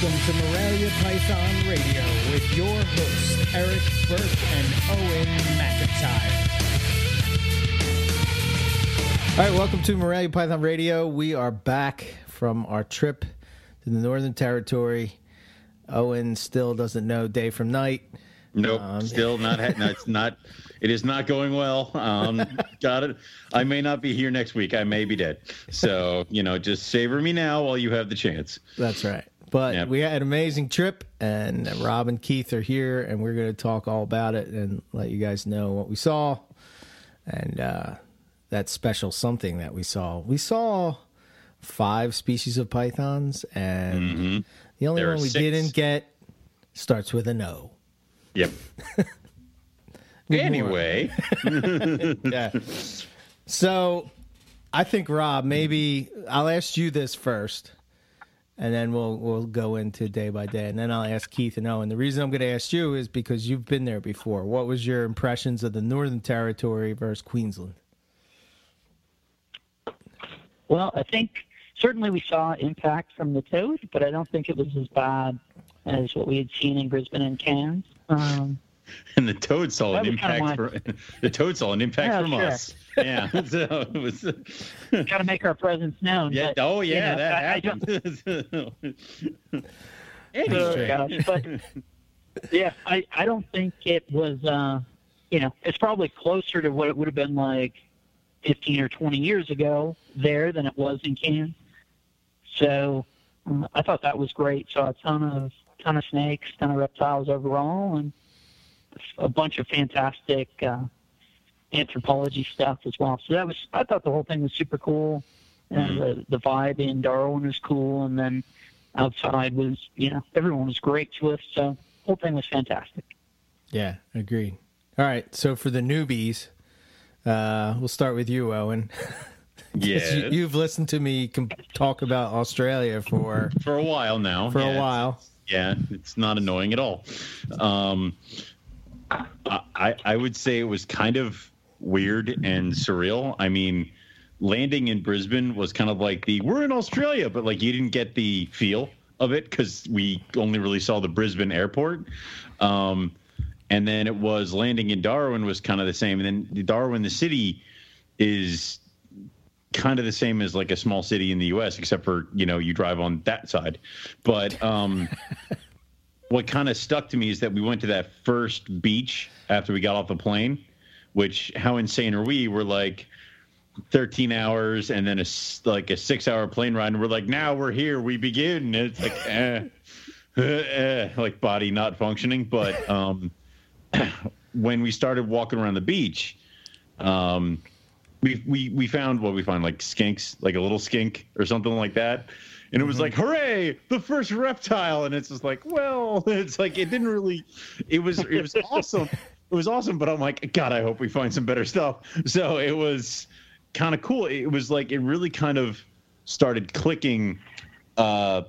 Welcome to Morelia Python Radio with your hosts, Eric Burke and Owen McIntyre. All right, welcome to Morelia Python Radio. We are back from our trip to the Northern Territory. Owen still doesn't know day from night. Nope, um, still not. no, it's not. It is not going well. Um, got it. I may not be here next week. I may be dead. So you know, just savor me now while you have the chance. That's right. But yep. we had an amazing trip, and Rob and Keith are here, and we're going to talk all about it and let you guys know what we saw and uh, that special something that we saw. We saw five species of pythons, and mm-hmm. the only there one we did didn't get starts with an O. Yep. anyway. yeah. So I think Rob, maybe I'll ask you this first, and then we'll we'll go into day by day, and then I'll ask Keith and Owen. The reason I'm going to ask you is because you've been there before. What was your impressions of the Northern Territory versus Queensland? Well, I think certainly we saw impact from the toad, but I don't think it was as bad as what we had seen in Brisbane and Cairns. Um, and the toad saw an impact. For, the toad saw an impact yeah, from sure. us. Yeah, so it was. Got to make our presence known. Yeah. But, oh yeah, you know, that I, happens. anyway. uh, but yeah, I I don't think it was. uh You know, it's probably closer to what it would have been like 15 or 20 years ago there than it was in Cairns. So um, I thought that was great. Saw a ton of ton of snakes, ton of reptiles overall, and a bunch of fantastic uh, anthropology stuff as well. So that was I thought the whole thing was super cool. And mm-hmm. the the vibe in Darwin was cool, and then outside was you know everyone was great to us. So the whole thing was fantastic. Yeah, agreed. All right, so for the newbies, uh, we'll start with you, Owen. yeah, you, have listened to me com- talk about Australia for for a while now. For yeah, a while, yeah, it's not annoying at all. Um, I, I would say it was kind of weird and surreal. I mean, landing in Brisbane was kind of like the we're in Australia, but like you didn't get the feel of it because we only really saw the Brisbane airport. Um, and then it was landing in Darwin was kind of the same. And then Darwin, the city, is kind of the same as like a small city in the U.S., except for you know you drive on that side. But um, what kind of stuck to me is that we went to that first beach after we got off the plane, which how insane are we? We're like 13 hours and then a like a six hour plane ride, and we're like, now we're here, we begin. And it's like, eh, eh, eh, like body not functioning. But um, when we started walking around the beach, um, we we we found what we found like skinks, like a little skink or something like that and it was mm-hmm. like hooray the first reptile and it's just like well it's like it didn't really it was it was awesome it was awesome but i'm like god i hope we find some better stuff so it was kind of cool it was like it really kind of started clicking uh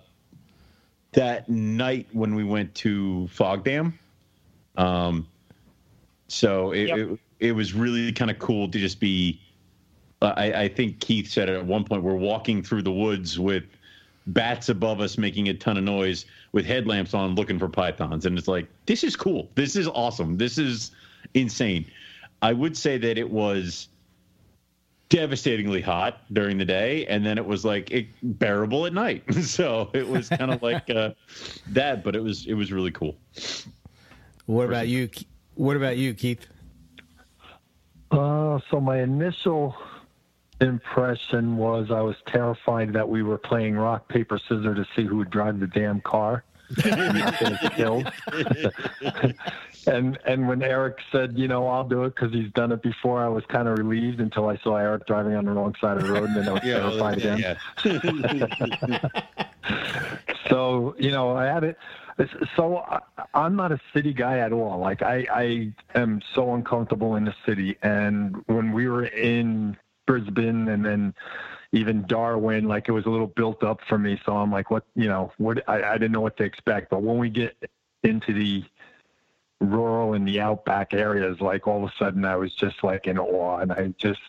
that night when we went to fog dam um so it, yep. it, it was really kind of cool to just be I, I think Keith said it at one point. We're walking through the woods with bats above us making a ton of noise with headlamps on looking for pythons. And it's like this is cool. This is awesome. This is insane. I would say that it was devastatingly hot during the day and then it was like it, bearable at night. So it was kind of like uh, that but it was it was really cool. What about you what about you keith? Uh, so my initial impression was I was terrified that we were playing rock paper scissors to see who would drive the damn car. killed. and and when Eric said, you know, I'll do it because he's done it before, I was kind of relieved until I saw Eric driving on the wrong side of the road, and then I was yeah, terrified again. Yeah. so you know, I had it. So I, I'm not a city guy at all. Like I, I am so uncomfortable in the city, and when we were in Brisbane and then even Darwin, like it was a little built up for me. So I'm like, what, you know, what, I, I didn't know what to expect. But when we get into the rural and the outback areas, like all of a sudden I was just like in awe and I just,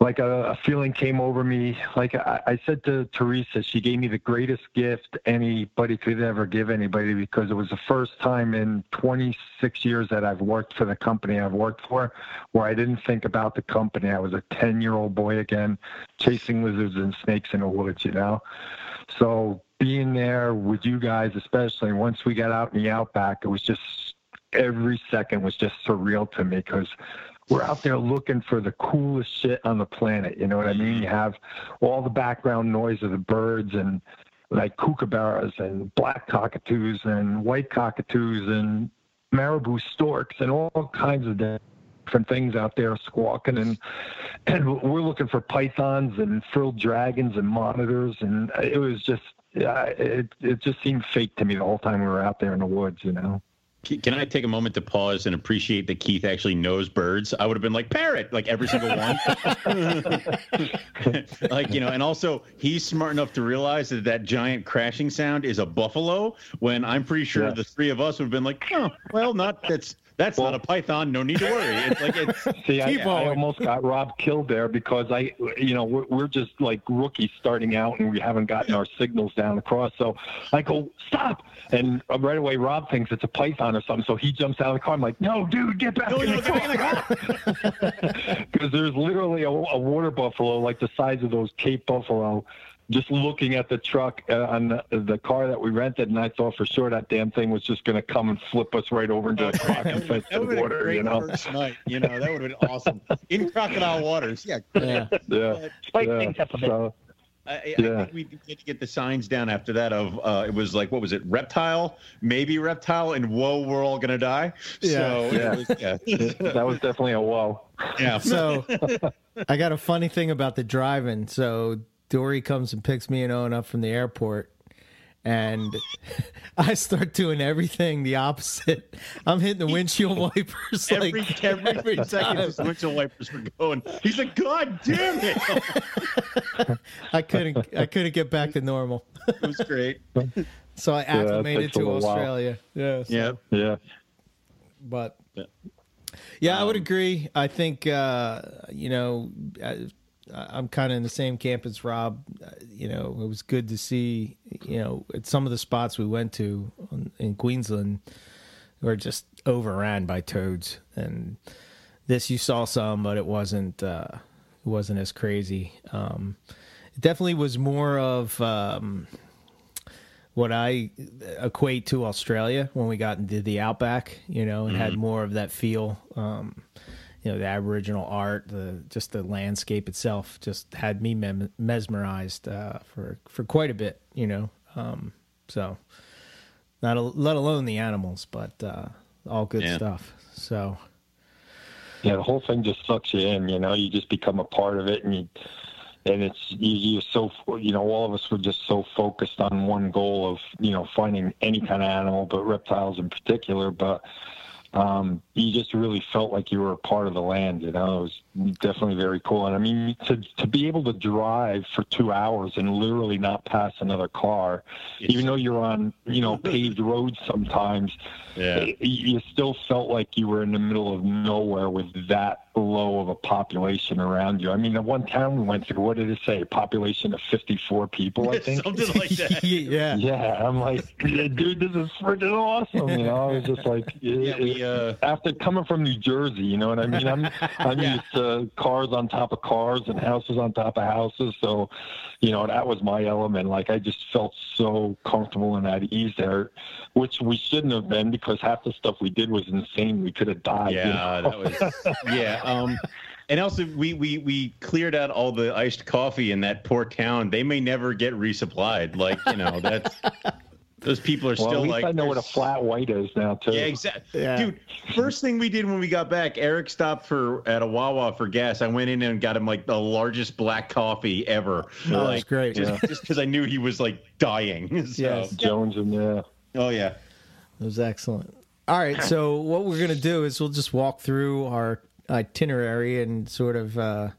like a, a, feeling came over me. Like I, I, said to Teresa, she gave me the greatest gift anybody could ever give anybody because it was the first time in 26 years that I've worked for the company I've worked for where I didn't think about the company. I was a 10 year old boy again, chasing lizards and snakes in the woods, you know? So being there with you guys, especially once we got out in the outback, it was just every second was just surreal to me because we're out there looking for the coolest shit on the planet. You know what I mean? You have all the background noise of the birds and like kookaburras and black cockatoos and white cockatoos and marabou storks and all kinds of different things out there squawking and and we're looking for pythons and frilled dragons and monitors and it was just yeah, it it just seemed fake to me the whole time we were out there in the woods, you know. Can I take a moment to pause and appreciate that Keith actually knows birds? I would have been like parrot, like every single one. like you know, and also he's smart enough to realize that that giant crashing sound is a buffalo. When I'm pretty sure yeah. the three of us would have been like, oh, well, not that's that's well, not a python. No need to worry. It's like it's. See, I, I, almost got Rob killed there because I, you know, we're, we're just like rookies starting out and we haven't gotten our signals down across. So I go stop, and right away Rob thinks it's a python or something. So he jumps out of the car. I'm like, no, dude, get back, no, in, no, the get back in the car. Because there's literally a, a water buffalo like the size of those Cape buffalo just looking at the truck uh, on the, the, car that we rented, and I thought for sure that damn thing was just going to come and flip us right over into the crocodile water. You know, first night. You know, that would have been awesome in crocodile waters. Yeah, yeah, yeah. Spice yeah. things up a bit. So, I, yeah. I think we need to get the signs down after that. Of uh, it was like what was it? Reptile, maybe reptile, and whoa, we're all gonna die. Yeah, so yeah. Was, yeah. that was definitely a whoa. Yeah. So I got a funny thing about the driving. So Dory comes and picks me and Owen up from the airport, and I start doing everything the opposite. I'm hitting the windshield wipers every like, every, every second. His windshield wipers were going. He's like, "God damn it!" I couldn't. I couldn't get back to normal. it was great. So I acclimated yeah, to Australia. Yeah. So. Yeah. Yeah. But. Yeah, um, I would um, agree. I think uh, you know, I'm kind of in the same camp as Rob. Uh, you know, it was good to see. You know, at some of the spots we went to in Queensland were just overran by toads, and this you saw some, but it wasn't. Uh, it wasn't as crazy. Um, it definitely was more of um, what I equate to Australia when we got into the outback. You know, and mm-hmm. had more of that feel. Um, you know the Aboriginal art, the just the landscape itself, just had me mem- mesmerized uh, for for quite a bit. You know, um, so not a, let alone the animals, but uh, all good yeah. stuff. So yeah, the whole thing just sucks you in. You know, you just become a part of it, and you and it's you're so you know all of us were just so focused on one goal of you know finding any kind of animal, but reptiles in particular, but um, you just really felt like you were a part of the land. You know, it was definitely very cool. And I mean, to to be able to drive for two hours and literally not pass another car, it's, even though you're on you know paved roads sometimes, yeah. you still felt like you were in the middle of nowhere with that low of a population around you. I mean, the one town we went through, what did it say? Population of 54 people, I think. Something like that. yeah. Yeah. I'm like, dude, this is freaking awesome. You know, I was just like, yeah, we, uh... after coming from New Jersey, you know what I mean? I'm, I'm yeah. used to cars on top of cars and houses on top of houses. So, you know, that was my element. Like, I just felt so comfortable and at ease there, which we shouldn't have been because half the stuff we did was insane. We could have died. Yeah. You know? that was, yeah. Um, and also, we, we we cleared out all the iced coffee in that poor town. They may never get resupplied. Like you know, that's those people are well, still at like. I know what a flat white is now too. Yeah, exactly. Yeah. Dude, first thing we did when we got back, Eric stopped for at a Wawa for gas. I went in and got him like the largest black coffee ever. Oh, like, that's great. Just because I knew he was like dying. so. Yes. Jones and yeah. Oh yeah. It was excellent. All right, so what we're gonna do is we'll just walk through our itinerary and sort of. Uh,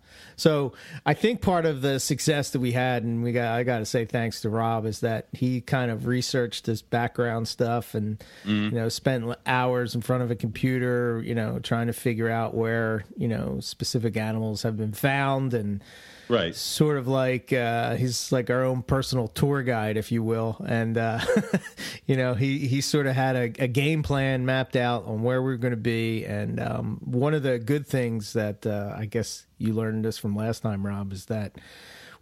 so I think part of the success that we had, and we got I got to say thanks to Rob, is that he kind of researched this background stuff and mm. you know spent hours in front of a computer, you know, trying to figure out where you know specific animals have been found and right. sort of like uh, he's like our own personal tour guide if you will. And uh, you know he he sort of had a, a, game plan mapped out on where we are going to be. And um, one of the good things that uh, i guess you learned this from last time rob is that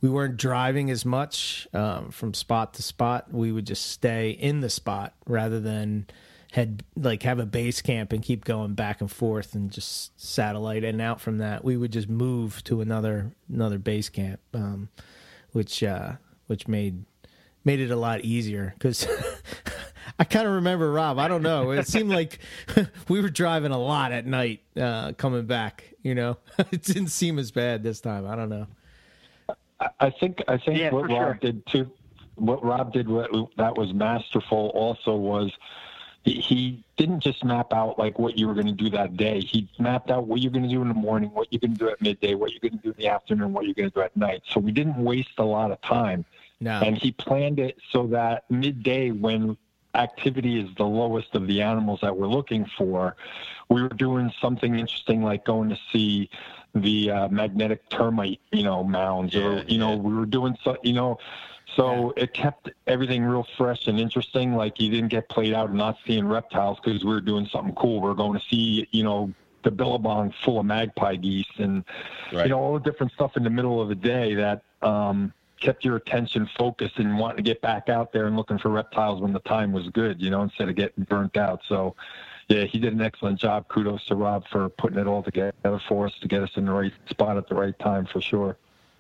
we weren't driving as much um, from spot to spot. We would just stay in the spot rather than had like have a base camp and keep going back and forth and just satellite and out from that we would just move to another another base camp um, which uh, which made made it a lot easier because I kind of remember Rob. I don't know. It seemed like we were driving a lot at night uh, coming back. You know, it didn't seem as bad this time. I don't know. I think I think yeah, what Rob sure. did too. What Rob did what, that was masterful. Also was he didn't just map out like what you were going to do that day. He mapped out what you're going to do in the morning, what you're going to do at midday, what you're going to do in the afternoon, what you're going to do at night. So we didn't waste a lot of time. No. And he planned it so that midday, when activity is the lowest of the animals that we're looking for, we were doing something interesting like going to see the uh, magnetic termite, you know, mounds, yeah, or you yeah. know, we were doing so, you know, so yeah. it kept everything real fresh and interesting. Like you didn't get played out and not seeing reptiles because we were doing something cool. We are going to see, you know, the billabong full of magpie geese and right. you know all the different stuff in the middle of the day that um, kept your attention focused and wanting to get back out there and looking for reptiles when the time was good. You know, instead of getting burnt out. So. Yeah, he did an excellent job. Kudos to Rob for putting it all together for us to get us in the right spot at the right time for sure.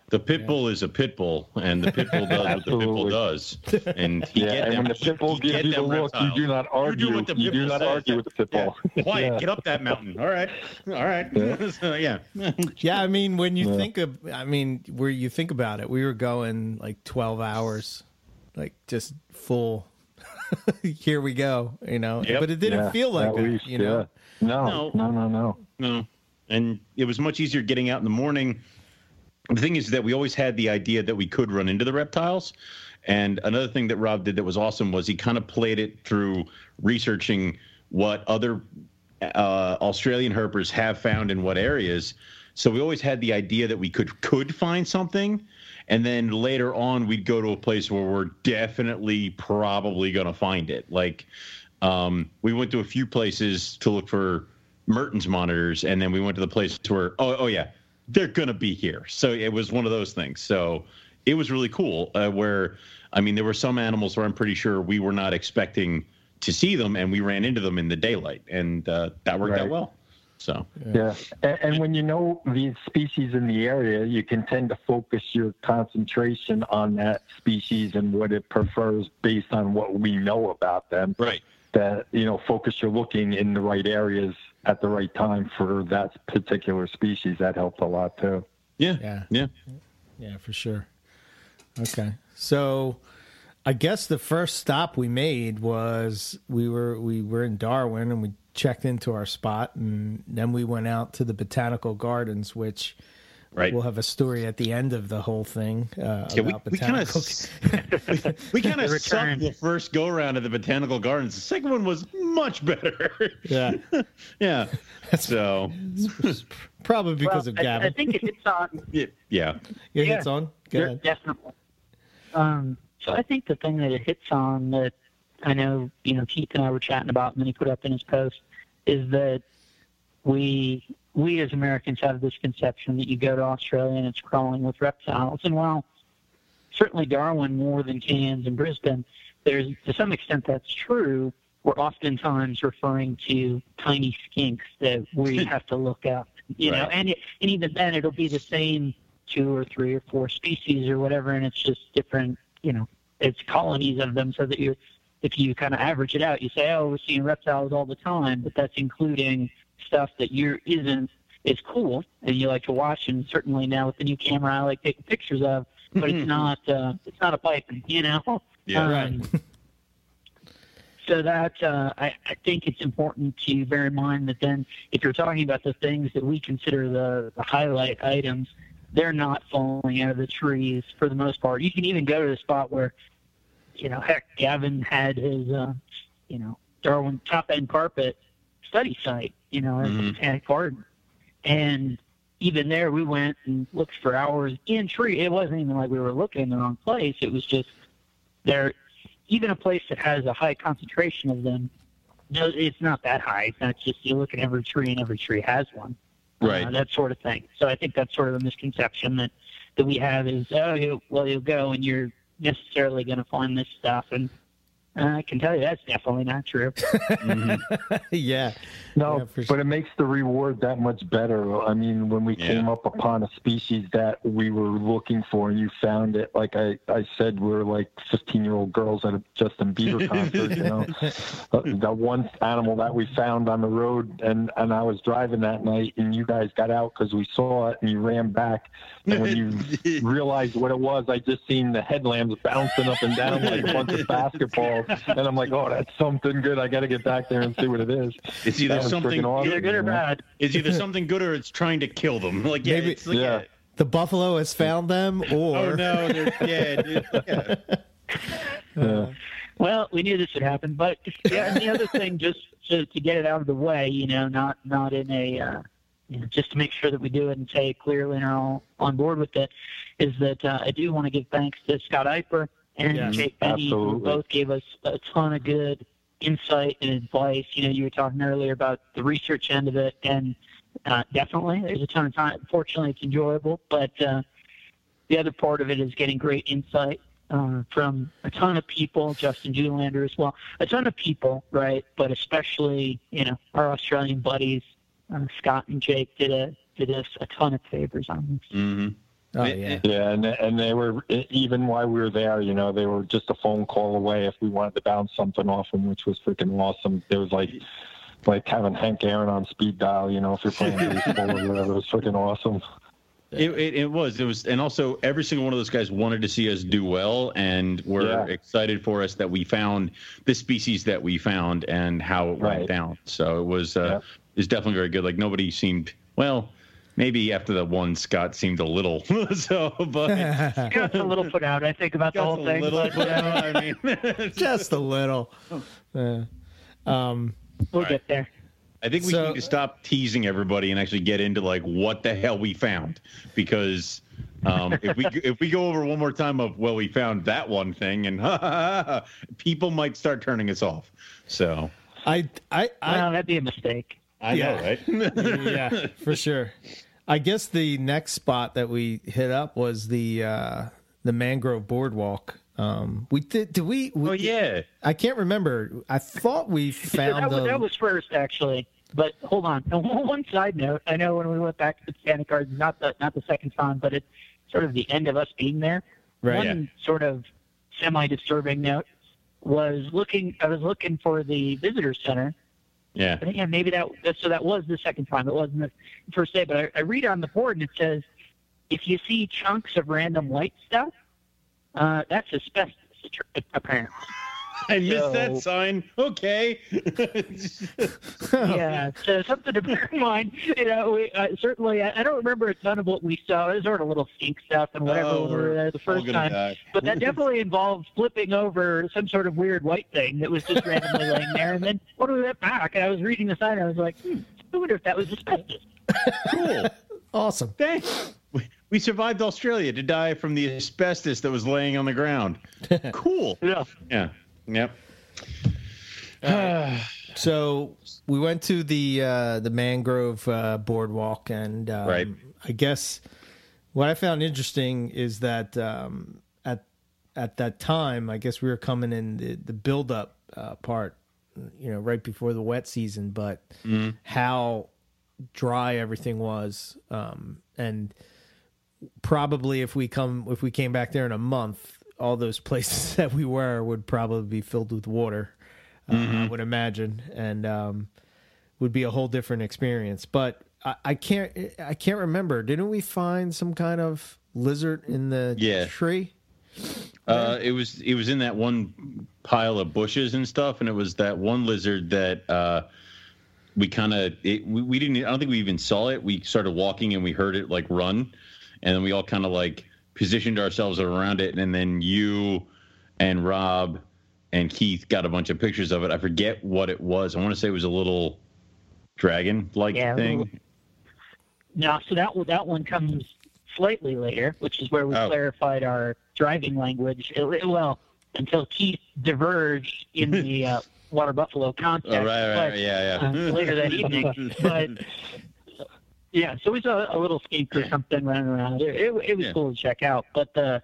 The pit bull yeah. is a pit bull, and the pit bull does what the pit bull does. And he yeah, and them, when the pit bull gives you the look, reptiles. you do not argue. You do, you do not says. argue with the pit bull. Yeah. Quiet, yeah. get up that mountain. All right, all right. Yeah, so, yeah. yeah. I mean, when you think of, I mean, where you think about it, we were going like twelve hours, like just full. Here we go, you know. Yep. But it didn't feel like that, least, you know. No, no, no, no, no. And it was much easier getting out in the morning the thing is that we always had the idea that we could run into the reptiles. And another thing that Rob did that was awesome was he kind of played it through researching what other uh, Australian herpers have found in what areas. So we always had the idea that we could could find something, and then later on we'd go to a place where we're definitely probably going to find it. Like um, we went to a few places to look for Mertens monitors, and then we went to the place where oh oh yeah they're gonna be here. So it was one of those things. So it was really cool. Uh, where I mean, there were some animals where I'm pretty sure we were not expecting to see them, and we ran into them in the daylight, and uh, that worked right. out well. So yeah, and, and, when you know these species in the area, you can tend to focus your concentration on that species and what it prefers based on what we know about them. Right. That you know, focus your looking in the right areas at the right time for that particular species. That helped a lot too. Yeah. Yeah. Yeah. Yeah, for sure. Okay. So I guess the first stop we made was we were we were in Darwin and we checked into our spot and then we went out to the botanical gardens which Right. We'll have a story at the end of the whole thing uh, yeah, about we, botanicals. We kind of sucked the first go around of the botanical gardens. The second one was much better. Yeah, yeah. So probably because well, of Gavin. I, I, think it hits on. Yeah, yeah. It hits on. Go ahead. Definitely. Um, so I think the thing that it hits on that I know you know Keith and I were chatting about, and then he put up in his post is that we we as Americans have this conception that you go to Australia and it's crawling with reptiles. And while certainly Darwin more than Cairns and Brisbane, there's to some extent that's true. We're oftentimes referring to tiny skinks that we have to look up, you right. know, and and even then it'll be the same two or three or four species or whatever, and it's just different, you know, it's colonies of them, so that you, if you kind of average it out, you say, oh, we're seeing reptiles all the time, but that's including stuff that you're isn't is cool and you like to watch and certainly now with the new camera I like taking pictures of but it's not uh it's not a python, you know? Yeah. Um, right. so that uh, I, I think it's important to bear in mind that then if you're talking about the things that we consider the, the highlight items, they're not falling out of the trees for the most part. You can even go to the spot where, you know, heck, Gavin had his, uh, you know, Darwin top end carpet study site, you know, in mm-hmm. Botanic Garden, and even there we went and looked for hours in tree. It wasn't even like we were looking in the wrong place. It was just there even a place that has a high concentration of them, no, it's not that high. It's not just you look at every tree and every tree has one, uh, right? Uh, that sort of thing. So I think that's sort of a misconception that that we have is oh you, well you'll go and you're necessarily going to find this stuff and I can tell you that's definitely not true. mm-hmm. yeah. No, yeah, sure. but it makes the reward that much better. I mean, when we yeah. came up upon a species that we were looking for and you found it, like I, I said, we are like 15 year old girls at a Justin Bieber concert, you know. Uh, the one animal that we found on the road, and, and I was driving that night, and you guys got out because we saw it and you ran back. And when you realized what it was, I just seen the headlamps bouncing up and down like a bunch of basketballs and I'm like, oh, that's something good. I got to get back there and see what it is. It's either something awesome, either good or bad. It's either something good or it's trying to kill them. Like yeah, Maybe, like, yeah. The buffalo has found them, or oh no, they're dead. Yeah. Uh, well, we knew this would happen, but yeah, and the other thing, just to, to get it out of the way, you know, not not in a uh, you know, just to make sure that we do it and say it clearly and are all on board with it, is that uh, I do want to give thanks to Scott Eipper and yes, Jake Benny, who both gave us a ton of good insight and advice. You know, you were talking earlier about the research end of it, and uh, definitely there's a ton of time. Fortunately, it's enjoyable, but uh, the other part of it is getting great insight uh, from a ton of people, Justin Julander as well, a ton of people, right? But especially, you know, our Australian buddies, uh, Scott and Jake did a did us a ton of favors on this. Mm-hmm. Oh yeah, yeah, and and they were even while we were there, you know, they were just a phone call away if we wanted to bounce something off them, which was freaking awesome. It was like like having Hank Aaron on speed dial, you know, if you're playing baseball or whatever. It was freaking awesome. It, it, it, was. It was, and also every single one of those guys wanted to see us do well, and were yeah. excited for us that we found the species that we found and how it right. went down. So it was, uh, yeah. it was definitely very good. Like nobody seemed well maybe after the one Scott seemed a little so but Scott's a little put out I think about Scott's the whole thing. little put out, I mean. Just a little. Uh, um, we'll right. get there. I think we so, need to stop teasing everybody and actually get into like what the hell we found because um, if we if we go over one more time of well we found that one thing and people might start turning us off so. I I, I well, that'd be a mistake. I yeah. know right? Yeah for sure I guess the next spot that we hit up was the uh, the Mangrove Boardwalk. Um, we did. Did we, we? Oh yeah. I can't remember. I thought we found that, was, that was first actually. But hold on. One side note. I know when we went back to the Botanic Gardens, not the not the second time, but it's sort of the end of us being there. Right. One yeah. sort of semi disturbing note was looking. I was looking for the visitor center yeah. Again, maybe that so that was the second time. It wasn't the first day. But I, I read on the board and it says, if you see chunks of random white stuff, uh, that's asbestos apparently. I missed so, that sign. Okay. yeah, so something to bear in mind. You know, we, uh, certainly, I, I, don't remember a ton of what we saw. It was sort of a little skink stuff and whatever oh, we were there the first time. Die. But that definitely involved flipping over some sort of weird white thing that was just randomly laying there. And then when we went back, and I was reading the sign, I was like, hmm, I wonder if that was asbestos. cool. awesome. Thanks. We survived Australia to die from the asbestos that was laying on the ground. Cool. Yeah. Yeah. Yep. so we went to the uh, the mangrove uh, boardwalk, and um, right. I guess what I found interesting is that um, at at that time, I guess we were coming in the, the build up uh, part, you know, right before the wet season, but mm. how dry everything was, um, and probably if we come if we came back there in a month all those places that we were would probably be filled with water. Uh, mm-hmm. I would imagine, and um, would be a whole different experience. But I, I, can't I can't remember. Didn't we find some kind of lizard in the yeah. tree? Uh, it was it was in that one pile of bushes and stuff, and it was that one lizard that uh, we kind of we, we didn't. I don't think we even saw it. We started walking and we heard it like run, and then we all kind of like positioned ourselves around it, and then you and Rob and Keith got a bunch of pictures of it. I forget what it was. I want to say it was a little dragon like yeah, thing. No, so that that one comes slightly later, which is where we oh. clarified our driving language. It, it, well, until Keith diverged in the uh, water buffalo context. Oh, right, right, but, yeah, yeah. Uh, later that evening, but yeah, so we saw a little skink or something running around. It, it, it was yeah. cool to check out, but the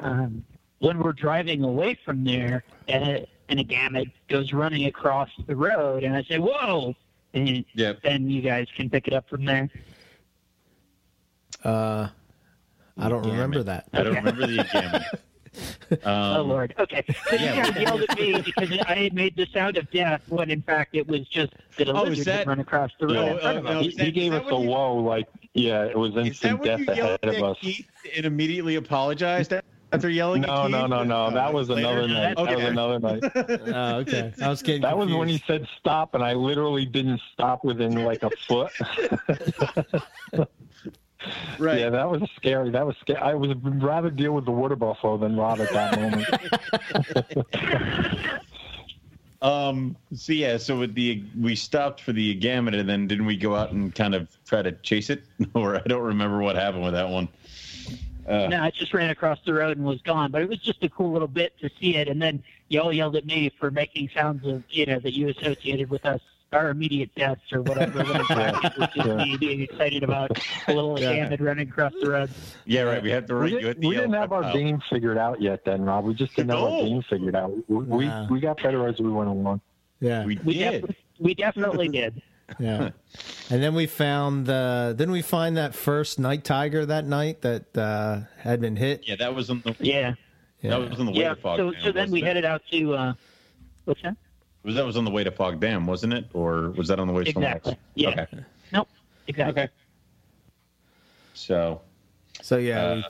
um, when we're driving away from there, and a, and a gamut goes running across the road, and I say, "Whoa!" and yep. then you guys can pick it up from there. Uh, I don't remember that. I don't remember the gamut. Um, oh Lord. Okay. So yeah. you guys yelled at me because I had made the sound of death when in fact it was just that a oh, lizard that, run across the road. No, uh, no, he, that, he gave us a whoa, like yeah, it was instant death ahead of us. Keith and immediately apologized after yelling no, No, no, no. That was another night. Okay. That was another night. oh, okay. I was getting That confused. was when he said stop, and I literally didn't stop within like a foot. Right. Yeah, that was scary. That was scary. I would rather deal with the water buffalo than Rob at that moment. um. So yeah. So with the we stopped for the gamut, and then didn't we go out and kind of try to chase it? or I don't remember what happened with that one. Uh, no, I just ran across the road and was gone. But it was just a cool little bit to see it. And then y'all yelled at me for making sounds of you know that you associated with us our immediate deaths or whatever. When in fact, it was just me being excited about a little yeah. running across the road. Yeah, right. We had to we, did, we didn't have our game figured out yet, then, Rob. We just didn't no. have our game figured out. We, wow. we, we got better as we went along. Yeah, we, we did. Def- we definitely did. Yeah, and then we found. Uh, then we find that first night tiger that night that uh, had been hit. Yeah, that was on the. Yeah. yeah. That was on the yeah. Fog. So, so then we headed out to. Uh, what's that? Was that was on the way to Fog Dam, wasn't it, or was that on the way to exactly. Yeah. Okay. Nope. Exactly. Okay. So. So yeah, uh, we,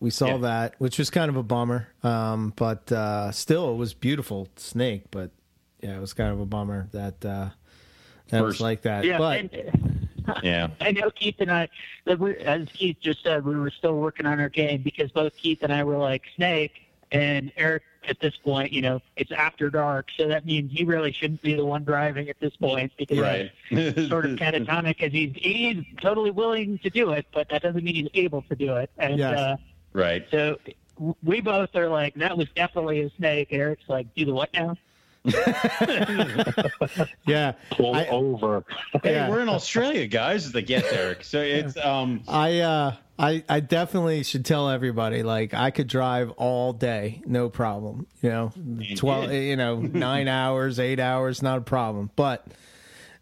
we, saw yeah. that, which was kind of a bummer. Um, but uh, still, it was beautiful snake. But yeah, it was kind of a bummer that uh, that First. was like that. Yeah. But, and, yeah. I know Keith and I, that we as Keith just said, we were still working on our game because both Keith and I were like snake, and Eric at this point, you know, it's after dark, so that means he really shouldn't be the one driving at this point because right. he's sort of catatonic as he's he's totally willing to do it, but that doesn't mean he's able to do it. And yes. uh, right. So we both are like, that was definitely a snake. Eric's like, do the what now? yeah, pull I, over. Hey, yeah. we're in Australia, guys. It's like yes, Eric. So it's um. I uh I, I definitely should tell everybody like I could drive all day, no problem. You know, twelve, you know, nine hours, eight hours, not a problem. But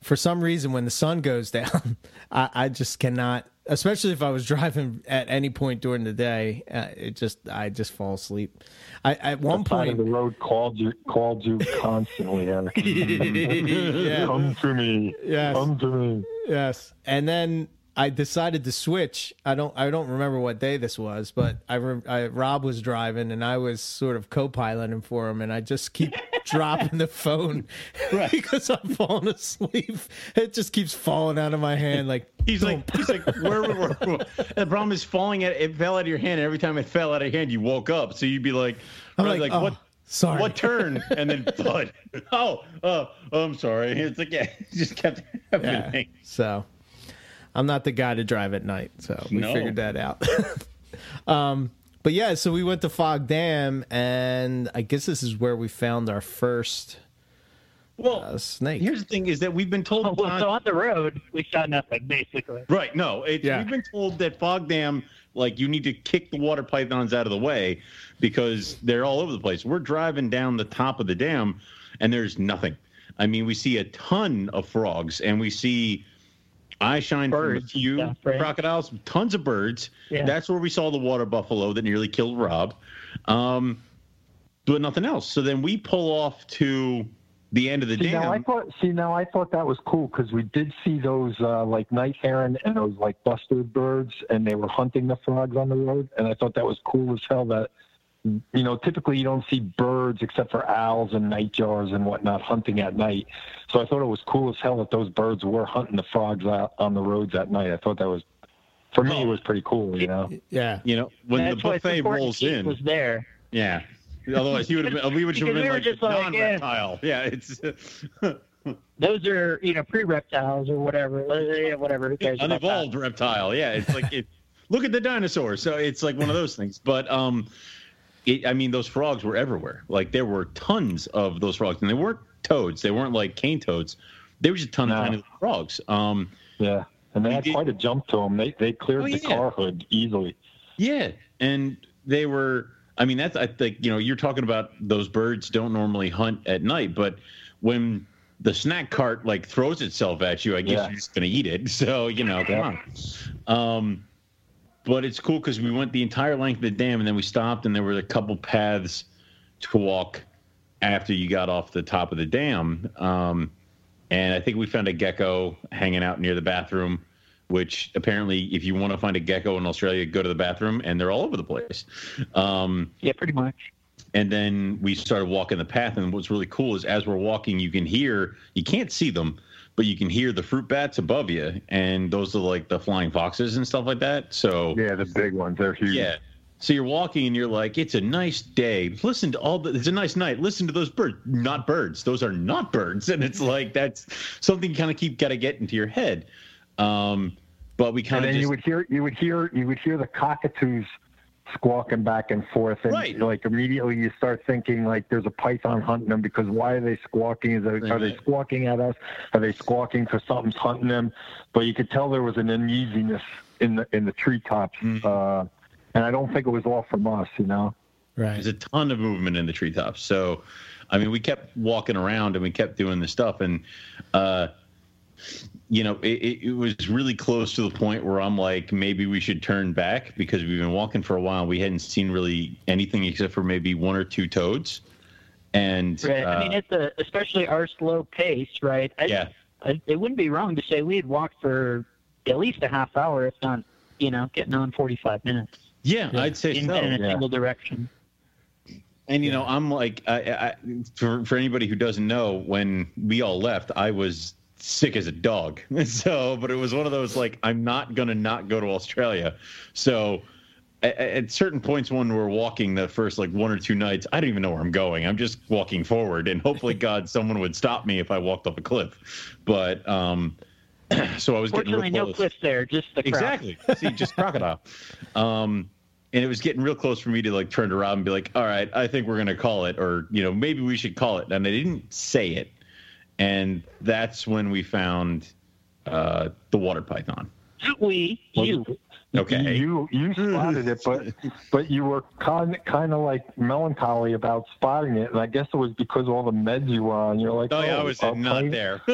for some reason, when the sun goes down, I, I just cannot. Especially if I was driving at any point during the day, uh, it just I just fall asleep. I at one the point the road called you called you constantly, Eric. yeah. Come to me. Yes. Come to me. Yes. And then I decided to switch. I don't I don't remember what day this was, but I, I Rob was driving and I was sort of co-piloting for him, and I just keep dropping the phone right. because I'm falling asleep. It just keeps falling out of my hand. Like he's like he's like where, where, where, the problem is falling at it fell out of your hand. And every time it fell out of your hand, you woke up. So you'd be like, I'm like, like oh, what? Sorry. What turn? And then thud. oh, oh, I'm sorry. It's like yeah, it just kept happening. Yeah, so I'm not the guy to drive at night, so we no. figured that out. um, but yeah, so we went to Fog Dam, and I guess this is where we found our first well uh, snake. Here's the thing: is that we've been told. Oh, well, so on the road, we saw nothing, basically. Right? No, it, yeah. we've been told that Fog Dam, like you need to kick the water pythons out of the way because they're all over the place. We're driving down the top of the dam, and there's nothing. I mean, we see a ton of frogs, and we see I shine birds from a few stuff, right? crocodiles, tons of birds. Yeah. That's where we saw the water buffalo that nearly killed Rob. Um, but nothing else. So then we pull off to the end of the see, dam. Now I thought, see, now I thought that was cool because we did see those uh, like night heron and those like bustard birds, and they were hunting the frogs on the road, and I thought that was cool as hell that you know, typically you don't see birds except for owls and nightjars and whatnot hunting at night. So I thought it was cool as hell that those birds were hunting the frogs out on the roads at night. I thought that was, for me, it was pretty cool. You know. Yeah. You know, when the buffet rolls in, was there. Yeah. Otherwise, he would have been. We would have been we like just non-reptile. yeah, it's. Those are you know pre-reptiles or whatever, whatever. Who cares Unevolved reptile. Yeah, it's like it, look at the dinosaurs. So it's like one of those things. But um, it, I mean, those frogs were everywhere. Like there were tons of those frogs, and they weren't toads. They weren't like cane toads. They were just tons no. of tiny frogs. Um, yeah, and they had did, quite a jump to them. They they cleared oh, the yeah. car hood easily. Yeah, and they were. I mean, that's I think you know you're talking about those birds don't normally hunt at night, but when the snack cart like throws itself at you, I guess yeah. you're just gonna eat it. So you know, come on. Um, but it's cool because we went the entire length of the dam and then we stopped and there were a couple paths to walk after you got off the top of the dam. Um, and I think we found a gecko hanging out near the bathroom, which apparently, if you want to find a gecko in Australia, go to the bathroom and they're all over the place. Um, yeah, pretty much. And then we started walking the path. And what's really cool is as we're walking, you can hear, you can't see them, but you can hear the fruit bats above you, and those are like the flying foxes and stuff like that. So yeah, the big ones, they're huge. Yeah. So you're walking and you're like, it's a nice day. Listen to all the, it's a nice night. Listen to those birds. Not birds. Those are not birds. And it's like, that's something you kind of keep got to get into your head. Um, but we kind of, and then just, you would hear, you would hear, you would hear the cockatoos squawking back and forth and right. like immediately you start thinking like there's a python hunting them because why are they squawking? Is they, are they squawking at us? Are they squawking because something's hunting them? But you could tell there was an uneasiness in the in the treetops mm-hmm. uh, and i don't think it was all from us you know? Right. There's a ton of movement in the treetops. So i mean we kept walking around and we kept doing the stuff and uh you know, it, it, was really close to the point where I'm like, maybe we should turn back because we've been walking for a while. We hadn't seen really anything except for maybe one or two toads. And right. Uh, I mean, it's a, especially our slow pace, right? I, yeah. I, it wouldn't be wrong to say we had walked for at least a half hour, if not, you know, getting on 45 minutes. Yeah, yeah. I'd say in, so. In a yeah. single direction. And you know, I'm like, I, I, for for anybody who doesn't know, when we all left, I was sick as a dog. So, but it was one of those like I'm not gonna not go to Australia. So at, at, certain points when we're walking the first like one or two nights, I don't even know where I'm going. I'm just walking forward, and hopefully, God, someone would stop me if I walked off a cliff. But um, so I was getting real close. no cliffs there, just the exactly. See, just crocodile. Um, and it was getting real close for me to like turn around and be like, "All right, I think we're gonna call it," or you know, maybe we should call it. And I didn't say it and that's when we found uh, the water python. Not We, you. Okay. You you spotted it, but but you were kind kind of like melancholy about spotting it, and I guess it was because of all the meds you were on. You're like, oh, oh yeah, I was not py- there.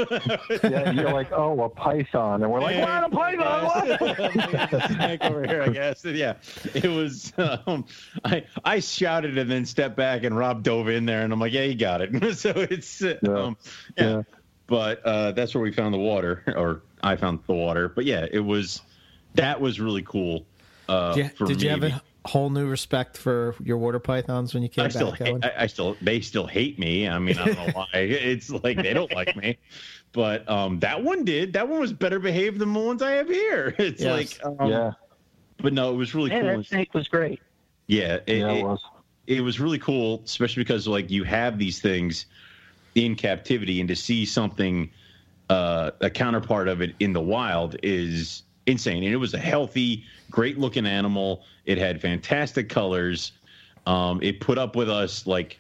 yeah, you're like, oh, a python, and we're like, what a python? Snake over here, I guess. Yeah, it was. Um, I I shouted and then stepped back, and Rob dove in there, and I'm like, yeah, you got it. so it's yeah. Um, yeah. yeah. But uh, that's where we found the water, or I found the water. But yeah, it was that was really cool. Uh, did you, did you have a whole new respect for your water pythons when you came I back? Still hate, I, I, still, they still hate me. I mean, I don't know why. It's like they don't like me, but um, that one did. That one was better behaved than the ones I have here. It's yes. like, um, yeah. But no, it was really yeah, cool. That snake was great. Yeah, it, yeah, it was. It was really cool, especially because like you have these things in captivity, and to see something, uh, a counterpart of it in the wild is insane. And it was a healthy, great looking animal. It had fantastic colors. Um, it put up with us like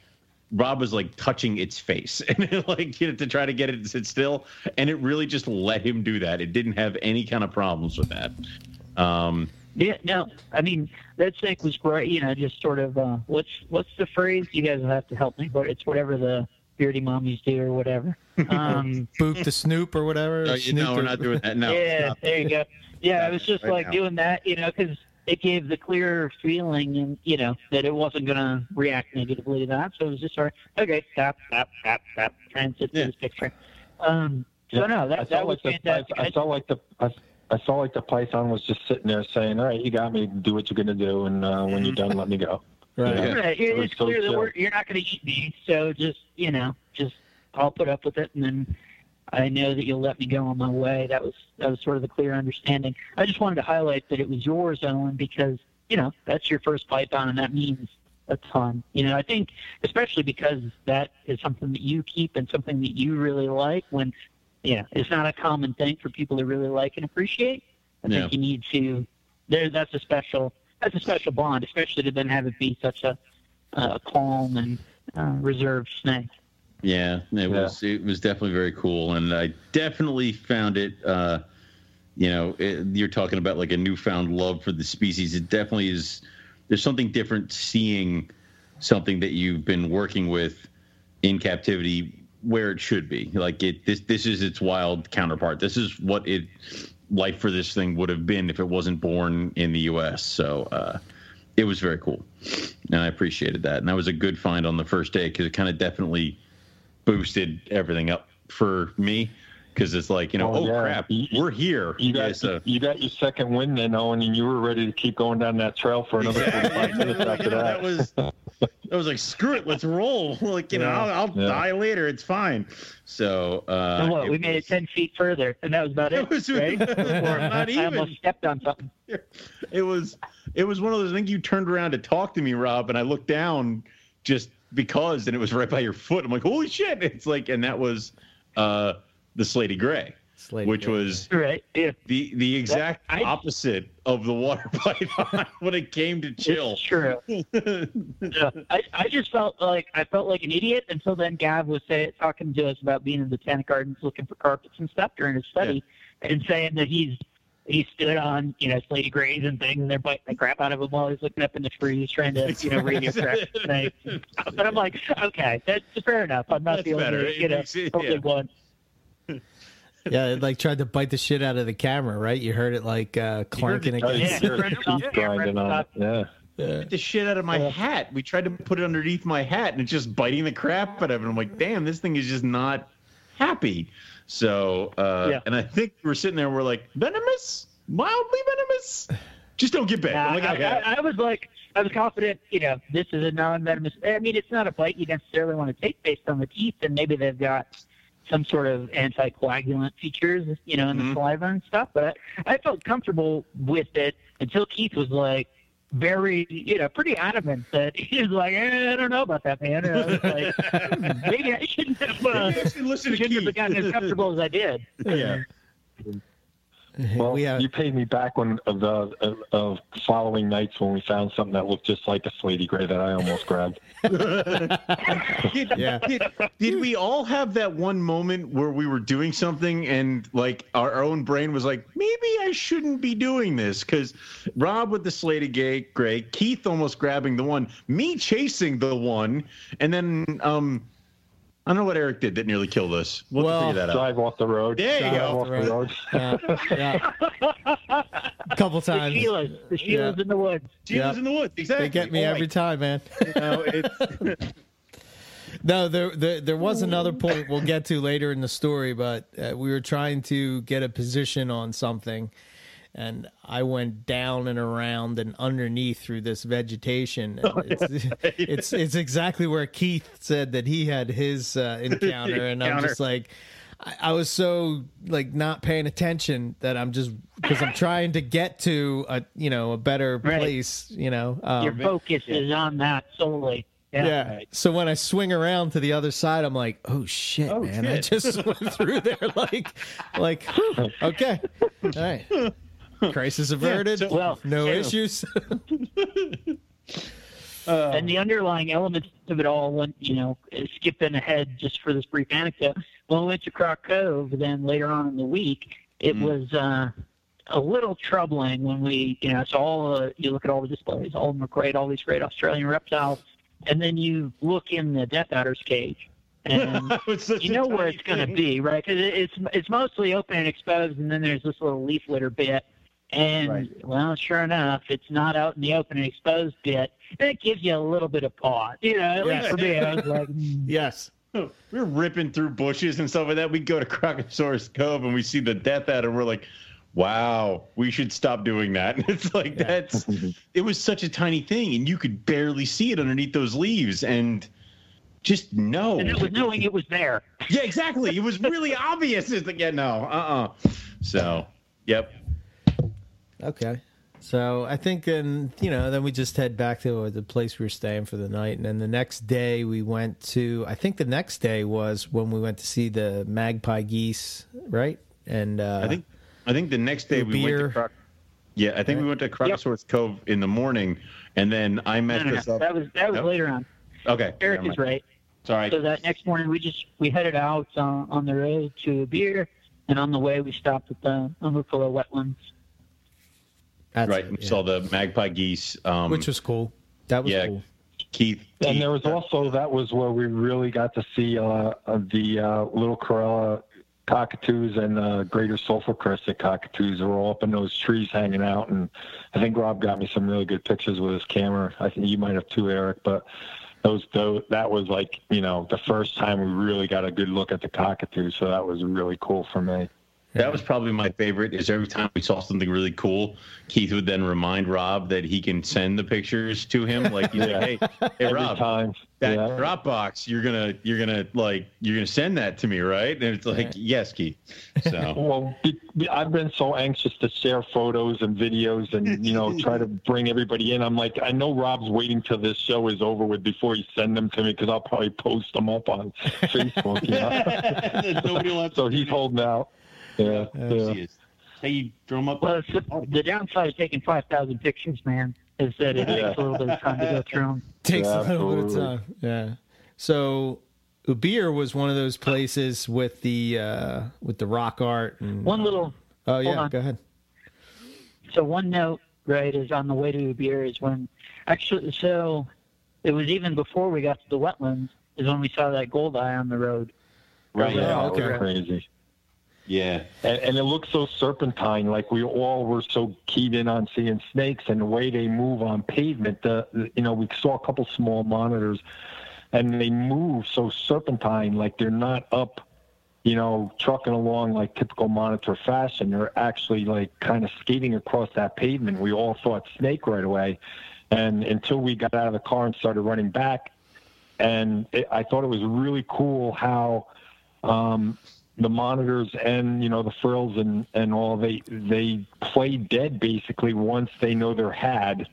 Rob was like touching its face and like you know, to try to get it to sit still, and it really just let him do that. It didn't have any kind of problems with that. Um, yeah, no, I mean that snake was great. You know, just sort of uh, what's what's the phrase? You guys will have to help me, but it's whatever the beardy mommies do or whatever. Um, Boop the Snoop or whatever. No, you, no, we're not doing that. No. Yeah, there you go. Yeah, I was just right like now. doing that, you know, because it gave the clear feeling, and you know, that it wasn't going to react negatively to that. So it was just sort of okay, stop, stop, tap, tap, transit yeah. to this picture. Um, so no, that, that was like fantastic. The, I, I saw like the. I, I saw like the python was just sitting there saying, "All right, you got me. Do what you're gonna do, and uh, when you're done, let me go." Right. Yeah. right. It's clear that we're, you're not going to eat me, so just you know, just I'll put up with it, and then I know that you'll let me go on my way. That was that was sort of the clear understanding. I just wanted to highlight that it was yours, Owen, because you know that's your first python, and that means a ton. You know, I think especially because that is something that you keep and something that you really like. When you know, it's not a common thing for people to really like and appreciate. I yeah. think you need to. There, that's a special. That's a special bond, especially to then have it be such a uh, calm and uh, reserved snake. Yeah, it yeah. was it was definitely very cool, and I definitely found it. Uh, you know, it, you're talking about like a newfound love for the species. It definitely is. There's something different seeing something that you've been working with in captivity where it should be. Like it, this this is its wild counterpart. This is what it life for this thing would have been if it wasn't born in the U.S. So uh, it was very cool, and I appreciated that. And that was a good find on the first day because it kind of definitely boosted everything up for me because it's like you know, oh, oh yeah. crap, we're here. You got yeah, so. you got your second win then, Owen, and you were ready to keep going down that trail for another exactly. 45 minutes after you know, that. that was I was like, screw it, let's roll. like you yeah. know, I'll, I'll yeah. die later. It's fine. So, uh, so what? We made it ten feet further, and that was about it. it was, right? not even. I almost stepped on something. It was it was one of those. I think you turned around to talk to me, Rob, and I looked down just because, and it was right by your foot. I'm like, holy shit! It's like, and that was uh, the Slaty Gray. Slaty which Gray. was right, yeah. the the exact that, I, opposite of the water python when it came to chill. True. yeah. I, I just felt like I felt like an idiot until then. Gav was say, talking to us about being in the botanic gardens looking for carpets and stuff during his study, yeah. and saying that he's he stood on, you know, Slaty Grays and things, and they're biting the crap out of him while he's looking up in the trees trying to, you know, radio track snakes. But I'm like, okay, that's fair enough. I'm not that's the only, better. you know, only yeah. one. Yeah, it like tried to bite the shit out of the camera, right? You heard it like uh, clanking against. Yeah, yeah. yeah. Yeah. the shit out of my yeah. hat. We tried to put it underneath my hat, and it's just biting the crap out of it. I'm like, damn, this thing is just not happy. So, uh, yeah. and I think we are sitting there, we're like, venomous, mildly venomous. Just don't get bit. Yeah, like, okay. I, I, was like, I was confident, you know, this is a non-venomous. I mean, it's not a bite you necessarily want to take based on the teeth, and maybe they've got some sort of anticoagulant features, you know, in the mm-hmm. saliva and stuff. But I, I felt comfortable with it until Keith was like, very, you know, pretty adamant that he's like, eh, I don't know about that, man. I like, maybe I shouldn't have, uh, listen shouldn't have gotten as comfortable as I did. Yeah. Well, we, uh, you paid me back when of the of following nights when we found something that looked just like a slaty gray that I almost grabbed. did, yeah. Did, did, we all have that one moment where we were doing something and like our, our own brain was like, maybe I shouldn't be doing this? Because Rob with the slaty gay, gray, Keith almost grabbing the one, me chasing the one, and then um I don't know what Eric did that nearly killed us. We'll, well figure that out. Drive off the road. There you drive go. Off the road. yeah, yeah. A couple times. The Sheilas. The Sheilas yeah. in the woods. Sheilas yep. in the woods. Exactly. They get me every time, man. You know, it's. no, there, there, there was another point we'll get to later in the story, but uh, we were trying to get a position on something, and I went down and around and underneath through this vegetation. It's, it's, it's exactly where Keith said that he had his uh, encounter, and I'm just like. I, was so like not paying attention that I'm just because I'm trying to get to a you know a better place. Right. You know, um, your focus is on that solely. Yeah. yeah. So when I swing around to the other side, I'm like, "Oh shit, oh, man! Shit. I just went through there like, like, whew, okay, all right." Crisis averted. Yeah, so, well, no issues. Uh, and the underlying elements of it all went, you know, skipping ahead just for this brief anecdote. When we went to Croc Cove, then later on in the week, it mm was uh, a little troubling when we, you know, it's all, uh, you look at all the displays, all of them are great, all these great Australian reptiles, and then you look in the Death Adder's cage, and you know where it's going to be, right? Because it's it's mostly open and exposed, and then there's this little leaf litter bit, and right. well, sure enough, it's not out in the open and exposed yet. That gives you a little bit of pause. You know, at least for me, I was like, mm. yes. We're ripping through bushes and stuff like that. We go to Crocosaurus Cove and we see the death adder. We're like, wow, we should stop doing that. And it's like yeah. that's it was such a tiny thing, and you could barely see it underneath those leaves, and just no. And it was knowing it was there. Yeah, exactly. It was really obvious. It's like, yeah, no, uh, uh So, yep. Okay. So I think, and you know, then we just head back to the place we were staying for the night, and then the next day we went to. I think the next day was when we went to see the magpie geese, right? And uh, I think, I think the next day we beer. went to. Croc- yeah, I think right. we went to Crocosaurus yep. Cove in the morning, and then I met no, no, no. That was that was later on. Okay, Eric is right. Sorry. So that next morning we just we headed out uh, on the road to a beer, and on the way we stopped at the Umberpilla wetlands that's right. It, yeah. Saw the magpie geese, um, which was cool. That was yeah, cool. Keith, and there was also that was where we really got to see uh, the uh, little Corella cockatoos and uh, greater sulphur crested cockatoos were all up in those trees hanging out. And I think Rob got me some really good pictures with his camera. I think you might have too, Eric, but those, those that was like you know the first time we really got a good look at the cockatoos. So that was really cool for me. That was probably my favorite. Is every time we saw something really cool, Keith would then remind Rob that he can send the pictures to him. Like, yeah. hey, hey, Rob, time. that yeah. Dropbox, you're gonna, you're gonna like, you're gonna send that to me, right? And it's like, yes, Keith. So, well, I've been so anxious to share photos and videos, and you know, try to bring everybody in. I'm like, I know Rob's waiting till this show is over with before he send them to me because I'll probably post them up on Facebook. You know? so he's holding out. Yeah. yeah. Hey, you drum up. Well, the downside of taking 5,000 pictures, man, is that it takes a little bit of time to go through them. Takes yeah, a little bit of time. Yeah. So Ubirr was one of those places with the uh, with the rock art and one little. Oh yeah, go ahead. So one note, right, is on the way to Ubirr is when actually so it was even before we got to the wetlands is when we saw that goldeye on the road. Right. Yeah. Okay. Crazy. Yeah, and, and, it looks so serpentine. Like we all were so keyed in on seeing snakes and the way they move on pavement. You know we saw a couple small monitors, and they move so serpentine. Like they're not up, you know, trucking along like typical monitor fashion. They're actually like kind of skating across that pavement. We all thought snake right away, and until we got out of the car and started running back, and it, I thought it was really cool how. Um, the monitors and you know the frills and and all they they play dead basically once they know they're had.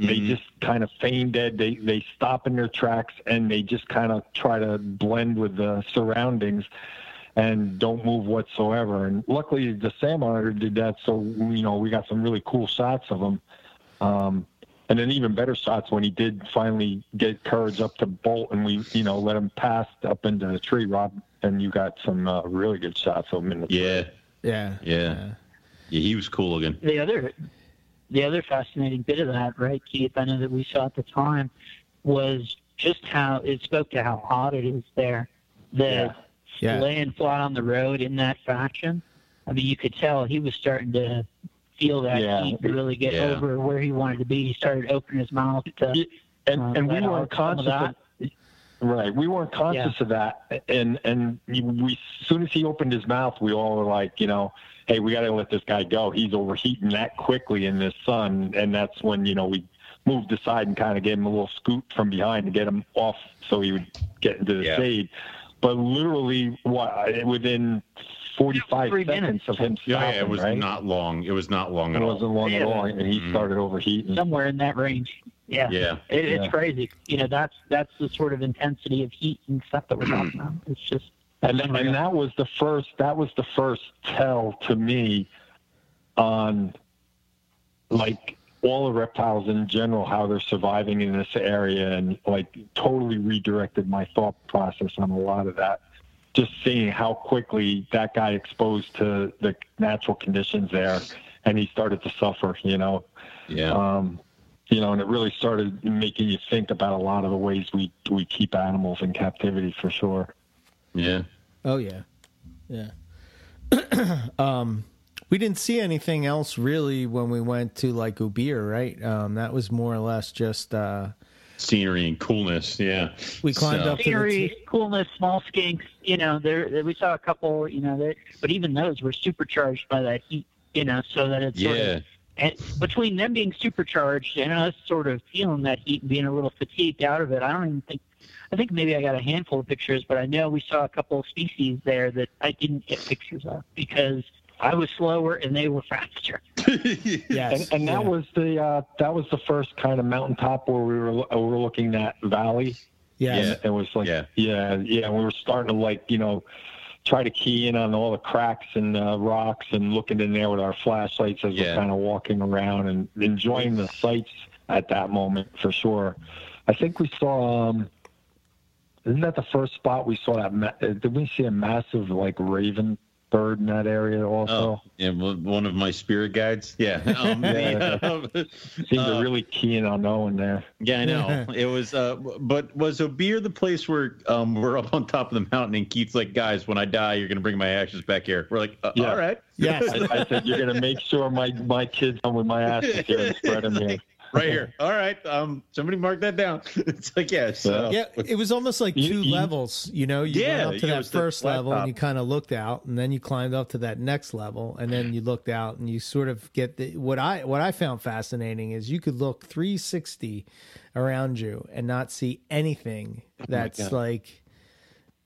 Mm-hmm. they just kind of feign dead. They they stop in their tracks and they just kind of try to blend with the surroundings and don't move whatsoever. And luckily the SAM monitor did that so you know we got some really cool shots of them um and then even better shots when he did finally get courage up to bolt and we you know let him pass up into the tree rob and you got some uh, really good shots of him in the yeah. yeah. yeah yeah yeah he was cool again the other the other fascinating bit of that right keith i know that we saw at the time was just how it spoke to how hot it is there the yeah. laying flat on the road in that fashion i mean you could tell he was starting to feel that yeah. heat to really get yeah. over where he wanted to be he started opening his mouth to and, uh, and we weren't conscious of, Right. We weren't conscious yeah. of that, and and we as soon as he opened his mouth, we all were like, you know, hey, we got to let this guy go. He's overheating that quickly in this sun, and that's when you know we moved aside and kind of gave him a little scoop from behind to get him off so he would get into the yeah. shade. But literally, what within 45 seconds minutes. of him stopping, yeah, yeah, it was right? not long. It was not long at all. It wasn't long yeah. at all, and he mm-hmm. started overheating. Somewhere in that range. Yeah. Yeah. It, it's yeah. crazy. You know, that's that's the sort of intensity of heat and stuff that we're talking about. It's just and, and that was the first that was the first tell to me on like all the reptiles in general how they're surviving in this area and like totally redirected my thought process on a lot of that just seeing how quickly that guy exposed to the natural conditions there and he started to suffer you know yeah um you know, and it really started making you think about a lot of the ways we we keep animals in captivity for sure. Yeah. Oh yeah, yeah. um, we didn't see anything else really when we went to like Ubirr, right? Um, that was more or less just uh, scenery and coolness. Yeah, we climbed so. up scenery, to the t- coolness, small skinks. You know, there we saw a couple. You know, that, but even those were supercharged by that heat. you know, so that it's yeah. Sort of, and between them being supercharged and us sort of feeling that heat and being a little fatigued out of it, I don't even think. I think maybe I got a handful of pictures, but I know we saw a couple of species there that I didn't get pictures of because I was slower and they were faster. yes, and, and that yeah. was the uh, that was the first kind of mountaintop where we were overlooking that valley. Yes. Yeah, it was like yeah, yeah, yeah. We were starting to like you know try to key in on all the cracks and uh, rocks and looking in there with our flashlights as yeah. we're kind of walking around and enjoying the sights at that moment for sure. I think we saw. Um, isn't that the first spot we saw that? Ma- did we see a massive like raven bird in that area also. Oh, yeah, one of my spirit guides. Yeah, um, yeah seemed uh, really keen on knowing there. Yeah, I know it was. Uh, but was Ubirr the place where um, we're up on top of the mountain and Keith's like, guys, when I die, you're gonna bring my ashes back here. We're like, uh, yeah. all right. Yes, I, I, said you're gonna make sure my my kids come with my ashes here and spread them here right here. All right. Um, somebody mark that down. It's like yes. So. Yeah, it was almost like two you, you, levels. You know, you yeah, went up to that first level and you kind of looked out, and then you climbed up to that next level, and then you looked out, and you sort of get the what I what I found fascinating is you could look 360 around you and not see anything oh that's oh like,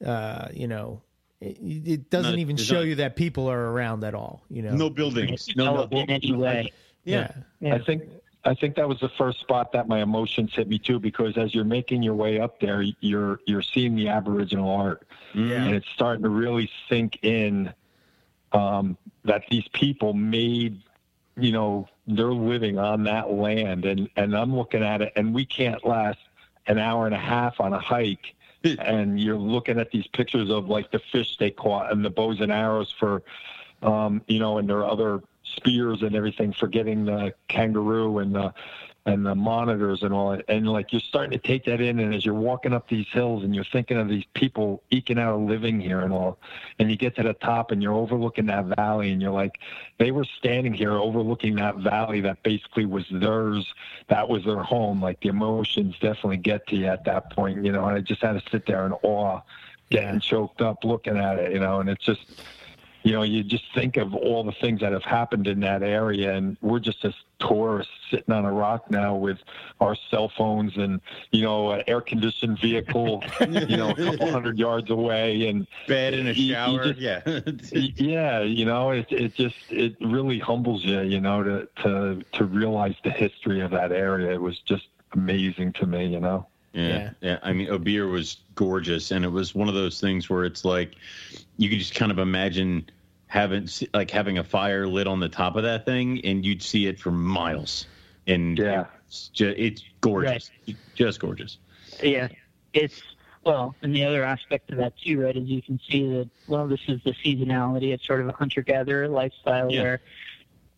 uh, you know, it, it doesn't not, even show not, you that people are around at all. You know, no buildings, no, no in any way. Yeah. yeah. I think I think that was the first spot that my emotions hit me too, because as you're making your way up there, you're you're seeing the Aboriginal art, yeah. and it's starting to really sink in um, that these people made, you know, they're living on that land, and and I'm looking at it, and we can't last an hour and a half on a hike. and you're looking at these pictures of like the fish they caught and the bows and arrows for, um, you know, and their other spears and everything for getting the kangaroo and the and the monitors and all that. And like you're starting to take that in, and as you're walking up these hills and you're thinking of these people eking out a living here and all, and you get to the top and you're overlooking that valley, and you're like, they were standing here overlooking that valley that basically was theirs. That was their home. Like the emotions definitely get to you at that point, you know. And I just had to sit there in awe, getting choked up looking at it, you know. And it's just you know, you just think of all the things that have happened in that area, and we're just as tourists sitting on a rock now with our cell phones and you know, an air conditioned vehicle, you know, a couple hundred yards away, and bed in a shower. Just, yeah, yeah, you know, it it just it really humbles you, you know, to to to realize the history of that area. It was just amazing to me, you know. Yeah, yeah. yeah. I mean, Ubirr was gorgeous, and it was one of those things where it's like you could just kind of imagine having like having a fire lit on the top of that thing, and you'd see it for miles. And yeah, it's, just, it's gorgeous, right. just gorgeous. Yeah, it's well, and the other aspect of that too, right, is you can see that well, this is the seasonality. It's sort of a hunter-gatherer lifestyle yeah. where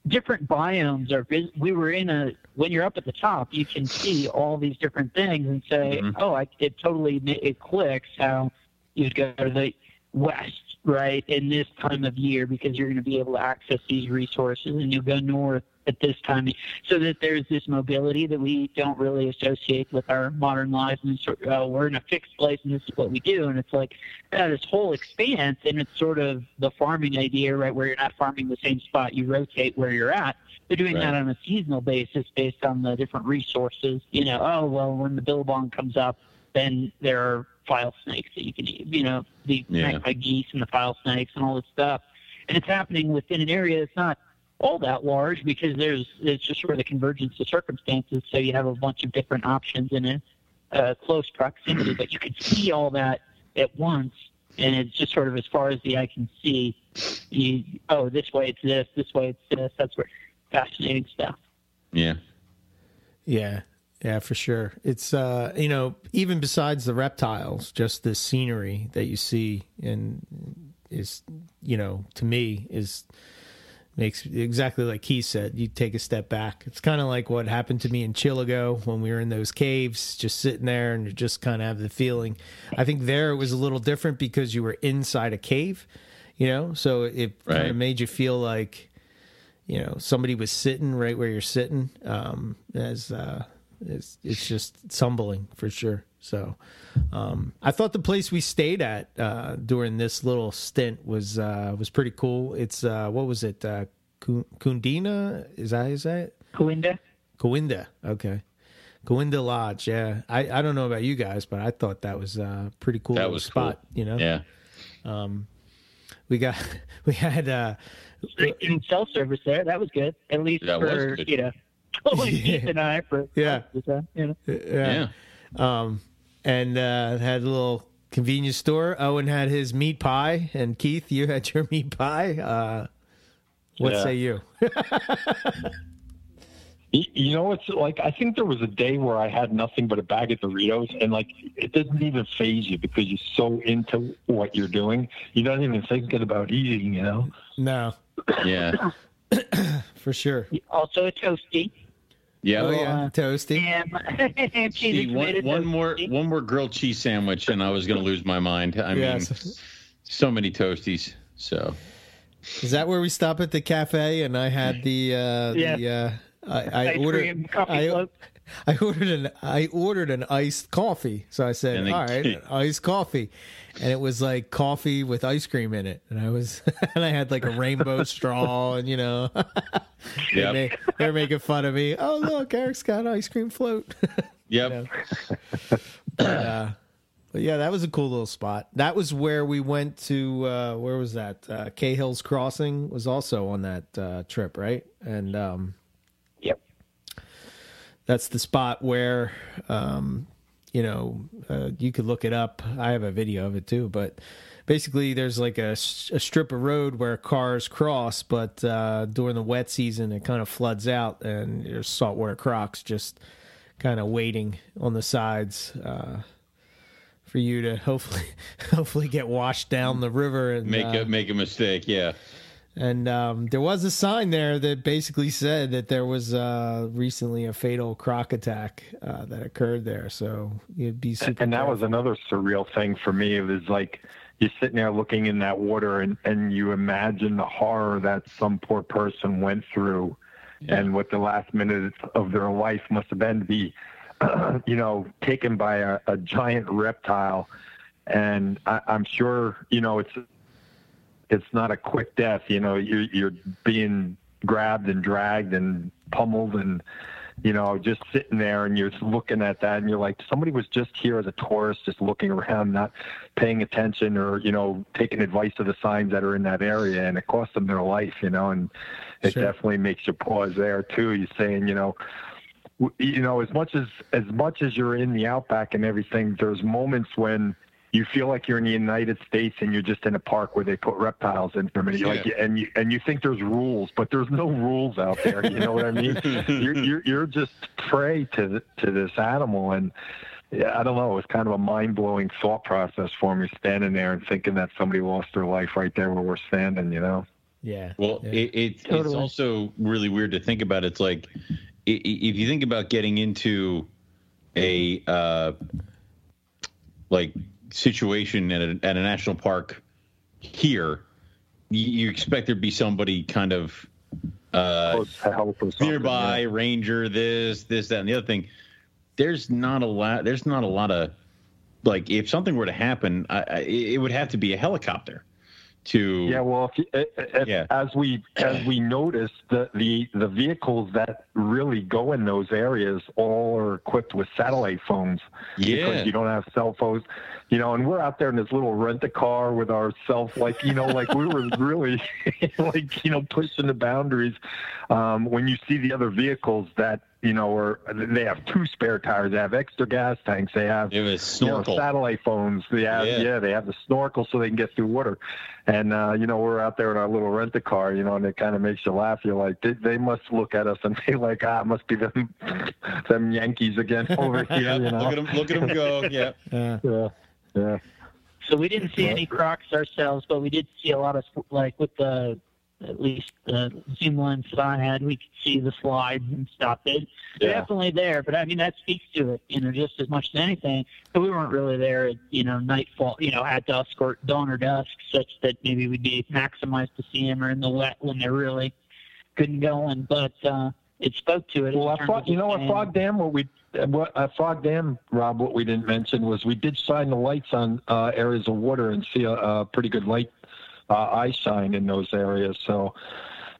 different biomes are. We were in a when you're up at the top, you can see all these different things and say, mm-hmm. oh, I, it totally it clicks how you'd go to the west right, in this time of year because you're going to be able to access these resources and you'll go north at this time. So that there's this mobility that we don't really associate with our modern lives. And sort of, uh, we're in a fixed place and this is what we do. And it's like uh, this whole expanse and it's sort of the farming idea right where you're not farming the same spot you rotate where you're at. They're doing right. that on a seasonal basis based on the different resources you know oh well when the billabong comes up then there are file snakes that you can eat, you know, the yeah. magpie geese and the file snakes and all this stuff. And it's happening within an area that's not all that large because there's it's just sort of the convergence of circumstances. So you have a bunch of different options in a uh, close proximity, but you can see all that at once, and it's just sort of as far as the eye can see. You oh, this way it's this, this way it's this. That's where fascinating stuff. Yeah. Yeah. Yeah, for sure. It's uh, you know, even besides the reptiles, just the scenery that you see and is, you know, to me is makes exactly like he said. You take a step back. It's kind of like what happened to me in Chillagoe when we were in those caves, just sitting there and you just kind of have the feeling. I think there it was a little different because you were inside a cave, you know, so it right. kind of made you feel like, you know, somebody was sitting right where you're sitting. Um, as uh, it's it's just it's humbling for sure. So, um, I thought the place we stayed at uh, during this little stint was uh, was pretty cool. It's uh, what was it? Uh, Kundina. Is that is that Cooinda? Cooinda. Okay. Cooinda Lodge. Yeah. I, I don't know about you guys, but I thought that was a pretty cool that was spot. Cool. You know. Yeah. Um, we got we had uh, in cell service there. That was good. At least that for you know, Keith and I for yeah, you know. yeah. yeah. Um, and uh, had a little convenience store. Owen had his meat pie, and Keith, you had your meat pie. Uh, what yeah. say you? you know, it's like I think there was a day where I had nothing but a bag of Doritos, and like it doesn't even phase you because you're so into what you're doing. you're not even thinking about eating, you know? No. Yeah. For sure. Also a toasty. Yeah, oh, yeah, uh, toasty. Ham, See, one, one more, one more grilled cheese sandwich, and I was going to lose my mind. I mean, so many toasties. So, is that where we stop at the cafe? And I had the, uh, yeah. the, uh, I, I ordered, I, I, ordered an, I ordered an iced coffee. So I said, all right, iced coffee, and it was like coffee with ice cream in it, and I was, and I had like a rainbow straw, and you know. Yeah, they, they're making fun of me. Oh, look, Eric's got an ice cream float. Yep. but, uh, but yeah, that was a cool little spot. That was where we went to. Uh, where was that? Uh, Cahill's Crossing was also on that uh, trip, right? And um, yep, that's the spot where um, you know uh, you could look it up. I have a video of it too, but basically there's like a, a strip of road where cars cross, but uh, during the wet season it kind of floods out, and there's saltwater crocs just kind of waiting on the sides uh, for you to hopefully hopefully get washed down the river and make a uh, make a mistake. Yeah. And um, there was a sign there that basically said that there was uh, recently a fatal croc attack uh, that occurred there. So you'd be super. And that was another surreal thing for me. It was like you're sitting there looking in that water and, and you imagine the horror that some poor person went through yeah. and what the last minute of their life must have been to be, uh, you know, taken by a, a giant reptile. And I, I'm sure, you know, it's, it's not a quick death. You know, you're, you're being grabbed and dragged and pummeled and, you know, just sitting there and you're looking at that and you're like, somebody was just here as a tourist, just looking around, not paying attention or, you know, taking advice of the signs that are in that area and it cost them their life, you know, and it sure. definitely makes you pause there too. You're saying, you know, you know, as much as, as much as you're in the outback and everything, there's moments when, you feel like you're in the United States and you're just in a park where they put reptiles in for me. minute. Yeah. Like, and you and you think there's rules, but there's no rules out there. You know what I mean? you're, you're you're just prey to to this animal, and yeah, I don't know. It's kind of a mind blowing thought process for me standing there and thinking that somebody lost their life right there where we're standing. You know? Yeah. Well, yeah. It, it totally. it's also really weird to think about. It's like if you think about getting into a uh, like situation at a, at a national park here, you, you expect there to be somebody kind of uh, nearby, yeah. ranger, this, this, that, and the other thing. There's not a lot. There's not a lot of like if something were to happen, I, I, it would have to be a helicopter to yeah well if, if, eh, eh, eh, yeah. as we as we notice the, the the vehicles that really go in those areas all are equipped with satellite phones yeah. because you don't have cell phones you know and we're out there in this little rent a car with ourselves like you know like we were really like you know pushing the boundaries um, when you see the other vehicles that you know, or they have two spare tires. They have extra gas tanks. They have you know, satellite phones. They have, yeah. yeah. they have the snorkel so they can get through water. And uh, you know, we're out there in our little rent a car. You know, and it kind of makes you laugh. You're like, they, they must look at us and be like, ah, it must be them, them Yankees again over here. yeah, you know? look at them, look at them go. Yeah, yeah, yeah. Yeah. So we didn't see any crocs ourselves, but we did see a lot of like with the at least the zoom lens that I had, we could see the slides and stuff. It, yeah. definitely there, but I mean that speaks to it, you know, just as much as anything. But we weren't really there at you know nightfall, you know, at dusk or dawn or dusk, such that maybe we'd be maximized to see them or in the wet when they're really good and going. But uh, it spoke to it. Well, you know, at Frog Dam, what we what at Frog Dam, Rob, what we didn't mention was we did sign the lights on uh, areas of water and see a, a pretty good light uh, eye shine in those areas. So,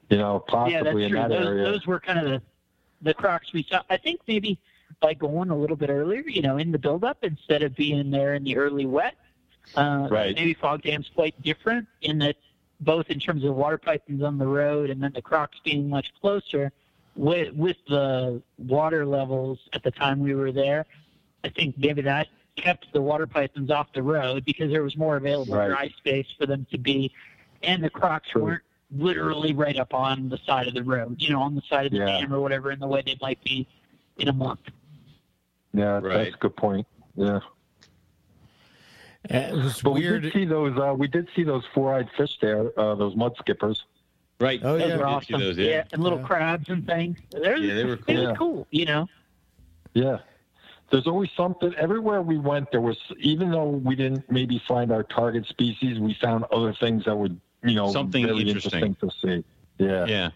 you know, possibly yeah, in that those, area. Those were kind of the, the crocs we saw. I think maybe by going a little bit earlier, you know, in the buildup instead of being there in the early wet. Uh, right. Maybe Fogg Dam's quite different in that both in terms of water pythons on the road and then the crocs being much closer with with the water levels at the time we were there. I think maybe that kept the water pythons off the road because there was more available right. dry space for them to be, and the crocs True. weren't literally right up on the side of the road, you know, on the side of the Yeah. dam or whatever, in the way they might be in a month. Yeah, Right. that's a good point. Yeah. Uh, It was But weird. we did see those. Uh, we did see those four-eyed fish there. Uh, those mud skippers. Right. Oh, Those yeah. were I did see awesome. those, yeah. and little Yeah. crabs and things. They're, Yeah, they were cool. was Yeah. cool, you know. Yeah. There's always something. Everywhere we went, there was. Even though we didn't maybe find our target species, we found other things that would, you know, Something very interesting. interesting to see. Yeah. Yeah.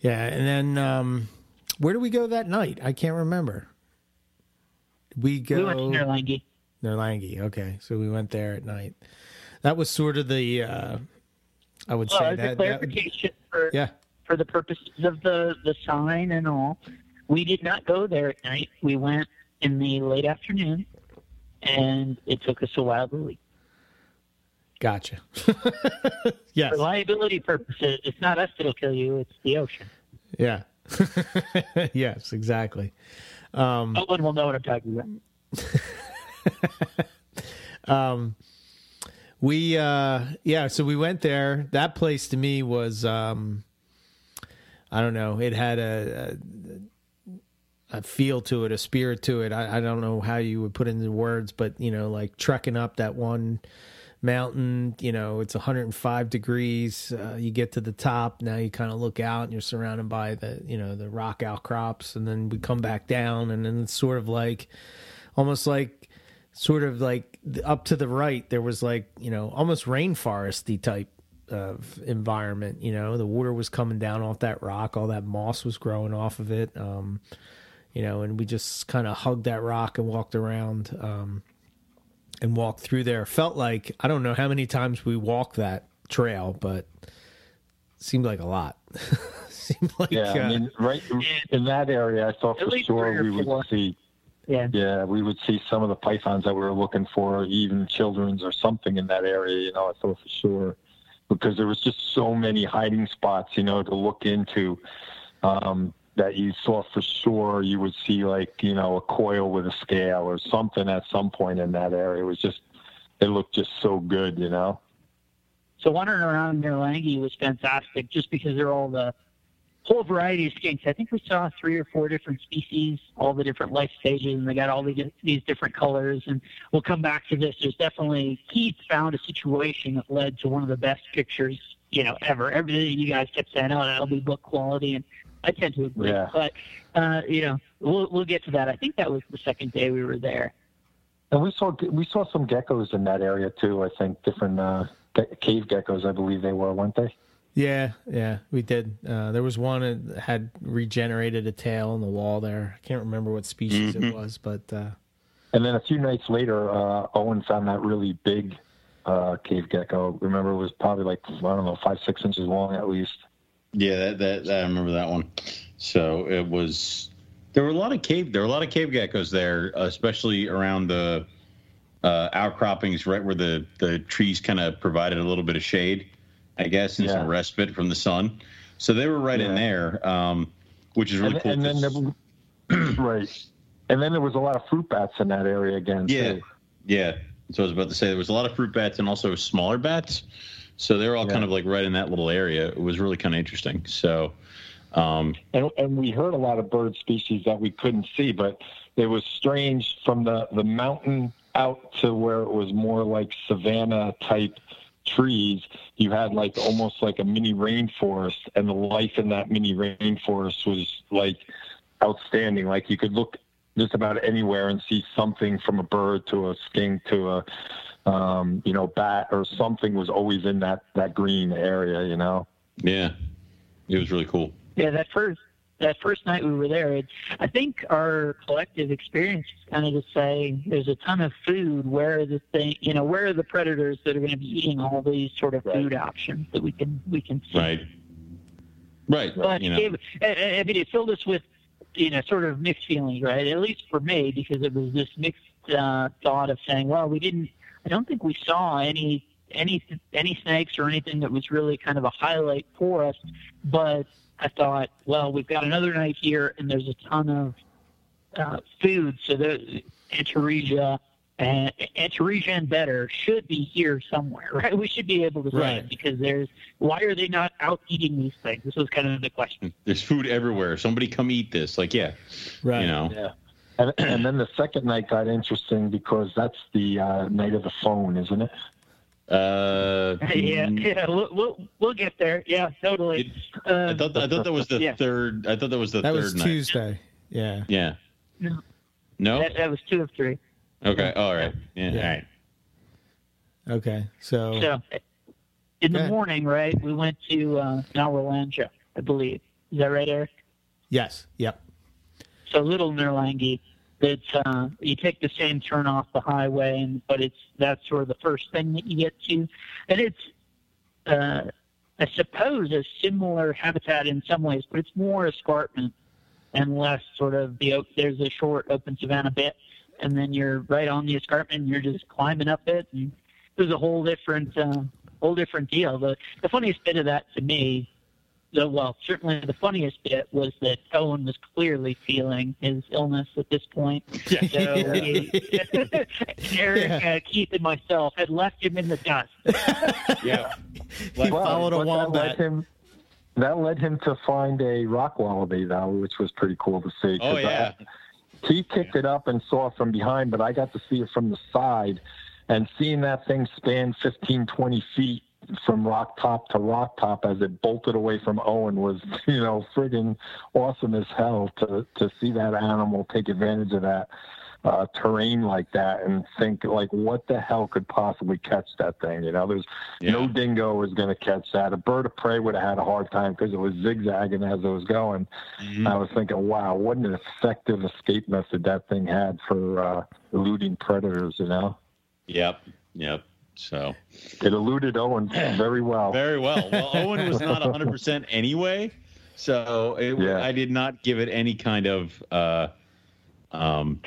Yeah, and then um, where do we go that night? I can't remember. We go We went to Nourlangie. Nourlangie. Okay, so we went there at night. That was sort of the. Uh, I would Well, say a that, that. clarification for Yeah. for the purposes of the the sign and all, we did not go there at night. We went in the late afternoon, and it took us a while to leave. Gotcha. yes. For liability purposes, it's not us that'll kill you; it's the ocean. Yeah. yes, exactly. Um, No one will know what I'm talking about. um, we uh, yeah, so we went there. That place to me was um, I don't know. It had a, a a feel to it, a spirit to it. I, I don't know how you would put it into words, but you know, like trekking up that one mountain. You know, it's 105 degrees. Uh, you get to the top. Now you kind of look out, and you're surrounded by the you know the rock outcrops, and then we come back down, and then it's sort of like almost like sort of like up to the right there was like you know almost rainforesty type of environment you know the water was coming down off that rock all that moss was growing off of it um you know and we just kind of hugged that rock and walked around um and walked through there felt like i don't know how many times we walked that trail but seemed like a lot seemed like Yeah. uh, I mean, right in that area, I thought for sure three or we would see. Yeah. Yeah, we would see some of the pythons that we were looking for, even children's or something in that area. You know, I thought for sure because there was just so many hiding spots, you know, to look into. Um, that you saw for sure you would see like you know a coil with a scale or something at some point in that area. It was just it looked just so good, you know. So wandering around Nourlangie was fantastic, just because there are all the whole variety of skinks. I think we saw three or four different species, all the different life stages, and they got all these these different colors. And we'll come back to this. There's definitely Keith found a situation that led to one of the best pictures you know ever. Everything you guys kept saying, oh, that'll be book quality, and I tend to agree. Yeah. But uh, you know, we'll we'll get to that. I think that was the second day we were there. And we saw we saw some geckos in that area too. I think different uh, ge- cave geckos, I believe they were, weren't they? Yeah, yeah, we did. Uh, there was one that had regenerated a tail on the wall there. I can't remember what species it was, but uh, And then a few nights later, uh, Owen found that really big uh, cave gecko. Remember, it was probably like I don't know, five six inches long at least. Yeah, that, that, that I remember that one. So it was. There were a lot of cave. There were a lot of cave geckos there, especially around the uh, outcroppings, right where the the trees kind of provided a little bit of shade, I guess, and Yeah. some respite from the sun. So they were right in there, um, which is really and, cool. and then there, right, and then there was a lot of fruit bats in that area again. Yeah, too. yeah. So I was about to say there was a lot of fruit bats and also smaller bats. So they were all Yeah. kind of like right in that little area. It was really kind of interesting. So, um, and and we heard a lot of bird species that we couldn't see, but it was strange from the the mountain out to where it was more like savanna type trees. You had like almost like a mini rainforest, and the life in that mini rainforest was like outstanding. Like you could look just about anywhere and see something from a bird to a skink to a um, you know bat or something was always in that that green area. You know. yeah, it was really cool. Yeah, that first that first night we were there, it, I think our collective experience is kind of to say there's a ton of food. Where are the thing, you know, where are the predators that are going to be eating all these sort of Right. food options that we can we can see? Right. Right. But you know. Gave, I mean, it filled us with you know sort of mixed feelings, right? At least for me, because it was this mixed uh, thought of saying, well, we didn't. I don't think we saw any any any snakes or anything that was really kind of a highlight for us. But I thought, well, we've got another night here, and there's a ton of uh, food, so the Antaresia and Antaresia and better should be here somewhere, right? We should be able to right. it because there's why are they not out eating these things? This was kind of the question. There's food everywhere. Somebody come eat this. Like, yeah, right. You know, yeah. And, and then the second night got interesting because that's the uh, night of the phone, isn't it? Uh, yeah, yeah, we'll, we'll, we'll get there. Yeah, totally. It, uh, I thought I thought that was the yeah. third. I thought that was the that third was night. Tuesday. Yeah. Yeah. No. No. That, that was two of three. Okay. All right. Yeah. yeah. All right. Okay. So. So, in the morning, right? We went to uh, Nawurlandja, I believe. Is that right, Eric? Yes. Yep. So Little Nourlangie it's uh, you take the same turn off the highway, and but it's that's sort of the first thing that you get to, and it's uh, I suppose a similar habitat in some ways, but it's more escarpment and less sort of the there's a short open savanna bit, and then you're right on the escarpment, and you're just climbing up it, and there's a whole different uh, whole different deal. The the funniest bit of that to me the, well, certainly the funniest bit was that Owen was clearly feeling his illness at this point. Yeah. So we, Eric, yeah. uh, Keith, and myself had left him in the dust. yeah. He well, followed a wombat. That led, him, that led him to find a rock wallaby, though, which was pretty cool to see. Oh, yeah. I, he kicked it up and saw it from behind, but I got to see it from the side. And seeing that thing span 15, 20 feet from rock top to rock top as it bolted away from Owen was, you know, friggin' awesome as hell to to see that animal take advantage of that uh, terrain like that and think like what the hell could possibly catch that thing? You know, there's yeah. no dingo was going to catch that. A bird of prey would have had a hard time because it was zigzagging as it was going. Mm-hmm. I was thinking, wow, what an effective escape method that thing had for uh, eluding predators. You know. Yep. Yep. So it eluded Owen very well. Very well. Well, Owen was not 100% anyway. So it, yeah. I did not give it any kind of, uh, um,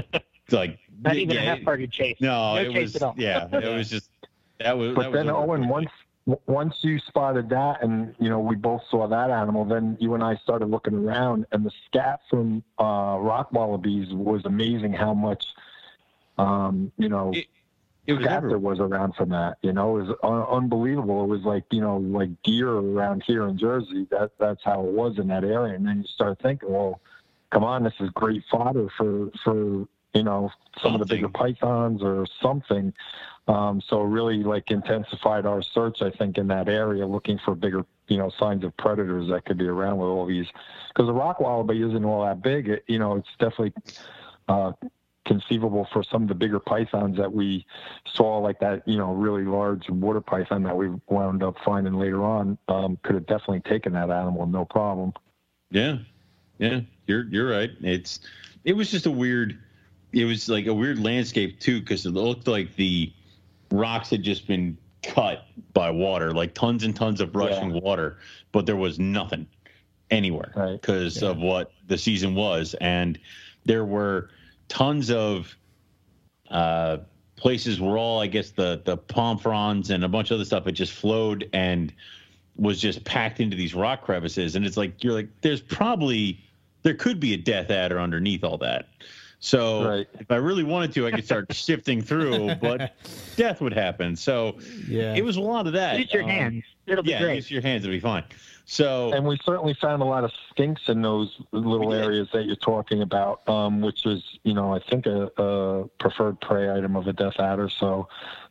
like, not even yeah, a half party chase. No, no it chase was, yeah, it was just, that was, but that then was Owen, once, once you spotted that and, you know, we both saw that animal, then you and I started looking around and the scat from, uh, rock wallabies was amazing how much, um, you know, it, it was was around from that. You know, it was un- unbelievable. It was like you know, like deer around here in Jersey. That that's how it was in that area. And then you start thinking, well, come on, this is great fodder for for you know some something. of the bigger pythons or something. Um, so really like intensified our search, I think, in that area, looking for bigger, you know, signs of predators that could be around with all these. Because the rock wallaby isn't all that big. It, you know, it's definitely uh, conceivable for some of the bigger pythons that we saw, like that, you know, really large water python that we wound up finding later on, um, could have definitely taken that animal no problem. Yeah, yeah, you're you're right. It's it was just a weird, it was like a weird landscape too, because it looked like the rocks had just been cut by water, like tons and tons of rushing yeah. water, but there was nothing anywhere because right. yeah. of what the season was, and there were tons of uh, places where all I guess the the palm fronds and a bunch of other stuff it just flowed and was just packed into these rock crevices, and it's like you're like, there's probably there could be a death adder underneath all that. So right. if I really wanted to, I could start shifting through, but death would happen. So yeah. it was a lot of that. Use your um, hands. It'll be yeah, great. use your hands. It'll be fine. So and we certainly found a lot of skinks in those little areas that you're talking about, um, which is you know I think a, a, preferred prey item of a death adder. So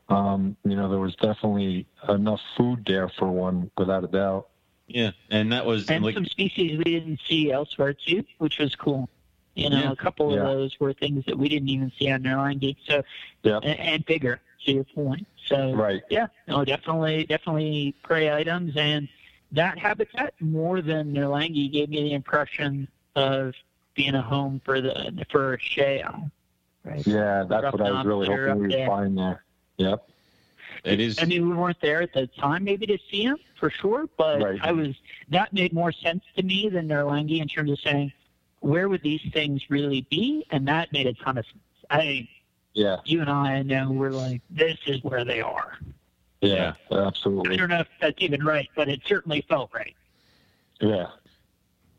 um, you know there was definitely enough food there for one without a doubt. Yeah, and that was and like, some species we didn't see elsewhere too, which was cool. You know, yeah. a couple yeah. of those were things that we didn't even see on Nourlangie. So yeah, and, and bigger to your point. So right, yeah, no, definitely, definitely prey items and that habitat more than Nourlangie gave me the impression of being a home for the for Shea. Right? Yeah, that's what I was really hoping we'd find there. Yep. it is. I mean, we weren't there at the time, maybe to see him for sure, but right. I was that made more sense to me than Nourlangie in terms of saying where would these things really be, and that made a ton of sense. I, yeah, you and I, I know we're like, this is where they are. Yeah, absolutely. I don't know if that's even right, but it certainly felt right. Yeah.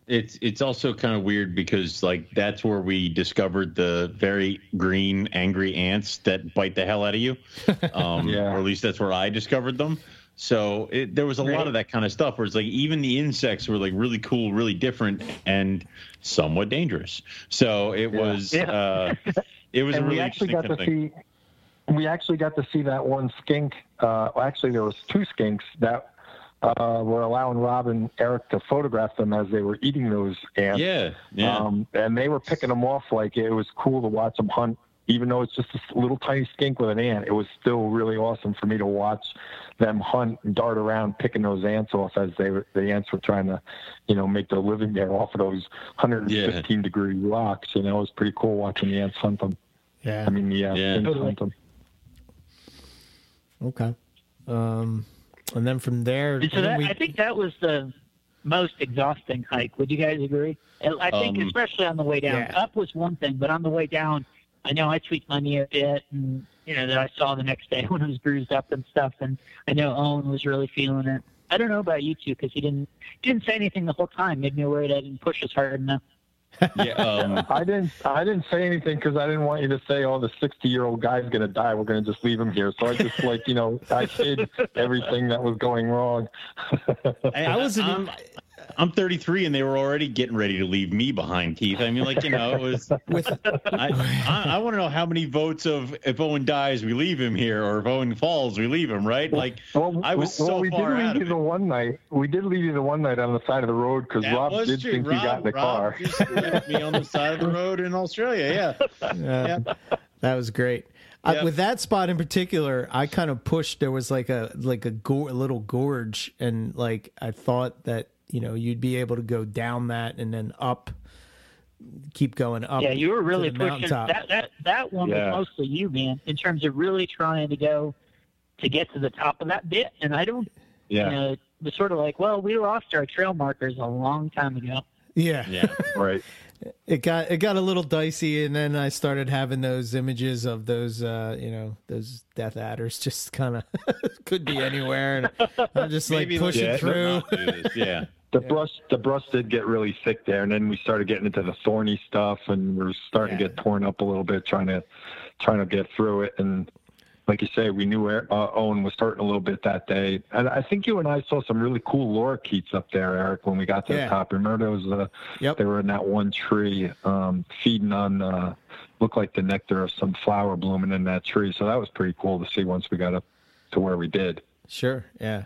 It's it's also kind of weird because like that's where we discovered the very green angry ants that bite the hell out of you. Um, yeah. Or at least that's where I discovered them. So it, there was a right. lot of that kind of stuff where it's like even the insects were like really cool, really different, and somewhat dangerous. So it yeah. was yeah. uh, it was and a really we actually got to thing. see we actually got to see that one skink. Uh, well, actually, there was two skinks that uh, were allowing Rob and Eric to photograph them as they were eating those ants. Yeah, yeah. Um, and they were picking them off like it was cool to watch them hunt even though it's just a little tiny skink with an ant, it was still really awesome for me to watch them hunt and dart around picking those ants off as they the ants were trying to, you know, make their living there off of those 115 yeah. degree rocks. You know, it was pretty cool watching the ants hunt them. Yeah, I mean, the uh, yeah, totally. hunt them. Okay, um, and then from there, so that, we... I think that was the most exhausting hike. Would you guys agree? I think, um, especially on the way down. Yeah. Up was one thing, but on the way down, I know I tweaked my knee a bit, and you know that I saw the next day when it was bruised up and stuff. And I know Owen was really feeling it. I don't know about you two because he didn't didn't say anything the whole time. Made me worried I didn't push as hard enough. yeah, um, I didn't. I didn't say anything because I didn't want you to say, "Oh, the sixty-year-old guy's going to die. We're going to just leave him here." So I just like you know, I hid everything that was going wrong. I, I wasn't. I'm 33 and they were already getting ready to leave me behind, Keith. I mean, like, you know, it was. With, I, I, I want to know how many votes of if Owen dies, we leave him here, or if Owen falls, we leave him, right? Like, well, I was well, so we far did leave you the one night. We did leave you the one night on the side of the road because Rob did true. think Rob, he got in the Rob car. Just left me on the side of the road in Australia. Yeah. yeah. yeah. That was great. Uh, yep. I, with that spot in particular, I kind of pushed. There was like a like a, go- a little gorge, and like I thought that you know you'd be able to go down that and then up keep going up yeah you were really pushing that that that one yeah. was mostly you man in terms of really trying to go to get to the top of that bit. And i don't yeah. you know, it was sort of like well we lost our trail markers a long time ago. Yeah. Yeah right it got it got a little dicey and then i started having those images of those uh you know those death adders just kind of could be anywhere and i'm just like pushing yeah, through yeah the yeah. brush the brush did get really thick there and then we started getting into the thorny stuff and we are starting yeah. to get torn up a little bit trying to trying to get through it and like you say, we knew uh, Owen was hurting a little bit that day, and I think you and I saw some really cool lorikeets up there, Eric, when we got to yeah. the top. Remember, there was a yep. they were in that one tree, um, feeding on uh, looked like the nectar of some flower blooming in that tree. So that was pretty cool to see once we got up to where we did. Sure, yeah.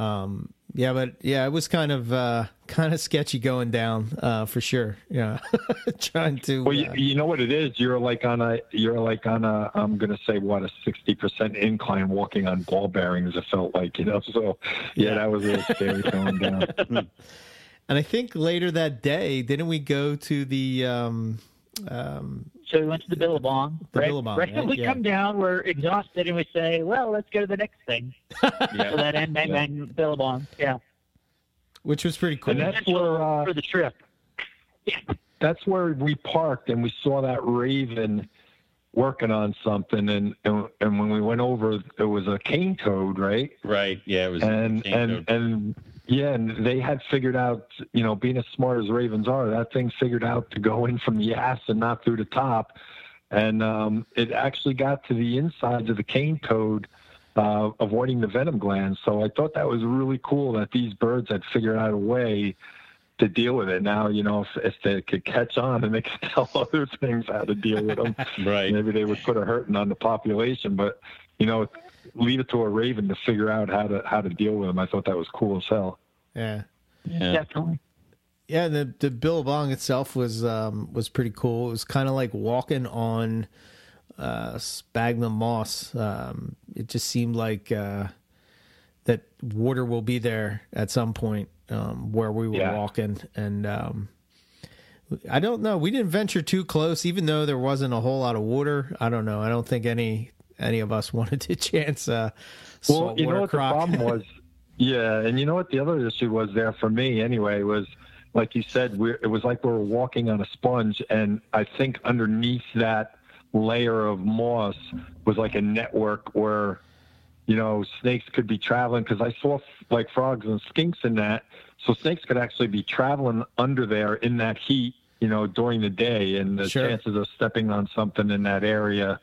Um, yeah, but yeah, it was kind of uh, kind of sketchy going down uh, for sure. Yeah, trying to. Well, you, uh, you, know what it is. You're like on a you're like on a I'm gonna say what a sixty percent incline walking on ball bearings. It felt like you know. So yeah, yeah. that was a little scary going down. and I think later that day, didn't we go to the um, um, so we went to the Billabong. The right? Billabong. Right when we yeah. come down, we're exhausted, and we say, "Well, let's go to the next thing." yeah. So that end bang yeah. bang Billabong. Yeah. Which was pretty cool. And that's where uh, for the trip. Yeah. That's where we parked, and we saw that raven working on something and, and and when we went over it was a cane toad right right yeah it was and and toad. and yeah, and they had figured out, you know, being as smart as ravens are, that thing figured out to go in from the ass and not through the top. And um, it actually got to the insides of the cane toad, uh, avoiding the venom glands. So I thought that was really cool that these birds had figured out a way to deal with it. Now, you know, if, if they could catch on and they could tell other things how to deal with them, right? Maybe they would put a hurting on the population. But you know, leave it to a raven to figure out how to how to deal with them. I thought that was cool as hell. Yeah, yeah, definitely. Yeah, the the Billabong itself was um, was pretty cool. It was kind of like walking on uh, sphagnum moss. Um, it just seemed like uh, that water will be there at some point um, where we were yeah. walking, and um, I don't know. We didn't venture too close, even though there wasn't a whole lot of water. I don't know. I don't think any any of us wanted to chance uh, well, you know what croc. the problem was? Yeah, and you know what the other issue was there for me anyway was like you said, we it was like we were walking on a sponge, and I think underneath that layer of moss was like a network where you know snakes could be traveling because I saw like frogs and skinks in that, so snakes could actually be traveling under there in that heat, you know, during the day, and the sure. chances of stepping on something in that area,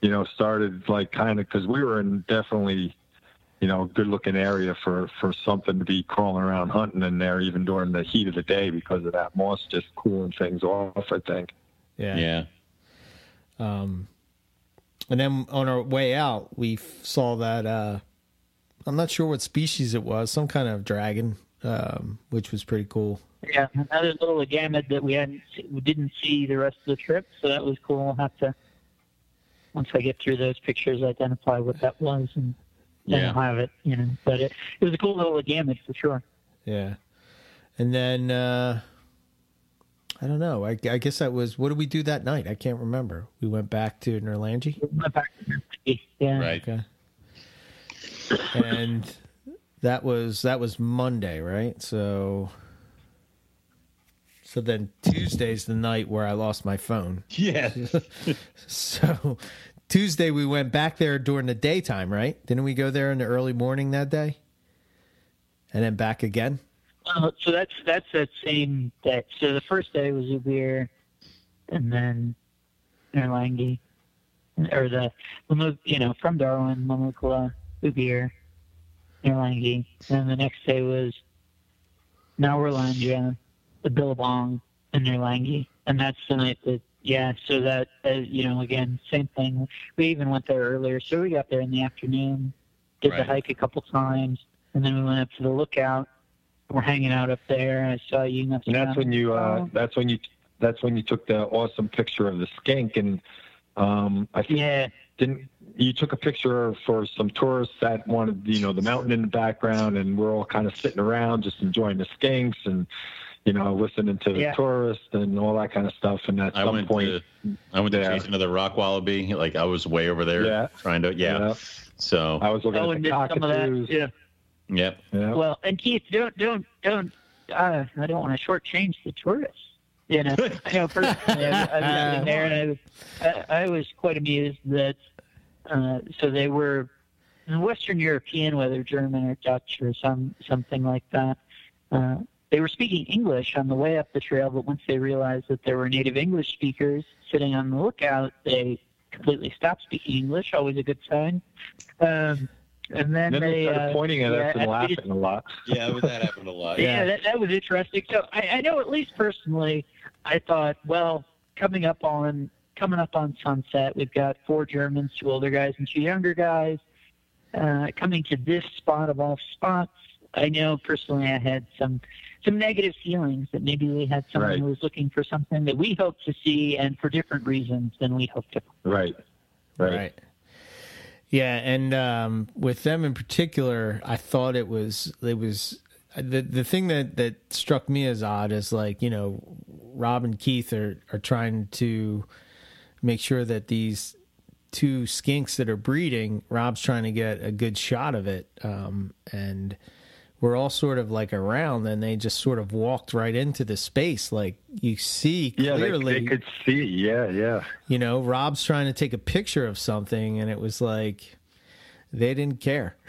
you know, started like kind of because we were in definitely you know, good looking area for, for something to be crawling around hunting in there, even during the heat of the day because of that moss just cooling things off, I think. Yeah. Yeah. Um, and then on our way out, we saw that, uh, I'm not sure what species it was, some kind of dragon, um, which was pretty cool. Yeah, another little agamid that we hadn't, we didn't see the rest of the trip, so that was cool. I'll have to, once I get through those pictures, identify what that was and then yeah. have it, you know. But it, it was a cool little agamid for sure. Yeah, and then uh, I don't know. I, I, guess that was what did we do that night? I can't remember. We went back to Nourlangie. We went back to Nourlangie. Yeah. Right. Okay. and that was that was Monday, right? So. So then Tuesday's the night where I lost my phone. Yeah. so Tuesday we went back there during the daytime, right? Didn't we go there in the early morning that day? And then back again? Uh, so that's that's that same day. So the first day was Ubirr, and then Nourlangie, or the you know from Darwin, Mamukala, Ubirr, Nourlangie. And then the next day was now Nawurlandja, the Billabong, and Nourlangie. And that's the night that yeah, so that uh, you know, again, same thing. We even went there earlier, so we got there in the afternoon, did right. the hike a couple times, and then we went up to the lookout. We're hanging out up there. and I saw you. And that's when you. Uh, that's when you. That's when you took the awesome picture of the skink, and um, I think yeah. didn't you took a picture for some tourists that wanted you know the mountain in the background, and we're all kind of sitting around just enjoying the skinks and you know, listening to the yeah. tourists and all that kind of stuff. And at I some went point, to, I went to chase another rock wallaby. Like I was way over there yeah. trying to, yeah. yeah. So I was looking oh, at the cockatoos. yeah. Yep. Yeah. Well, and Keith, don't, don't, don't, uh, I don't want to shortchange the tourists. You know, I know personally, I, I was in there and I was, I, I was quite amused that, uh, so they were Western European, whether German or Dutch or some, something like that. Uh, they were speaking English on the way up the trail, but once they realized that there were native English speakers sitting on the lookout, they completely stopped speaking English. Always a good sign. Um, and then, then they, they started uh, pointing at us and laughing a lot. Yeah, that happened a lot. Yeah, yeah that, that was interesting. So I, I know, at least personally, I thought, well, coming up on coming up on sunset, we've got four Germans, two older guys and two younger guys. Uh, coming to this spot of all spots, I know personally I had some some negative feelings that maybe we had someone right. who was looking for something that we hoped to see and for different reasons than we hoped to. Right. Right. right. Yeah, and um, with them in particular, I thought it was it was the the thing that that struck me as odd is like you know Rob and Keith are are trying to make sure that these two skinks that are breeding, Rob's trying to get a good shot of it, um, and were all sort of like around and they just sort of walked right into the space. Like you see clearly yeah, they, they, could see. Yeah yeah. You know rob's trying to take a picture of something and it was like they didn't care.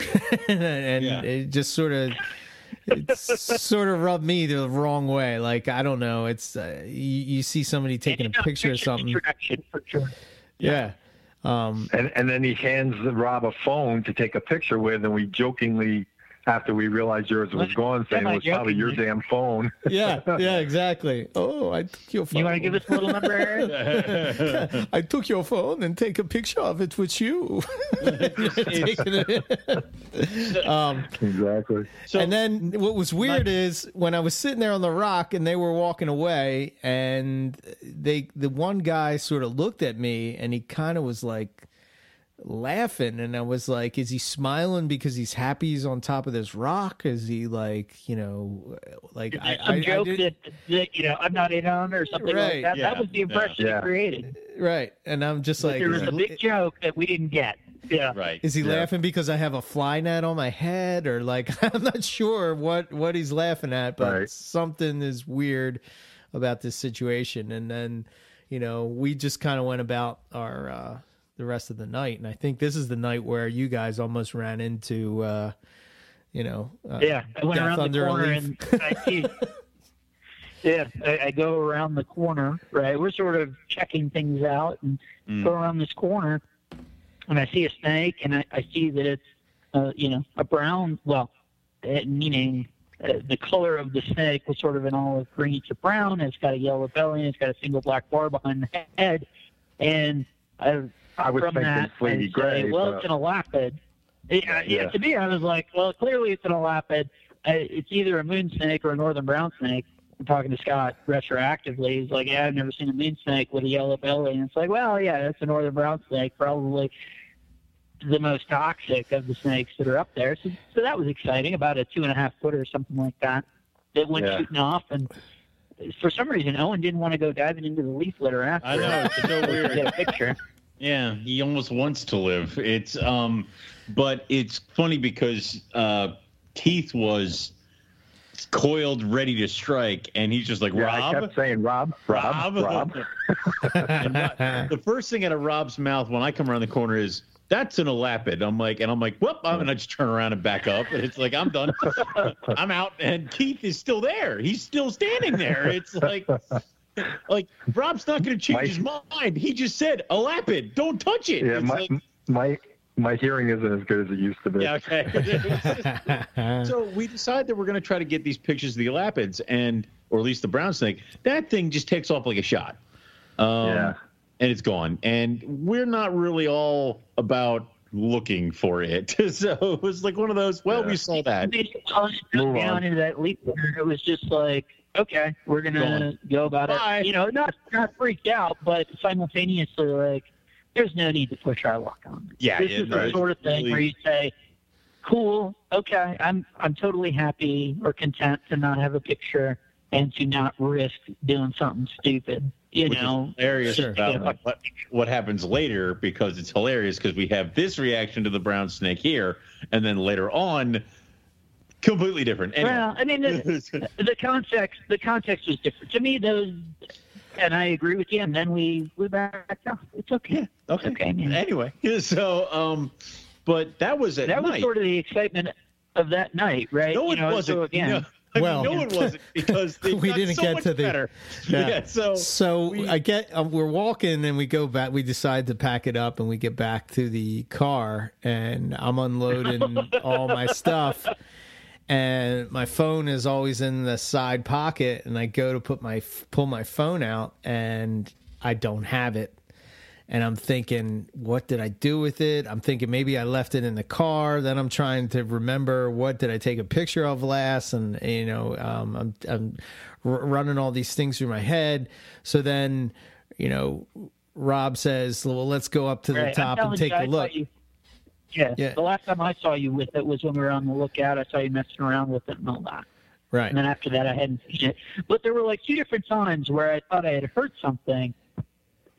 And yeah. it just sort of it sort of rubbed me the wrong way. Like i don't know. It's uh, you, you, see somebody taking a picture of something. for sure. Yeah, yeah. Um, and and then he hands Rob a phone to take a picture with, and we jokingly after we realized yours was gone, saying it was probably your damn phone. yeah, yeah, exactly. Oh, I took your phone. You want to give us a little number? I took your phone and take a picture of it with you. um, exactly. So, and then what was weird my, is when I was sitting there on the rock and they were walking away, and they the one guy sort of looked at me and he kind of was like laughing and I was like, is he smiling because he's happy he's on top of this rock? Is he like, you know, like I, some I, joke I that, that, you know I'm not in on or something right. like that. Yeah. That was the impression yeah. it created. Right, and I'm just like, there was a big joke that we didn't get. Yeah. Right. Is he yeah. laughing because I have a fly net on my head, or like I'm not sure what what he's laughing at, but right. something is weird about this situation. And then, you know, we just kind of went about our uh, the rest of the night, and I think this is the night where you guys almost ran into. Uh, you know, uh, yeah, I went around the corner and I see, yeah, I, I, go around the corner, right? We're sort of checking things out and mm. go around this corner, and I see a snake, and I, I see that it's, uh, you know, a brown, well, uh, meaning uh, the color of the snake was sort of an olive green to brown. It's got a yellow belly, and it's got a single black bar behind the head, and I, I was from that, I gray, say, well, but... it's an elapid yeah, yeah. To me, I was like, well, clearly it's an elapid. Uh, it's either a moon snake or a northern brown snake. I'm talking to Scott retroactively. He's like, yeah, I've never seen a moon snake with a yellow belly. And it's like, well, yeah, that's a northern brown snake, probably the most toxic of the snakes that are up there. So, so that was exciting. About a two and a half foot or something like that. That went yeah. shooting off, and for some reason, Owen didn't want to go diving into the leaf litter after. I know it's so weird. Get a picture. Yeah, he almost wants to live. It's um, but it's funny because uh, Keith was coiled, ready to strike, and he's just like yeah, Rob. I kept saying Rob, Rob, Rob. Rob. the first thing out of Rob's mouth when I come around the corner is that's an elapid. I'm like, and I'm like, whoop, I'm gonna just turn around and back up. And it's like, I'm done. I'm out. And Keith is still there. He's still standing there. It's like, like Rob's not gonna change my, his mind. He just said elapid. Don't touch it. Yeah, my, like, my my hearing isn't as good as it used to be. Yeah, okay. so we decide that we're going to try to get these pictures of the elapids and, or at least the brown snake. That thing just takes off like a shot. Um, yeah. And it's gone. And we're not really all about looking for it. so it was like one of those. Well, yeah. we saw that. down into that leap. It was just like, okay, we're gonna go about Bye. it. You know, not not freaked out, but simultaneously like there's no need to push our luck on. Yeah, this yeah, is the sort of thing really... where you say, "Cool, okay, I'm I'm totally happy or content to not have a picture and to not risk doing something stupid." You Which know, hilarious sure. about what, what happens later because it's hilarious because we have this reaction to the brown snake here, and then later on, completely different. Anyway. Well, I mean, the, the context the context was different to me. Those and I agree with you. And then we we back off. It's okay. Yeah, okay. It's okay, man. Anyway, so um, but that was at that night. was sort of the excitement of that night, right? No, it you know, wasn't. So again, no. I well, mean, no, it wasn't because we didn't so get to the. Better. Yeah. yeah so so we, I get um, we're walking and we go back. We decide to pack it up and we get back to the car and I'm unloading all my stuff and my phone is always in the side pocket and i go to put my pull my phone out and i don't have it. And i'm thinking what did i do with it? I'm thinking maybe i left it in the car then i'm trying to remember. What did i take a picture of last? And you know um, i'm, I'm r- running all these things through my head. So then you know rob says well let's go up to the top and take a look yeah. yeah. The last time I saw you with it was when we were on the lookout. I saw you messing around with it and all that. Right. And then after that, I hadn't seen it. But there were like two different times where I thought I had heard something,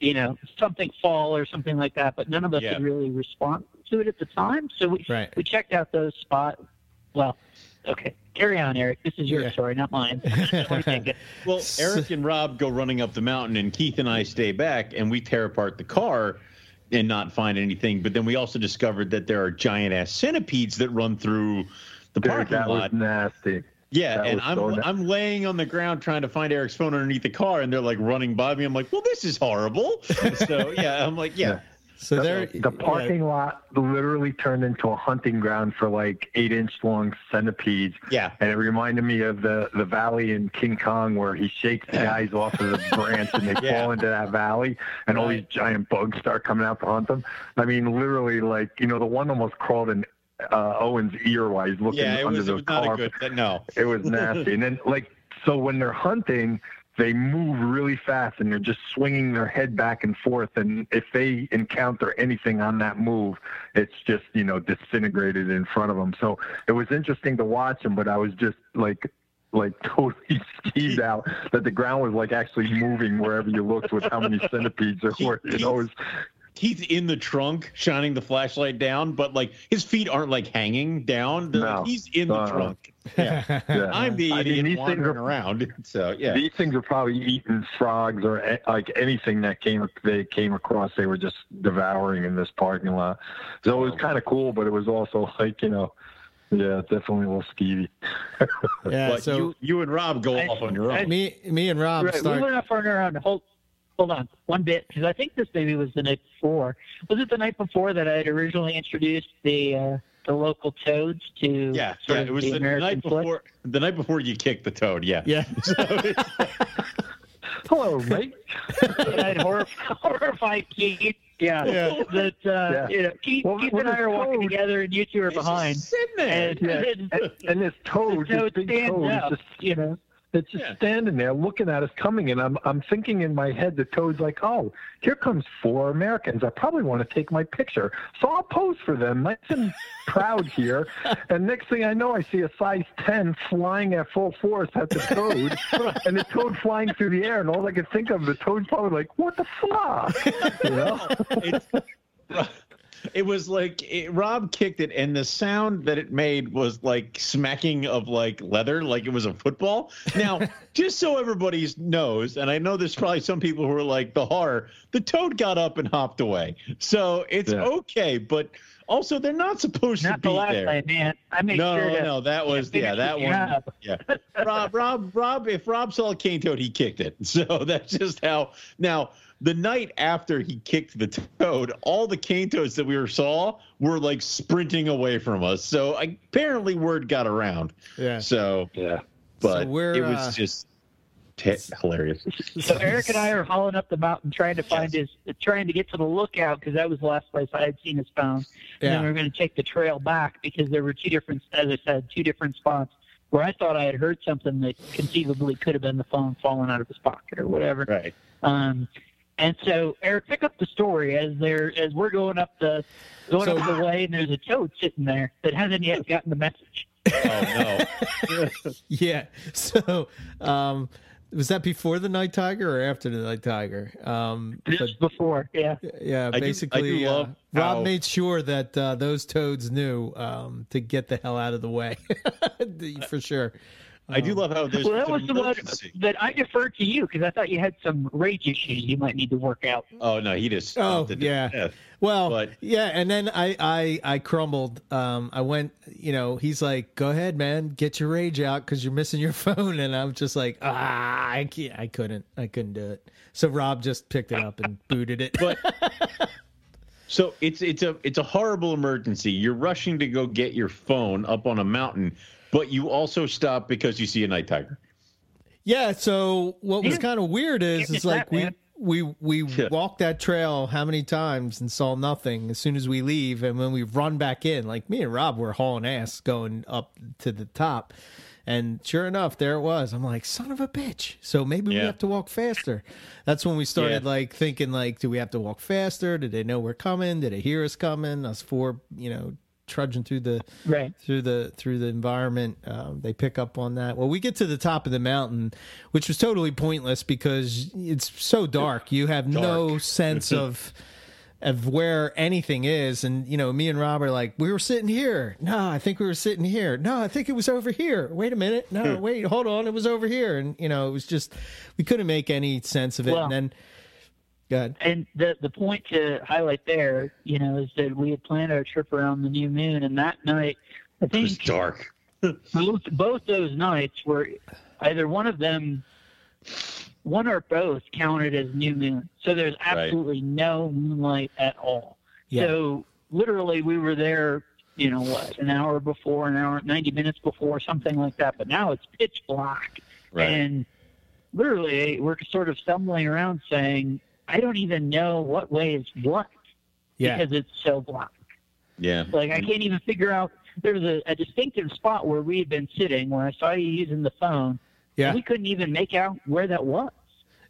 you know, something fall or something like that, but none of us yeah. could really respond to it at the time. So we right. we checked out those spots. Well, okay. Carry on, Eric. This is your yeah. story, not mine. well, Eric and Rob go running up the mountain, and Keith and I stay back, and we tear apart the car and not find anything. But then we also discovered that there are giant ass centipedes that run through the Dude, parking that lot. Was nasty. Yeah, that and I'm so I'm laying on the ground trying to find Eric's phone underneath the car, and they're like running by me. I'm like, well, this is horrible. so yeah, I'm like, yeah. So the, there, the parking yeah. lot literally turned into a hunting ground for like eight inch long centipedes. Yeah, and it reminded me of the the valley in King Kong where he shakes the guys off of the branch and they yeah. fall into that valley, and right. all these giant bugs start coming out to hunt them. I mean, literally, like you know, the one almost crawled in uh, Owen's ear while he's looking yeah, under was, the car. Good, no, it was nasty. and then like so when they're hunting they move really fast and they're just swinging their head back and forth. And if they encounter anything on that move, it's just, you know, disintegrated in front of them. So it was interesting to watch them, but I was just like, like totally skeeved out that the ground was like actually moving wherever you looked with how many centipedes there were. You know, it was he's in the trunk shining the flashlight down, but like his feet aren't like hanging down. No. Like, he's in the uh, trunk. Yeah. yeah. I'm the idiot I mean, wandering are, around. So yeah, these things are probably eating frogs or like anything that came they came across. They were just devouring in this parking lot. So it was kind of cool, but it was also like you know. Yeah, definitely a little skeevy. yeah, but so you, you and Rob go I, off on your own. me, me and Rob. Right, start... We went off on our own. Hold, hold on one bit because I think this maybe was the night before. Was it the night before that I had originally introduced the uh, the local toads to? Yeah, yeah. It was the, the night before. The night before you kicked the toad. Yeah. Yeah. So, Hello, mate. and I'd horrify Keith. Yeah, yeah. that uh, yeah. you know, Keith, well, Keith and I are walking toad? together, and you two are behind. Sitting there, and, yeah. and, and this toad, the this big stands toad, up, just, you know. It's just yeah. standing there looking at us coming, and I'm I'm thinking in my head the toad's like, oh, here comes four Americans. I probably want to take my picture, so I'll pose for them, nice and proud here. And next thing I know, I see a size ten flying at full force at the toad, and the toad flying through the air, and all I could think of, the toad's probably like, what the fuck, you know? it was like it, Rob kicked it, and the sound that it made was like smacking of like leather, like it was a football. Now, just so everybody knows, and I know there's probably some people who are like the horror. The toad got up and hopped away, so it's yeah. okay. But also, they're not supposed not to be the last there. Night, man. I make no, sure no, no, that was yeah, that one. Yeah, Rob, Rob, Rob. If Rob saw a cane toad, he kicked it. So that's just how. Now the night after he kicked the toad, all the cane toads that we were saw were like sprinting away from us. So apparently word got around. Yeah. So yeah, but so it was uh, just t- hilarious. So Eric and I are hauling up the mountain trying to find yes. his, trying to get to the lookout because that was the last place I had seen his phone. Yeah. And then we are going to take the trail back because there were two different, as I said, two different spots where I thought I had heard something that conceivably could have been the phone falling out of his pocket or whatever. Right. Um, and so Eric, pick up the story as they're as we're going up the going so, up the way, and there's a toad sitting there that hasn't yet gotten the message. Oh no! yeah. So, um, was that before the night tiger or after the night tiger? Um, Just but, before, yeah. Yeah, I basically, do, do uh, Rob how... made sure that uh, those toads knew um, to get the hell out of the way, for sure. I do love how there's well, that was the one that I deferred to you because I thought you had some rage issues you might need to work out. Oh no, he just oh yeah. Death. Well, but, yeah, and then I I I crumbled. Um, I went, you know, he's like, "Go ahead, man, get your rage out because you're missing your phone," and I'm just like, ah, I can't, I couldn't, I couldn't do it. So Rob just picked it up and booted it. But so it's it's a it's a horrible emergency. You're rushing to go get your phone up on a mountain but you also stop because you see a night tiger. Yeah. So what was kind of weird is is like we we we yeah. walked that trail how many times and saw nothing as soon as we leave, and when we run back in, like me and Rob were hauling ass going up to the top. And sure enough, there it was. I'm like, son of a bitch. So maybe yeah. we have to walk faster. That's when we started yeah. like thinking like, do we have to walk faster? Did they know we're coming? Did they hear us coming? Us four, you know, trudging through the right. through the through the environment. Um, they pick up on that. Well, we get to the top of the mountain, which was totally pointless because it's so dark. You have dark. no sense of of where anything is. And you know, me and Rob are like, we were sitting here. No, I think we were sitting here. No, I think it was over here. Wait a minute. No, wait, hold on. It was over here. And you know, it was just we couldn't make any sense of it. Well, and then and the the point to highlight there, you know, is that we had planned our trip around the new moon, and that night, I think it was dark. both both those nights were either one of them, one or both counted as new moon. So there's absolutely right. no moonlight at all. Yeah. So literally, we were there. You know what? An hour before, an hour, ninety minutes before, something like that. But now it's pitch black, right. and literally we're sort of stumbling around saying I don't even know what way is what yeah. because it's so black. Yeah. Like I can't even figure out. There's a, a distinctive spot where we had been sitting when I saw you using the phone. Yeah. we couldn't even make out where that was.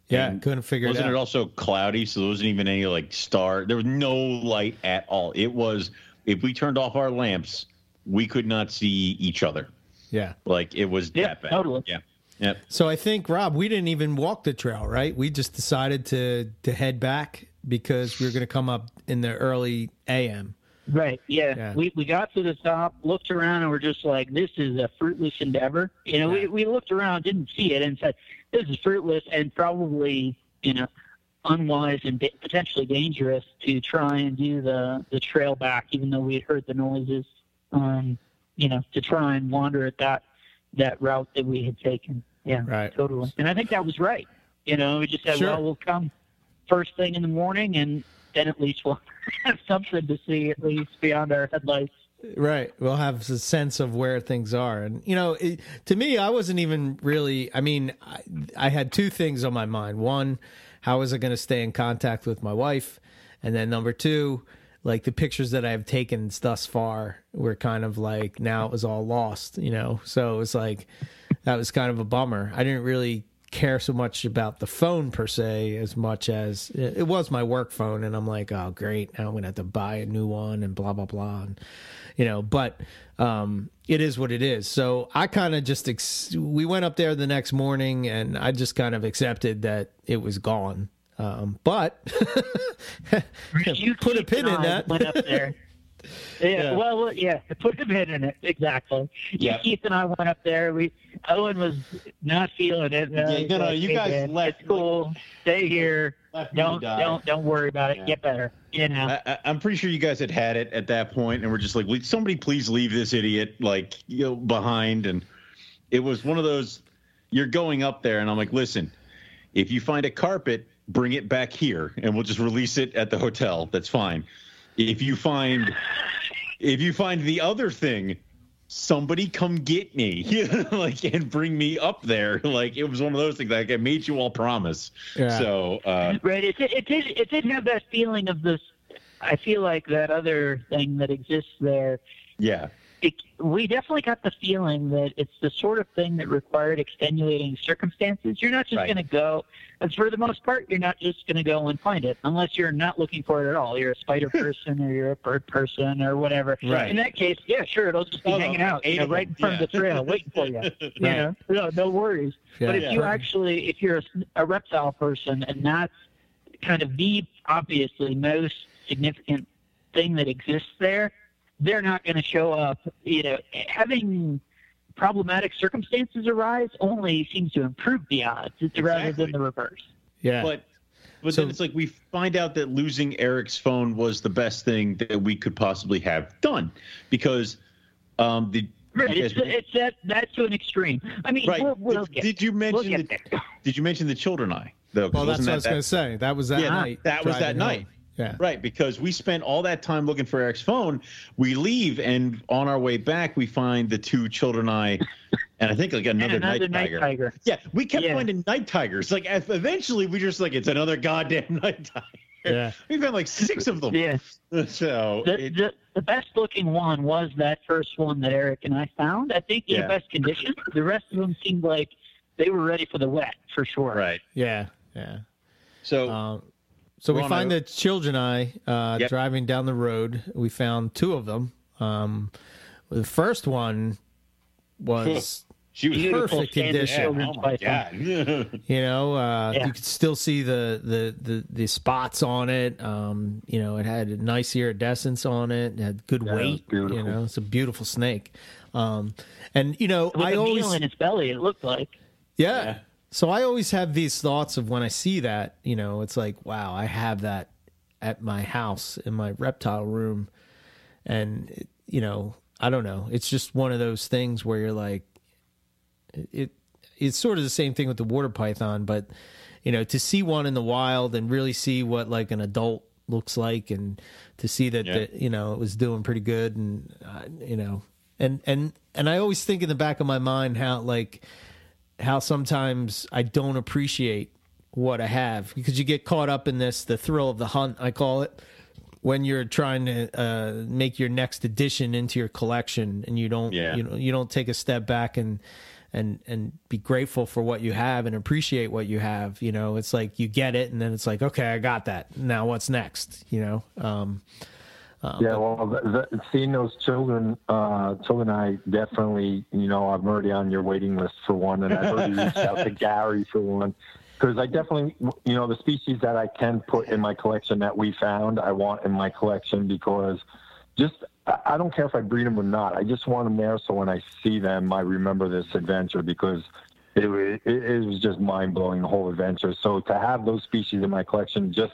Yeah, and couldn't figure it out. Wasn't it also cloudy? So there wasn't even any like star. There was no light at all. It was if we turned off our lamps, we could not see each other. Yeah. Like it was yeah, that bad. Totally. Yeah. Yep. So I think Rob, we didn't even walk the trail, right? We just decided to to head back because we were going to come up in the early AM. Right. Yeah. yeah. We we got to the top, looked around, and we're just like, "This is a fruitless endeavor." You know, yeah. we we looked around, didn't see it, and said, "This is fruitless and probably you know unwise and potentially dangerous to try and do the the trail back, even though we had heard the noises. Um, you know, to try and wander at that that route that we had taken. Yeah. Right. Totally. And I think that was right. You know, we just said, sure. well, we'll come first thing in the morning, and then at least we'll have something to see at least beyond our headlights. Right. We'll have a sense of where things are. And, you know, it, to me, I wasn't even really, I mean, I, I had two things on my mind. One, how was I going to stay in contact with my wife? And then number two, like the pictures that I've taken thus far were kind of like now it was all lost, you know? So it was like, that was kind of a bummer. I didn't really care so much about the phone per se as much as it was my work phone and I'm like, oh great, now I'm gonna have to buy a new one and blah blah blah and you know, but um, it is what it is. So I kind of just ex- we went up there the next morning and I just kind of accepted that it was gone. Um, but put a pin in that. Went up there. Yeah, yeah, well, yeah, put a pin in it exactly. Yeah, Keith and I went up there. We Owen was not feeling it. Uh, yeah, no, no, you guys man, left. It's cool. Stay here. Don't don't don't worry about it. Yeah. Get better. You know. I, am pretty sure you guys had had it at that point, and we're just like, somebody please leave this idiot like you know behind. And it was one of those. You're going up there, and I'm like, listen, if you find a carpet, bring it back here, and we'll just release it at the hotel. That's fine. If you find if you find the other thing, somebody come get me like and bring me up there. Like it was one of those things like i made you all promise. Yeah. so uh right. It, it did it did have that feeling of this i feel like that other thing that exists there. Yeah it, we definitely got the feeling that it's the sort of thing that required extenuating circumstances. You're not just right. going to go, as for the most part, you're not just going to go and find it unless you're not looking for it at all. You're a spider person or you're a bird person or whatever. Right. In that case, yeah, sure, it'll just be oh, hanging out you know, right in front yeah. of the trail, waiting for you. right. You know, no, no worries. Yeah, but if yeah. you actually, if you're a, a reptile person and that's kind of the obviously most significant thing that exists there, they're not going to show up. You know, having problematic circumstances arise only seems to improve the odds exactly. rather than the reverse. Yeah, but but so, then it's like we find out that losing Eric's phone was the best thing that we could possibly have done because um, the Right. It's, it's that that to an extreme. I mean, right. We'll, we'll did, did, you mention we'll the, Did you mention the childreni? Though, well, that's what I was going to say. That was that yeah, night. That was that night. Home. Yeah. Right, because we spent all that time looking for Eric's phone. We leave, and on our way back, we find the two childreni, and I think like another, another night, night tiger. tiger. Yeah, we kept yeah. finding night tigers. Like eventually, we just like it's another goddamn night tiger. Yeah, we found like six of them. Yeah. So the, it, the, the best looking one was that first one that Eric and I found. I think in yeah. best condition. The rest of them seemed like they were ready for the wet for sure. Right. Yeah. Yeah. So. Um, so we find the childreni uh, yep. driving down the road. We found two of them. Um, the first one was she was perfect condition. Oh my god! you know, uh, yeah. you could still see the, the, the, the spots on it. Um, you know, it had a nice iridescence on it. It had good yeah, weight. You know, it's a beautiful snake. Um, and you know, With I always in its belly. It looked like. yeah. So I always have these thoughts of when I see that, you know, it's like, wow, I have that at my house in my reptile room. And, you know, I don't know. It's just one of those things where you're like, it, it's sort of the same thing with the water python, but, you know, to see one in the wild and really see what like an adult looks like and to see that, yeah. the, you know, it was doing pretty good and, uh, you know, and, and, and I always think in the back of my mind how like, how sometimes I don't appreciate what I have. Because you get caught up in this the thrill of the hunt I call it when you're trying to uh, make your next addition into your collection and you don't yeah. you know you don't take a step back and and and be grateful for what you have and appreciate what you have you know? It's like you get it and then it's like okay I got that. Now what's next? You know? Um, uh, yeah, but, well, the, the, seeing those children, uh, children, I definitely, you know, I'm already on your waiting list for one, and I've already reached out to Gary for one. because I definitely, you know, the species that I can put in my collection that we found, I want in my collection because just I don't care if I breed them or not. I just want them there so when I see them, I remember this adventure because it, it, it was just mind blowing the whole adventure. So to have those species in my collection just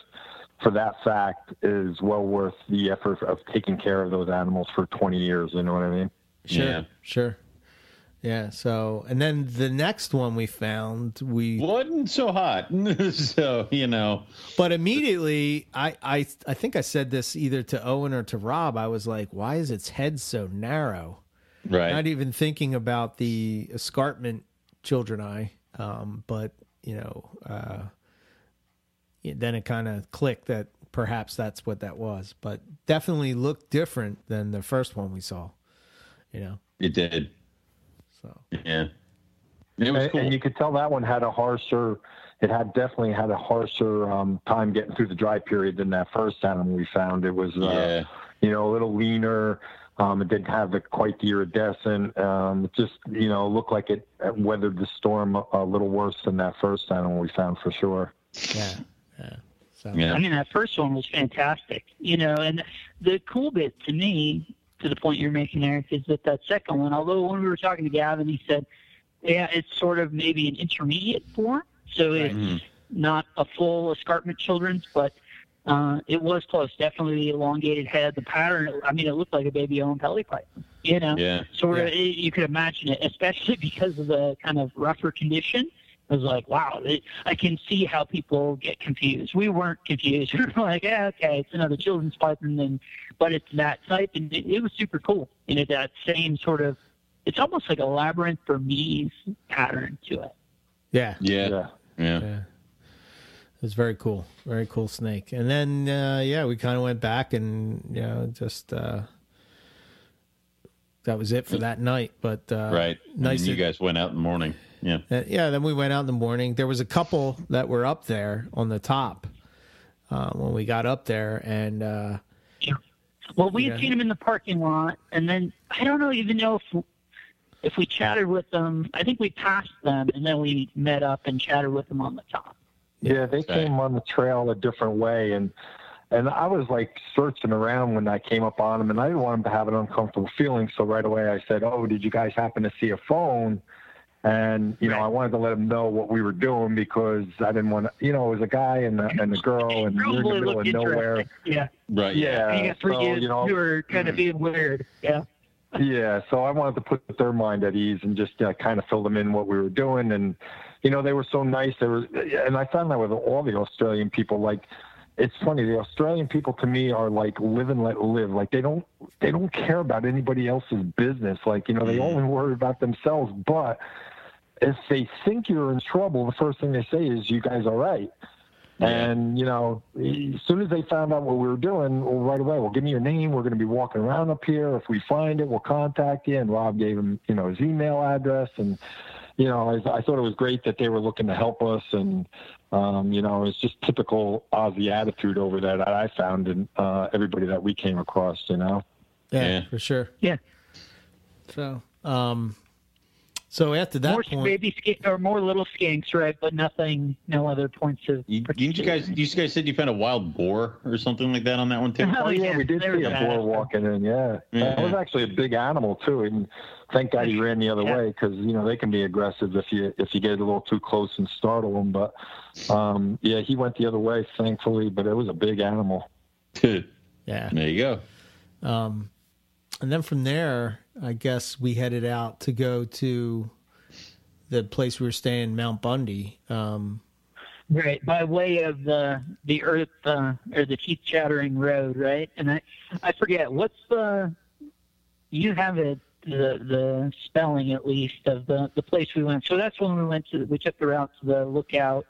for that fact is well worth the effort of taking care of those animals for 20 years. You know what I mean? Sure, yeah. sure. Yeah. So, and then the next one we found, we wasn't so hot. so you know, but immediately, I, I, I think I said this either to Owen or to Rob. I was like, "Why is its head so narrow?" Right. Not even thinking about the escarpment childreni, um, but you know, uh, then it kind of clicked that perhaps that's what that was. But definitely looked different than the first one we saw. You know, it did. So yeah, it was and, cool. and you could tell that one had a harsher. It had definitely had a harsher um, time getting through the dry period than that first animal we found. It was, uh, yeah. you know, a little leaner. Um, it didn't have the, quite the iridescent. Um, it just, you know, looked like it weathered the storm a, a, little worse than that first animal we found for sure. Yeah. So. yeah. I mean, that first one was fantastic, you know, and the cool bit to me to the point you're making, Eric, is that that second one, although when we were talking to Gavin, he said, yeah, it's sort of maybe an intermediate form. So right. it's mm-hmm. not a full escarpment children's, but uh, it was close. Definitely the elongated head, the pattern. I mean, it looked like a baby Oenpelli python. You know, yeah. sort of. Yeah. You could imagine it, especially because of the kind of rougher condition. I was like, wow, it, I can see how people get confused. We weren't confused. We were like, yeah, okay, it's another children's python, and but it's that type, and it, it was super cool. You know, that same sort of, it's almost like a labyrinth Burmese pattern to it. Yeah, yeah, yeah. yeah. yeah. It was very cool, very cool snake. And then, uh, yeah, we kind of went back and you know just uh, that was it for that night. But uh, right, nice. And you guys went out in the morning. Yeah. Uh, yeah. Then we went out in the morning. There was a couple that were up there on the top uh, when we got up there, and uh, yeah. Well, we had seen them in the parking lot, and then I don't know even know if if we chatted with them. I think we passed them, and then we met up and chatted with them on the top. Yeah, they came on the trail a different way, and and I was like searching around when I came up on them, and I didn't want them to have an uncomfortable feeling. So right away I said, "Oh, did you guys happen to see a phone?" And you know, I wanted to let them know what we were doing because I didn't want to. You know, it was a guy and a, and a girl, and we're in the middle of nowhere. Yeah. Right. Yeah. You got three so, kids. You, know, you were kind of being weird. Yeah. Yeah. So I wanted to put their mind at ease and just uh, kind of fill them in what we were doing, and you know, they were so nice. There was, and I found that with all the Australian people, like it's funny the australian people to me are like live and let live like they don't they don't care about anybody else's business like you know they mm. only worry about themselves but if they think you're in trouble, the first thing they say is, "You guys all right?" Yeah. And you know, as soon as they found out what we were doing, well, right away, well, give me your name. We're going to be walking around up here. If we find it, we'll contact you. And Rob gave him, you know, his email address, and you know, I, I thought it was great that they were looking to help us, and um, you know, it's just typical Aussie attitude over there that I found in uh, everybody that we came across. You know. Yeah, yeah. for sure. Yeah. So, um, so after that more point, baby sk- or more little skinks, right? But nothing, no other points of. You, you guys, you guys said you found a wild boar or something like that on that one too. Oh, oh yeah, yeah, we did see a boar walking in. Yeah, yeah. that was actually a big animal too, and thank God he ran the other yeah. way because you know they can be aggressive if you if you get a little too close and startle them. But um, yeah, he went the other way, thankfully. But it was a big animal. yeah, there you go. Um, and then from there, I guess we headed out to go to the place we were staying, Mount Bundy. Um, right by way of the the Earth uh, or the Teeth Chattering Road, right? And I I forget what's the you have it the the spelling at least of the the place we went. So that's when we went to we took the route to the lookout,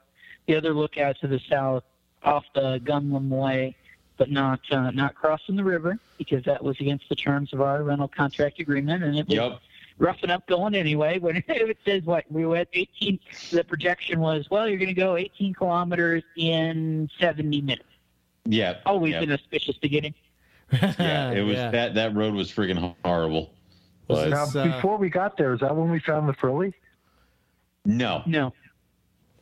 the other lookout to the south off the Gunlom Way but not uh, not crossing the river because that was against the terms of our rental contract agreement, and it was yep. roughing up going anyway. When it says what we went 18, the projection was well, you're going to go 18 kilometers in 70 minutes. Yeah, always yep. inauspicious beginning. yeah, it was yeah. that that road was freaking horrible. But, now, uh, before we got there, is that when we found the frilly? No, no.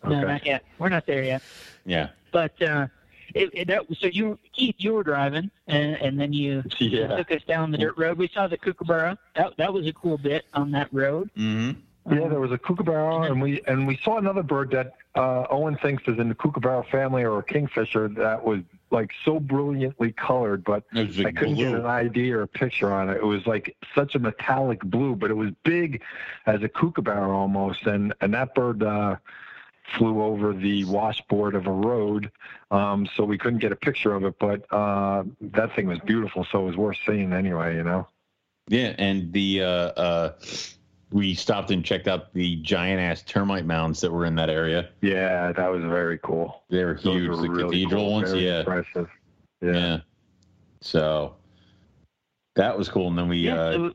No, not yet. We're not there yet. Yeah. But uh, it, it, that, so you, Keith, you were driving, and, and then you yeah. took us down the dirt road. We saw the kookaburra. That that was a cool bit on that road. Mm-hmm. Yeah, there was a kookaburra, and we and we saw another bird that uh, Owen thinks is in the kookaburra family or a kingfisher that was like so brilliantly colored, but I couldn't blue. get an ID or a picture on it. It was like such a metallic blue, but it was big as a kookaburra almost, and and that bird. Uh, flew over the washboard of a road, um, so we couldn't get a picture of it. But uh, that thing was beautiful, so it was worth seeing anyway. You know. Yeah, and the uh, uh, we stopped and checked out the giant ass termite mounds that were in that area. Yeah, that was very cool. They were huge. Were the really cathedral cool, ones, yeah. Impressive. Yeah. yeah. So that was cool. And then we yeah, uh, so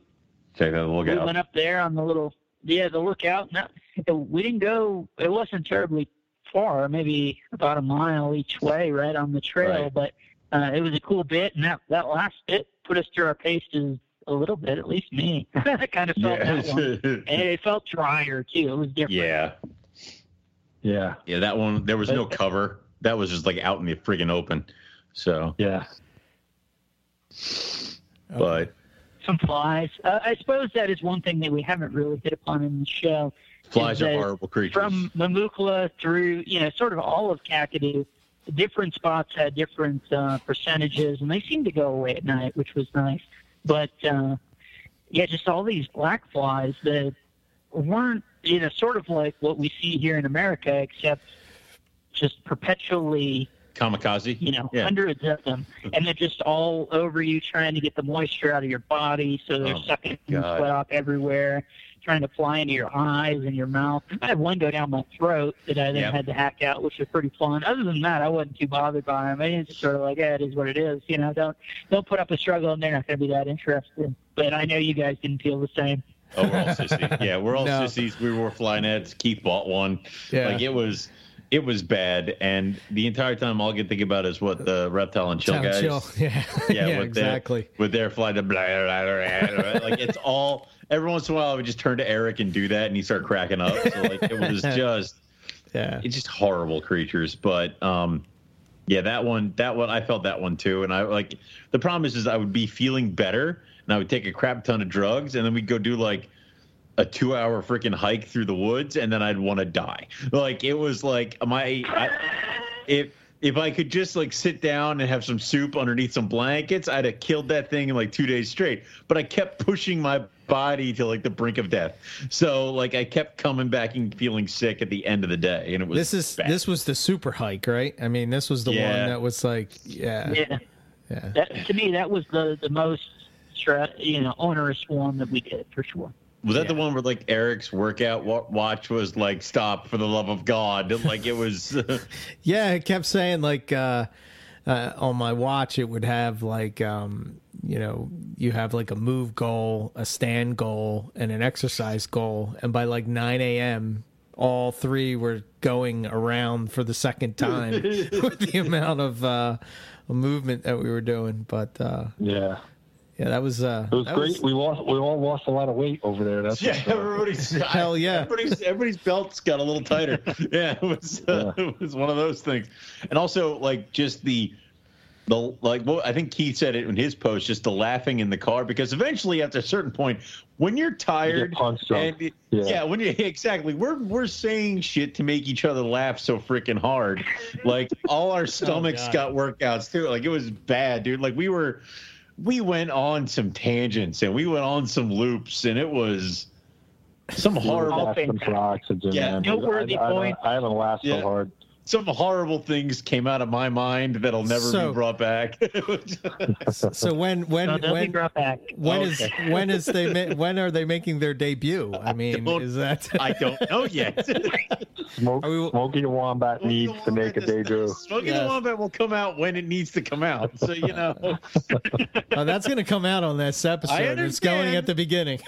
checked out the lookout. We went up there on the little yeah the lookout. Now we didn't go. It wasn't terribly far, maybe about a mile each way, right on the trail. Right. But uh, it was a cool bit, and that that last bit put us through our paces a little bit, at least me. I kind of felt yeah. that one. and it felt drier too. It was different. Yeah. Yeah. Yeah, that one there was no cover. That was just like out in the friggin' open. So Yeah. But some flies. Uh, I suppose that is one thing that we haven't really hit upon in the show. Flies are horrible creatures. From Mamukala through, you know, sort of all of Kakadu, different spots had different uh, percentages, and they seemed to go away at night, which was nice. But uh, yeah, just all these black flies that weren't, you know, sort of like what we see here in America, except just perpetually kamikaze. You know, yeah. hundreds of them, and they're just all over you, trying to get the moisture out of your body, so they're oh sucking sweat off everywhere trying to fly into your eyes and your mouth. I had one go down my throat that I then yep. had to hack out, which was pretty fun. Other than that, I wasn't too bothered by them. I mean, it's sort of like, yeah, it is what it is. You know, don't don't put up a struggle, and they're not going to be that interested. But I know you guys didn't feel the same. Oh, we're all sissies. Yeah, we're all no. sissies. We were flying nets. Keith bought one. Yeah. Like it was it was bad, and the entire time all I could think about is what the reptile and chill Town guys. Chill. Yeah, yeah, yeah with exactly. Their, with their flight of blah, blah, blah, blah, like it's all every once in a while I would just turn to Eric and do that, and he start cracking up. So like it was just, yeah, it's just horrible creatures. But um, yeah, that one, that one, I felt that one too. And I like the problem is, is I would be feeling better, and I would take a crap ton of drugs, and then we'd go do like a two hour freaking hike through the woods, and then I'd want to die. Like it was like my, I, if if I could just like sit down and have some soup underneath some blankets, I'd have killed that thing in like two days straight. But I kept pushing my body to like the brink of death. So like I kept coming back and feeling sick at the end of the day, and it was this is bad. this was the super hike, right? I mean, this was the yeah. one that was like, yeah, yeah. yeah. That, to me, that was the the most you know onerous one that we did for sure. Was that yeah. the one where like Eric's workout watch was like stop for the love of God? Like it was. yeah, it kept saying like uh, uh, on my watch it would have like um, you know you have like a move goal, a stand goal, and an exercise goal, and by like nine a.m. all three were going around for the second time with the amount of uh, movement that we were doing. But uh, yeah, yeah, that was. Uh, it was great. Was... We lost. We all lost a lot of weight over there. That's yeah. Everybody's hell yeah. Everybody's everybody's belts got a little tighter. yeah, it was. Uh, yeah. It was one of those things, and also like just the. The, like well, I think Keith said it in his post, just the laughing in the car because eventually, after a certain point, when you're tired, you and yeah. yeah. when you exactly, we're we're saying shit to make each other laugh so freaking hard, like all our oh, stomachs oh, got workouts too. Like it was bad, dude. Like we were, we went on some tangents and we went on some loops, and it was some horrible. Some oxygen, yeah, man. noteworthy I, point. I, I, haven't laughed yeah. so hard some horrible things came out of my mind that'll never so, be brought back. so when when no, when brought back. when is, when is they when are they making their debut? I mean, I is that I don't know yet. Smoke, we, Smokey the Wombat needs to make a debut. Smokey yes. the Wombat will come out when it needs to come out. So you know, oh, that's going to come out on this episode. It's going at the beginning.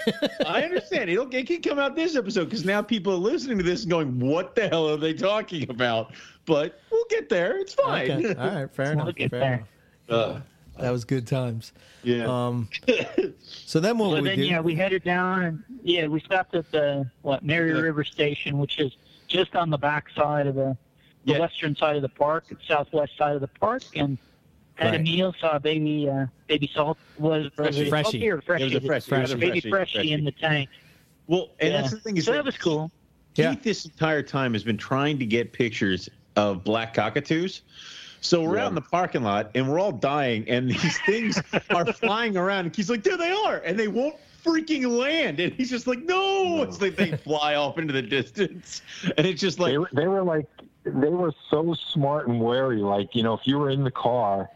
I understand. It'll it can come out this episode because now people are listening to this and going, "What the hell are they talking about?" But we'll get there. It's fine. Okay. All right, fair enough. Fair enough. Uh, that was good times. Yeah. Um. so then what well, we then, do? Yeah, we headed down and yeah, we stopped at the what Mary yeah. River Station, which is just on the back side of the, the yeah. western side of the park, southwest side of the park, and had right. a meal. Saw a baby uh, baby salt was, was it freshie. or freshie? It was a freshie. It was a baby freshie, freshie, in the tank. Well, and yeah. that's the thing is so that, that was cool. Keith yeah. this entire time has been trying to get pictures of black cockatoos. So we're yeah. out in the parking lot and we're all dying, and these things are flying around. And he's like, "There they are!" And they won't freaking land. And he's just like, "No!" no. It's like they fly off into the distance, and it's just like they were, they were like they were so smart and wary. Like you know, if you were in the car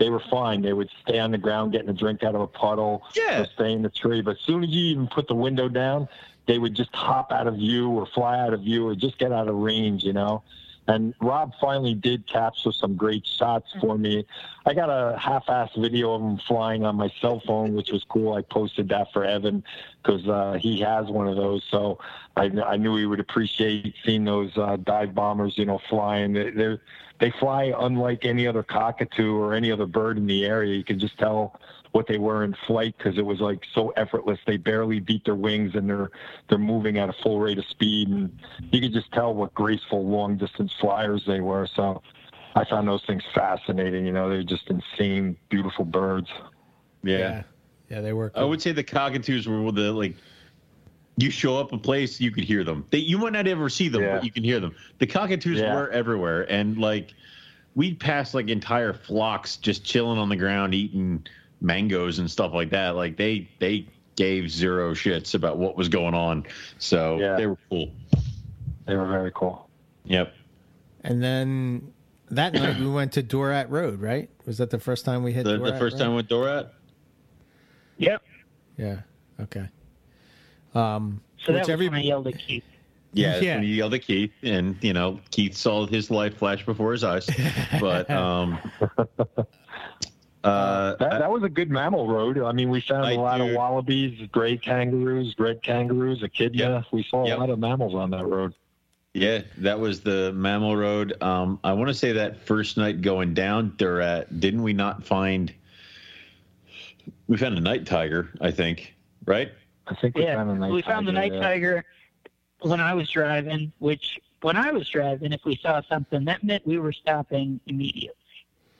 they were fine. They would stay on the ground getting a drink out of a puddle yeah. or stay in the tree. But as soon as you even put the window down, they would just hop out of view or fly out of view or just get out of range, you know. And Rob finally did capture some great shots for me. I got a half-ass video of him flying on my cell phone, which was cool. I posted that for Evan because uh, he has one of those. So I, I knew he would appreciate seeing those uh, dive bombers, you know, flying. They're they fly unlike any other cockatoo or any other bird in the area. You can just tell what they were in flight because it was like so effortless. They barely beat their wings and they're they're moving at a full rate of speed, and you could just tell what graceful long distance flyers they were. So I found those things fascinating. You know, they're just insane, beautiful birds. Yeah, yeah, yeah they were. Cool. I would say the cockatoos were the like you show up a place, you could hear them. They, you might not ever see them, yeah. but you can hear them. The cockatoos yeah. were everywhere, and like we'd pass like entire flocks just chilling on the ground eating mangoes and stuff like that. Like they they gave zero shits about what was going on. So yeah. they were cool. They were very cool. Yep. And then that night we went to Dorat Road, right? Was that the first time we hit the, the first Road? time with Dorat? Yep. Yeah. Okay. Um, so that was every... when I yelled at Keith. Yeah, yeah. when you yelled at Keith, and you know Keith saw his life flash before his eyes. But um, uh, that, that was a good mammal road. I mean, we found I a lot do. of wallabies, gray kangaroos, red kangaroos, echidna. Yep. We saw a lot of mammals on that road. Yeah, that was the mammal road. Um, I want to say that first night going down there didn't we not find? We found a night tiger, I think, right? I think we yeah, found the night we tiger, found the night yeah. tiger when I was driving. Which when I was driving, if we saw something, that meant we were stopping immediately.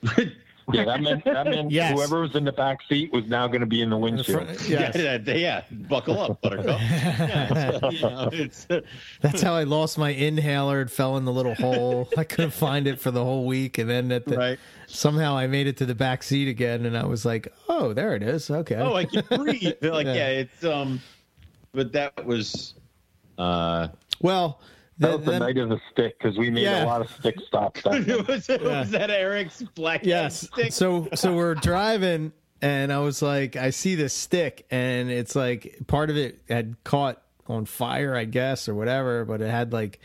yeah, that meant that meant yes. whoever was in the back seat was now going to be in the windshield. Yes. Yeah, yeah, yeah, buckle up, Buttercup. yeah, you know, That's how I lost my inhaler. It fell in the little hole. I couldn't find it for the whole week, and then at the, right. somehow I made it to the back seat again, and I was like, "Oh, there it is. Okay. Oh, I can breathe." like, yeah. yeah, it's um, but that was, uh, well that was the night of the stick because we made yeah. a lot of stick stops. was, yeah. was that Eric's black? Yes. Stick? So so we're driving, and I was like, I see this stick, and it's like part of it had caught on fire, I guess, or whatever, but it had like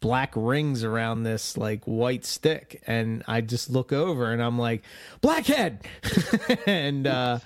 black rings around this like white stick and i just look over and i'm like blackhead and uh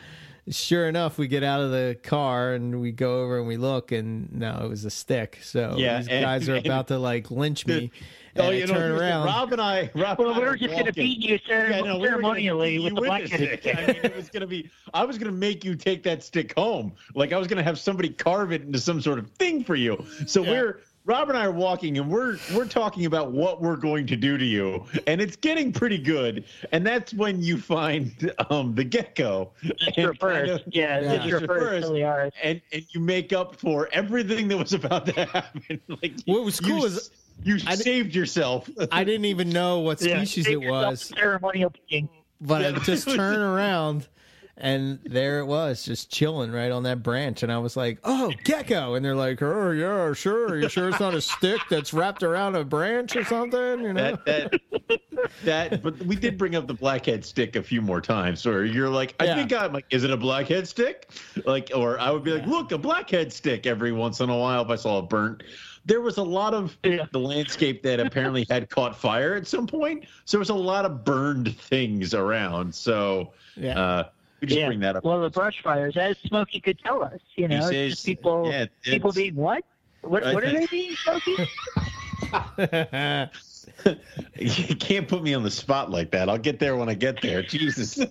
sure enough, we get out of the car and we go over and we look, and no, it was a stick. So yeah, these and, guys are and, about to like lynch me. Oh, you turn know, around. Rob and I. Rob well, and we were just going to beat you yeah, no, ceremonially with the black stick. I mean, it was going to be. I was going to make you take that stick home. Like I was going to have somebody carve it into some sort of thing for you. So yeah. we're Rob and I are walking and we're we're talking about what we're going to do to you, and it's getting pretty good. And that's when you find um, the gecko. It's your first, of, yeah, yeah. It's your first, really and and you make up for everything that was about to happen. like what was cool you, is you I saved yourself. I didn't even know what species yeah, it was. Ceremonial But I just turn around and there it was, just chilling right on that branch. And I was like, "Oh, gecko!" And they're like, "Oh, yeah, sure. You sure it's not a stick that's wrapped around a branch or something?" You know. That, that, that but we did bring up the blackhead stick a few more times. Or you're like, "I yeah. think I'm like, is it a blackhead stick?" Like, or I would be like, "Look, a blackhead stick." Every once in a while, if I saw it burnt, there was a lot of yeah. the landscape that apparently had caught fire at some point. So there was a lot of burned things around. So yeah. Uh, we just yeah. bring that up. Well, the brush fires, as Smokey could tell us, you know, says, people yeah, people being what? What, what are they being, Smokey? you can't put me on the spot like that. I'll get there when I get there. Jesus.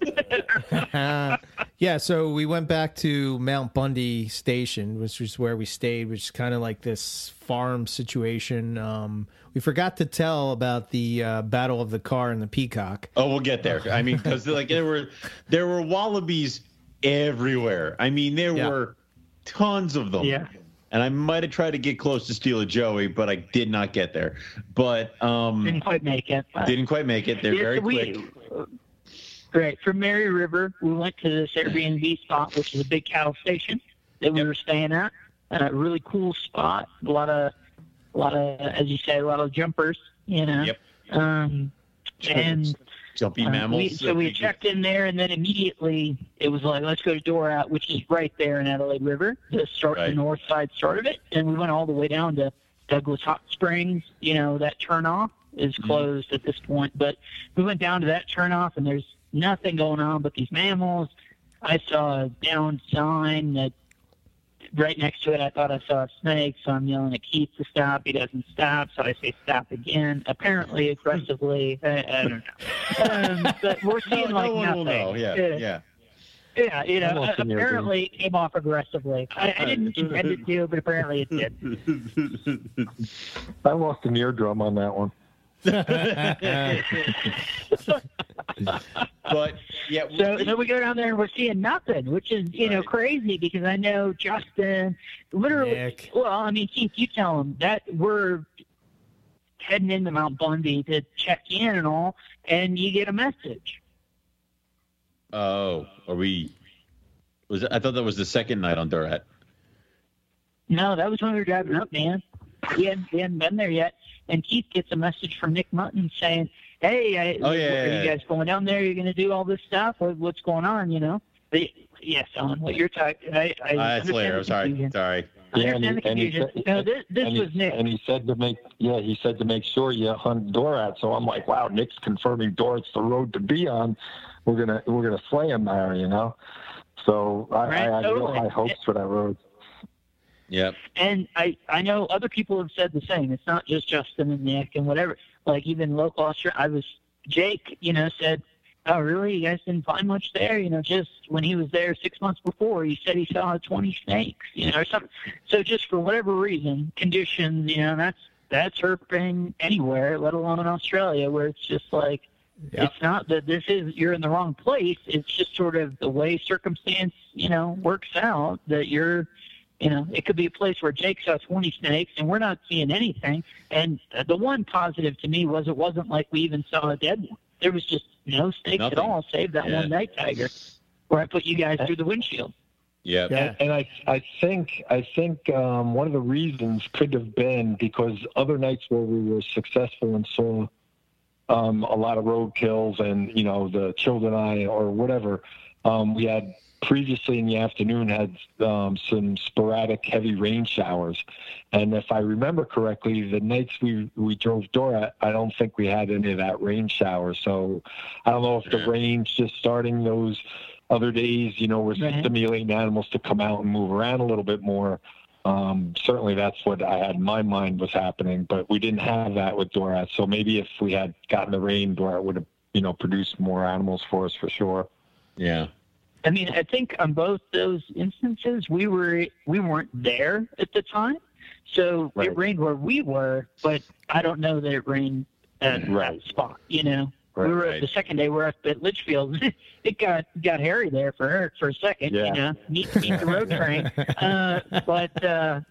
Yeah, so we went back to Mount Bundy Station, which was where we stayed, which is kind of like this farm situation. Um, we forgot to tell about the uh, Battle of the Car and the Peacock. Oh, we'll get there. I mean, because like there were there were wallabies everywhere. I mean, there yeah. were tons of them. Yeah. And I might have tried to get close to steal a Joey, but I did not get there. But um, didn't quite make it. Didn't quite make it. They're yeah, very we, quick. Right. From Mary River, we went to this Airbnb spot, which is a big cattle station that we yep. were staying at. A really cool spot. A lot of, a lot of, as you say, a lot of jumpers. You know. Yep. Um, and jumpy uh, mammals. We, so we checked in there, and then immediately it was like, let's go to Dorat, which is right there in Adelaide River, the start, right. the north side start of it, and we went all the way down to Douglas Hot Springs. You know that turnoff is mm-hmm. closed mm-hmm. at this point, but we went down to that turnoff, and there's nothing going on but these mammals. I saw a down sign that right next to it, I thought I saw a snake, so I'm yelling at Keith to stop. He doesn't stop, so I say stop again. Apparently, aggressively. I, I don't know. Um, but we're seeing no, like no one nothing. Know. Yeah, yeah. Yeah, you know, uh, apparently it came off aggressively. I, I didn't intend it to, but apparently it did. I lost an eardrum on that one. but yeah. So, so we go down there and we're seeing nothing, which is you right. know crazy because I know Justin literally. Nick. Well, I mean, Keith, you tell him that we're heading into Mount Bundy to check in and all, and you get a message. Oh, are we? Was I thought that was the second night on Dorat. No, that was when we were driving up, man. We hadn't, we hadn't been there yet, and Keith gets a message from Nick Mutton saying, "Hey, I, oh, yeah, are yeah, you guys going down there? You're going to do all this stuff? What, what's going on? You know?" But, yes, on what you're talking. I, I uh, that's later. I'm sorry. Sorry. Yeah, understand the confusion. He, no, this, this was he, Nick. And he said to make yeah, he said to make sure you hunt Dorat. So I'm like, wow, Nick's confirming Dorat's the road to be on. We're gonna we're gonna slay him there, you know. So I, right, I, I totally. real high hopes for that road. Yep. And I, I know other people have said the same. It's not just Justin and Nick and whatever. Like even local Australia, I was Jake. You know, said, "Oh, really? You guys didn't find much there? You know, just when he was there six months before, he said he saw 20 snakes. You know, or something. So just for whatever reason, conditions. You know, that's that's herping anywhere, let alone in Australia, where it's just like." It's not that this is you're in the wrong place. It's just sort of the way circumstance, you know, works out that you're you know, it could be a place where Jake saw 20 snakes and we're not seeing anything. And the one positive to me was it wasn't like we even saw a dead one. There was just no snakes Nothing. at all, save that yeah. one night tiger where I put you guys through the windshield. Yeah. yeah. And I, I think, I think um, one of the reasons could have been because other nights where we were successful and saw um, a lot of road kills and, you know, the childreni or whatever, um, we had previously in the afternoon had um, some sporadic heavy rain showers. And if I remember correctly, the nights we, we drove Dorat, I don't think we had any of that rain shower. So I don't know if the rain's just starting those other days, you know, we're right. stimulating animals to come out and move around a little bit more. Um, certainly that's what I had in my mind was happening, but we didn't have that with Dorat. So maybe if we had gotten the rain, Dorat would have, you know, produced more animals for us for sure. Yeah. I mean, I think on both those instances, we were we weren't there at the time, so right. it rained where we were, but I don't know that it rained at right. that spot. You know, right, we were right. the second day we we're up at Litchfield. it got got hairy there for Eric for a second. Yeah. You know, meet, meet the road train, uh, but. Uh,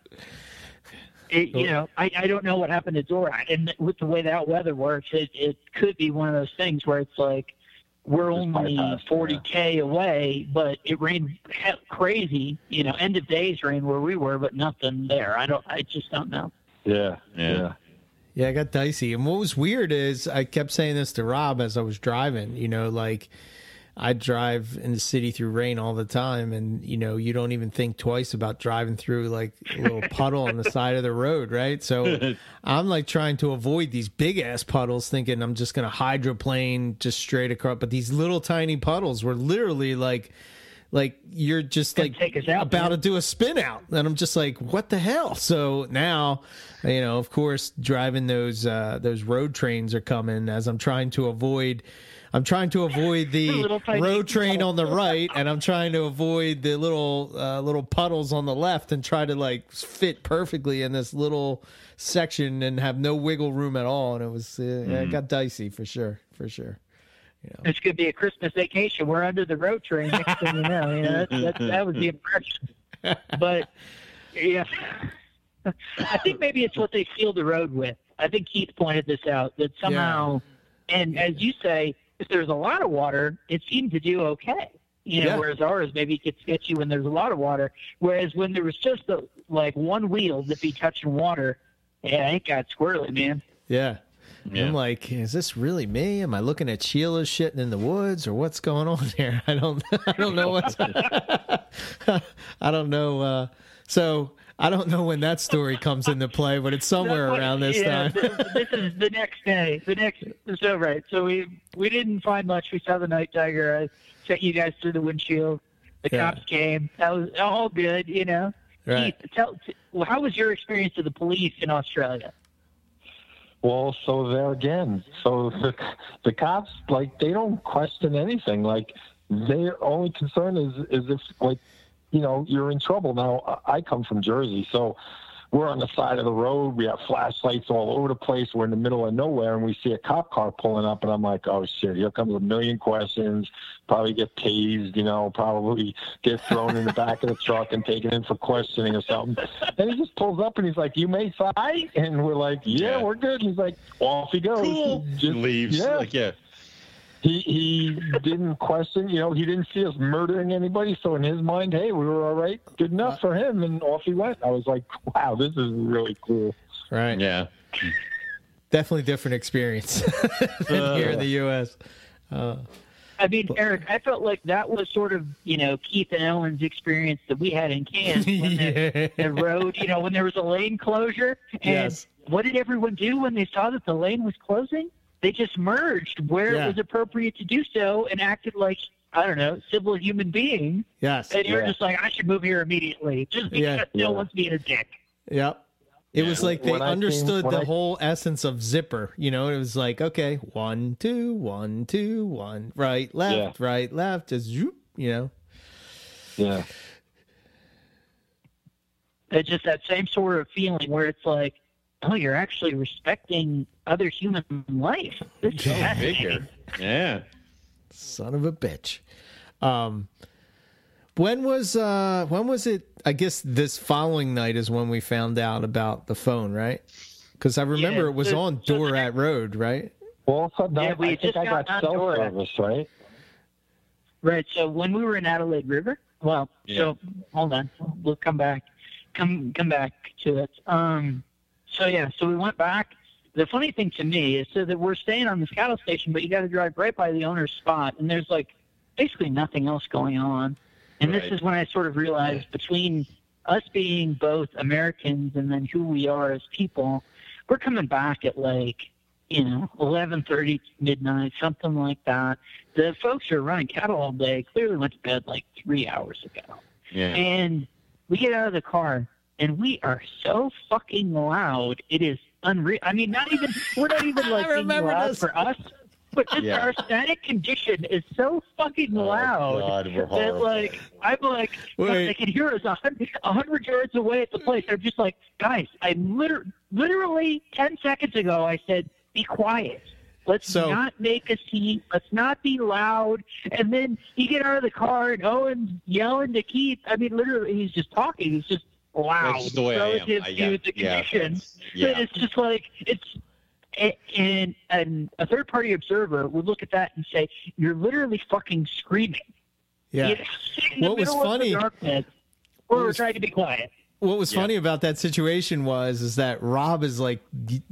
it, you know, I, I don't know what happened to Dorat, and with the way that weather works, it it could be one of those things where it's like we're only 40k yeah. away, but it rained crazy. You know, end of days rain where we were, but nothing there. I don't. I just don't know. Yeah, yeah. Yeah, I got dicey. And what was weird is I kept saying this to Rob as I was driving, you know, like I drive in the city through rain all the time, and you know you don't even think twice about driving through like a little puddle on the side of the road, right? So I'm like trying to avoid these big ass puddles, thinking I'm just gonna hydroplane just straight across. But these little tiny puddles were literally like like you're just like out, about man. to do a spin out and i'm just like what the hell so now you know of course driving those uh those road trains are coming as i'm trying to avoid I'm trying to avoid the road train on the right, and I'm trying to avoid the little uh, little puddles on the left, and try to like fit perfectly in this little section and have no wiggle room at all. And it was uh, mm. it got dicey for sure, for sure. You know. This could be a Christmas vacation. We're under the road train. Next thing you know, you know that, that, that was the impression. But yeah, I think maybe it's what they seal the road with. I think Keith pointed this out that somehow, yeah. and as you say, if there's a lot of water, it seemed to do okay. You know, yeah. whereas ours maybe gets sketchy when there's a lot of water. Whereas when there was just a, like one wheel that be touching water, yeah, it got squirrely, man. Yeah. Yeah. I'm like, is this really me? Am I looking at Sheila shitting in the woods, or what's going on here? I don't, I don't know what's, I don't know. Uh, so I don't know when that story comes into play, but it's somewhere around this yeah, time. this is the next day. The next, so right. So we we didn't find much. We saw the night tiger. I sent you guys through the windshield. The yeah. cops came. That was all good, you know. Right. Keith, tell, how was your experience with the police in Australia? Well, so there again. So the, the cops, like, they don't question anything. Like, their only concern is is if, like, you know, you're in trouble. Now, I come from Jersey, so we're on the side of the road. We have flashlights all over the place. We're in the middle of nowhere, and we see a cop car pulling up, and I'm like, oh shit, here comes a million questions. Probably get tased, you know, probably get thrown in the back of the truck and taken in for questioning or something. And he just pulls up and he's like, you may fight, and we're like, yeah, yeah. we're good. And he's like, off he goes. Cool. He just, leaves. Yeah. Like, yeah he he didn't question, you know, he didn't see us murdering anybody. So in his mind, hey, we were all right, good enough for him, and off he went. I was like, wow, this is really cool. Right. Yeah. Definitely different experience than uh, here in the U.S. Uh, I mean, Eric, I felt like that was sort of, you know, Keith and Ellen's experience that we had in Cairns when yeah. the, the road, you know, when there was a lane closure. And yes. what did everyone do when they saw that the lane was closing? They just merged where yeah. it was appropriate to do so and acted like I don't know, civil human being. Yes. And you're yeah. just like, I should move here immediately, just because yeah. no one's being a dick. Yep. It was like they when understood the I... whole essence of zipper. You know, it was like, okay, one, two, one, two, one, right, left, yeah. right, left, just you know. Yeah. It's just that same sort of feeling where it's like, oh, you're actually respecting other human life. bigger. Yeah. Son of a bitch. Um, when was uh when was it? I guess this following night is when we found out about the phone, right? Because I remember yeah, it was so, on so Dorat Road, right? Well, so yeah, we I think I got, got cell service, right? Right. So when we were in Adelaide River, well, yeah. so hold on, we'll come back, come come back to it. Um, so yeah, so we went back. The funny thing to me is so that we're staying on this cattle station, but you got to drive right by the owner's spot, and there's like basically nothing else going on. And right. this is when I sort of realized between us being both Americans and then who we are as people, we're coming back at like you know eleven thirty midnight, something like that. The folks who are running cattle all day clearly went to bed like three hours ago. Yeah. And we get out of the car and we are so fucking loud. It is unreal. I mean, not even we're not even like being loud this. for us, but just yeah. our static condition is so fucking oh, loud God, that like I'm like Wait. they can hear us a hundred, a hundred yards away at the place. I'm just like, guys, I liter- literally ten seconds ago I said, be quiet. Let's so, not make a scene. Let's not be loud. And then you get out of the car and Owen's yelling to Keith. I mean, literally, he's just talking. He's just wow relative to yeah, the condition. Yeah, yeah. it's just like it's and and a third party observer would look at that and say, "You're literally fucking screaming." Yeah. what was funny? Darkness, or was, we're trying to be quiet. What was yeah. funny about that situation was is that Rob is like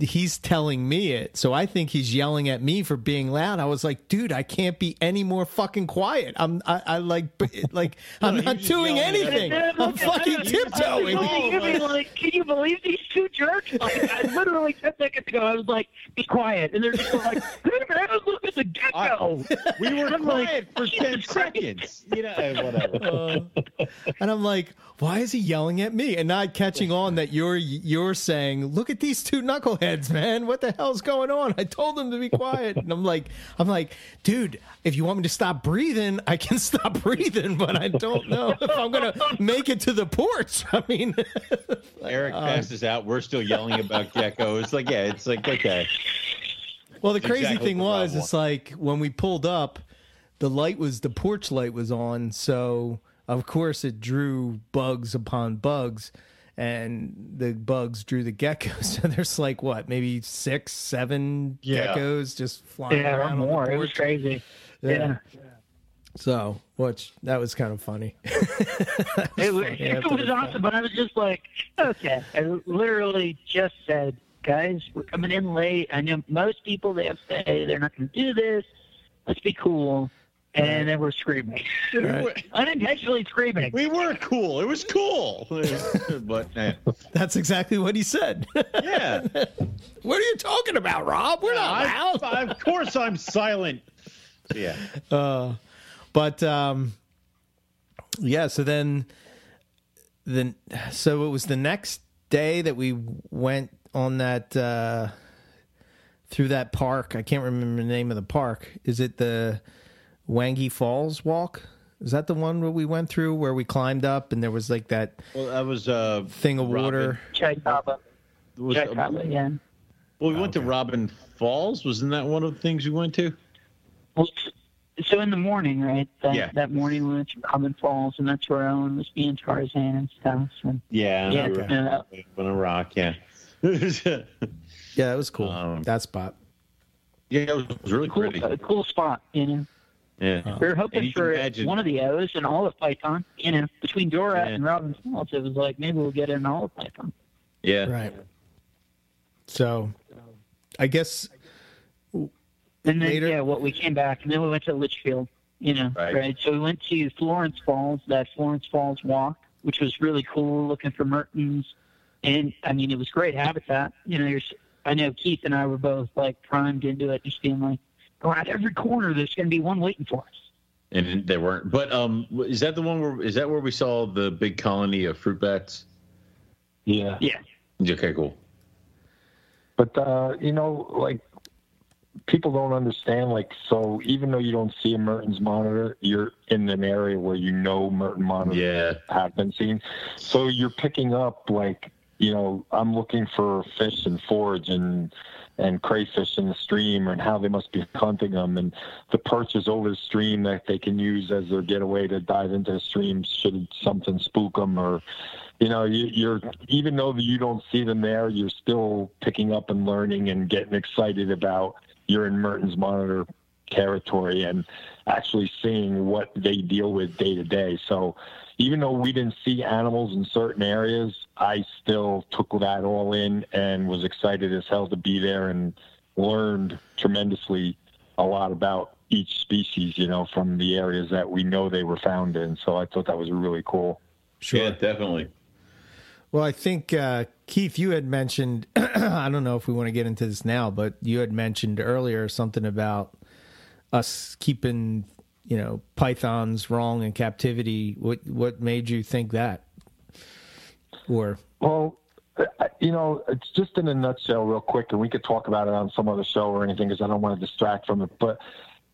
he's telling me it, so I think he's yelling at me for being loud. I was like, dude, I can't be any more fucking quiet. I'm I, I like like no, I'm not doing anything. I'm fucking tiptoeing. Like, can you believe these two jerks? Like, I literally ten seconds ago, I was like, be quiet, and they're just like, look at the gecko. We were I'm quiet like, for ten seconds. You know, whatever. Uh, and I'm like, why is he yelling at me? and not catching on that you're you're saying, "Look at these two knuckleheads, man! What the hell's going on?" I told them to be quiet, and I'm like, I'm like, dude, if you want me to stop breathing, I can stop breathing, but I don't know if I'm gonna make it to the porch. I mean, Eric uh, passes out. We're still yelling about Gecko. It's like, yeah, it's like okay. Well, the crazy exactly thing was, it's like when we pulled up, the light was the porch light was on, so of course, it drew bugs upon bugs, and the bugs drew the geckos. So there's like what, maybe six, seven yeah. geckos just flying yeah, around. more. It was crazy. Yeah. yeah. So, which that was kind of funny. it was, it was awesome, but I was just like, okay. I literally just said, guys, we're coming in late. I know most people they have say they're not going to do this. Let's be cool and then we're screaming. Right. Unintentionally screaming. We were cool. It was cool. but eh. that's exactly what he said. yeah. what are you talking about, Rob? We're not loud. I, of course, I'm silent. Yeah. Uh, but um, yeah. So then, then so it was the next day that we went on that uh, through that park. I can't remember the name of the park. Is it the Wangi Falls walk. Is that the one where we went through where we climbed up and there was like that? Well, that was uh, thing of water. Tjaetaba. Tjaetaba, yeah. Well, we went to Robin Falls. Wasn't that one of the things we went to? Well, so in the morning, right? That, yeah. That morning we went to Robin Falls, and that's where Owen was being Tarzan and stuff. And, yeah, yeah, okay. on a rock. Yeah. yeah, that was cool. Um, that spot. Yeah, it was, it was really cool, pretty. A cool spot, you know. Yeah. Uh, we were hoping for imagine. one of the O's and olive python. You know, between Dorat yeah. and Robin Falls, it was like maybe we'll get an olive python. Yeah. Right. So, I guess. And then later... yeah, what well, we came back and then we went to Litchfield. You know, right. right. So we went to Florence Falls, that Florence Falls walk, which was really cool, looking for Mertens, and I mean it was great habitat. You know, you're, I know Keith and I were both like primed into it, just being like, around every corner there's going to be one waiting for us. And there weren't. But um, is that the one where is that where we saw the big colony of fruit bats? Yeah. Yeah. Okay, cool. But uh, you know, like people don't understand. Like, so even though you don't see a Mertens monitor, you're in an area where you know Mertens monitors yeah. have been seen. So you're picking up like, you know, I'm looking for fish and forage and and crayfish in the stream and how they must be hunting them and the perches over the stream that they can use as their getaway to dive into the stream should something spook them or you know you, you're even though you don't see them there you're still picking up and learning and getting excited about you're in mertens monitor territory and actually seeing what they deal with day to day. So even though we didn't see animals in certain areas, I still took that all in and was excited as hell to be there and learned tremendously a lot about each species, you know, from the areas that we know they were found in. So I thought that was really cool. Sure. Yeah, definitely. Well, I think uh, Keith, you had mentioned. I don't know if we want to get into this now, but you had mentioned earlier something about us keeping you know pythons wrong in captivity what what made you think that? Or well you know it's just in a nutshell real quick and we could talk about it on some other show or anything because i don't want to distract from it. But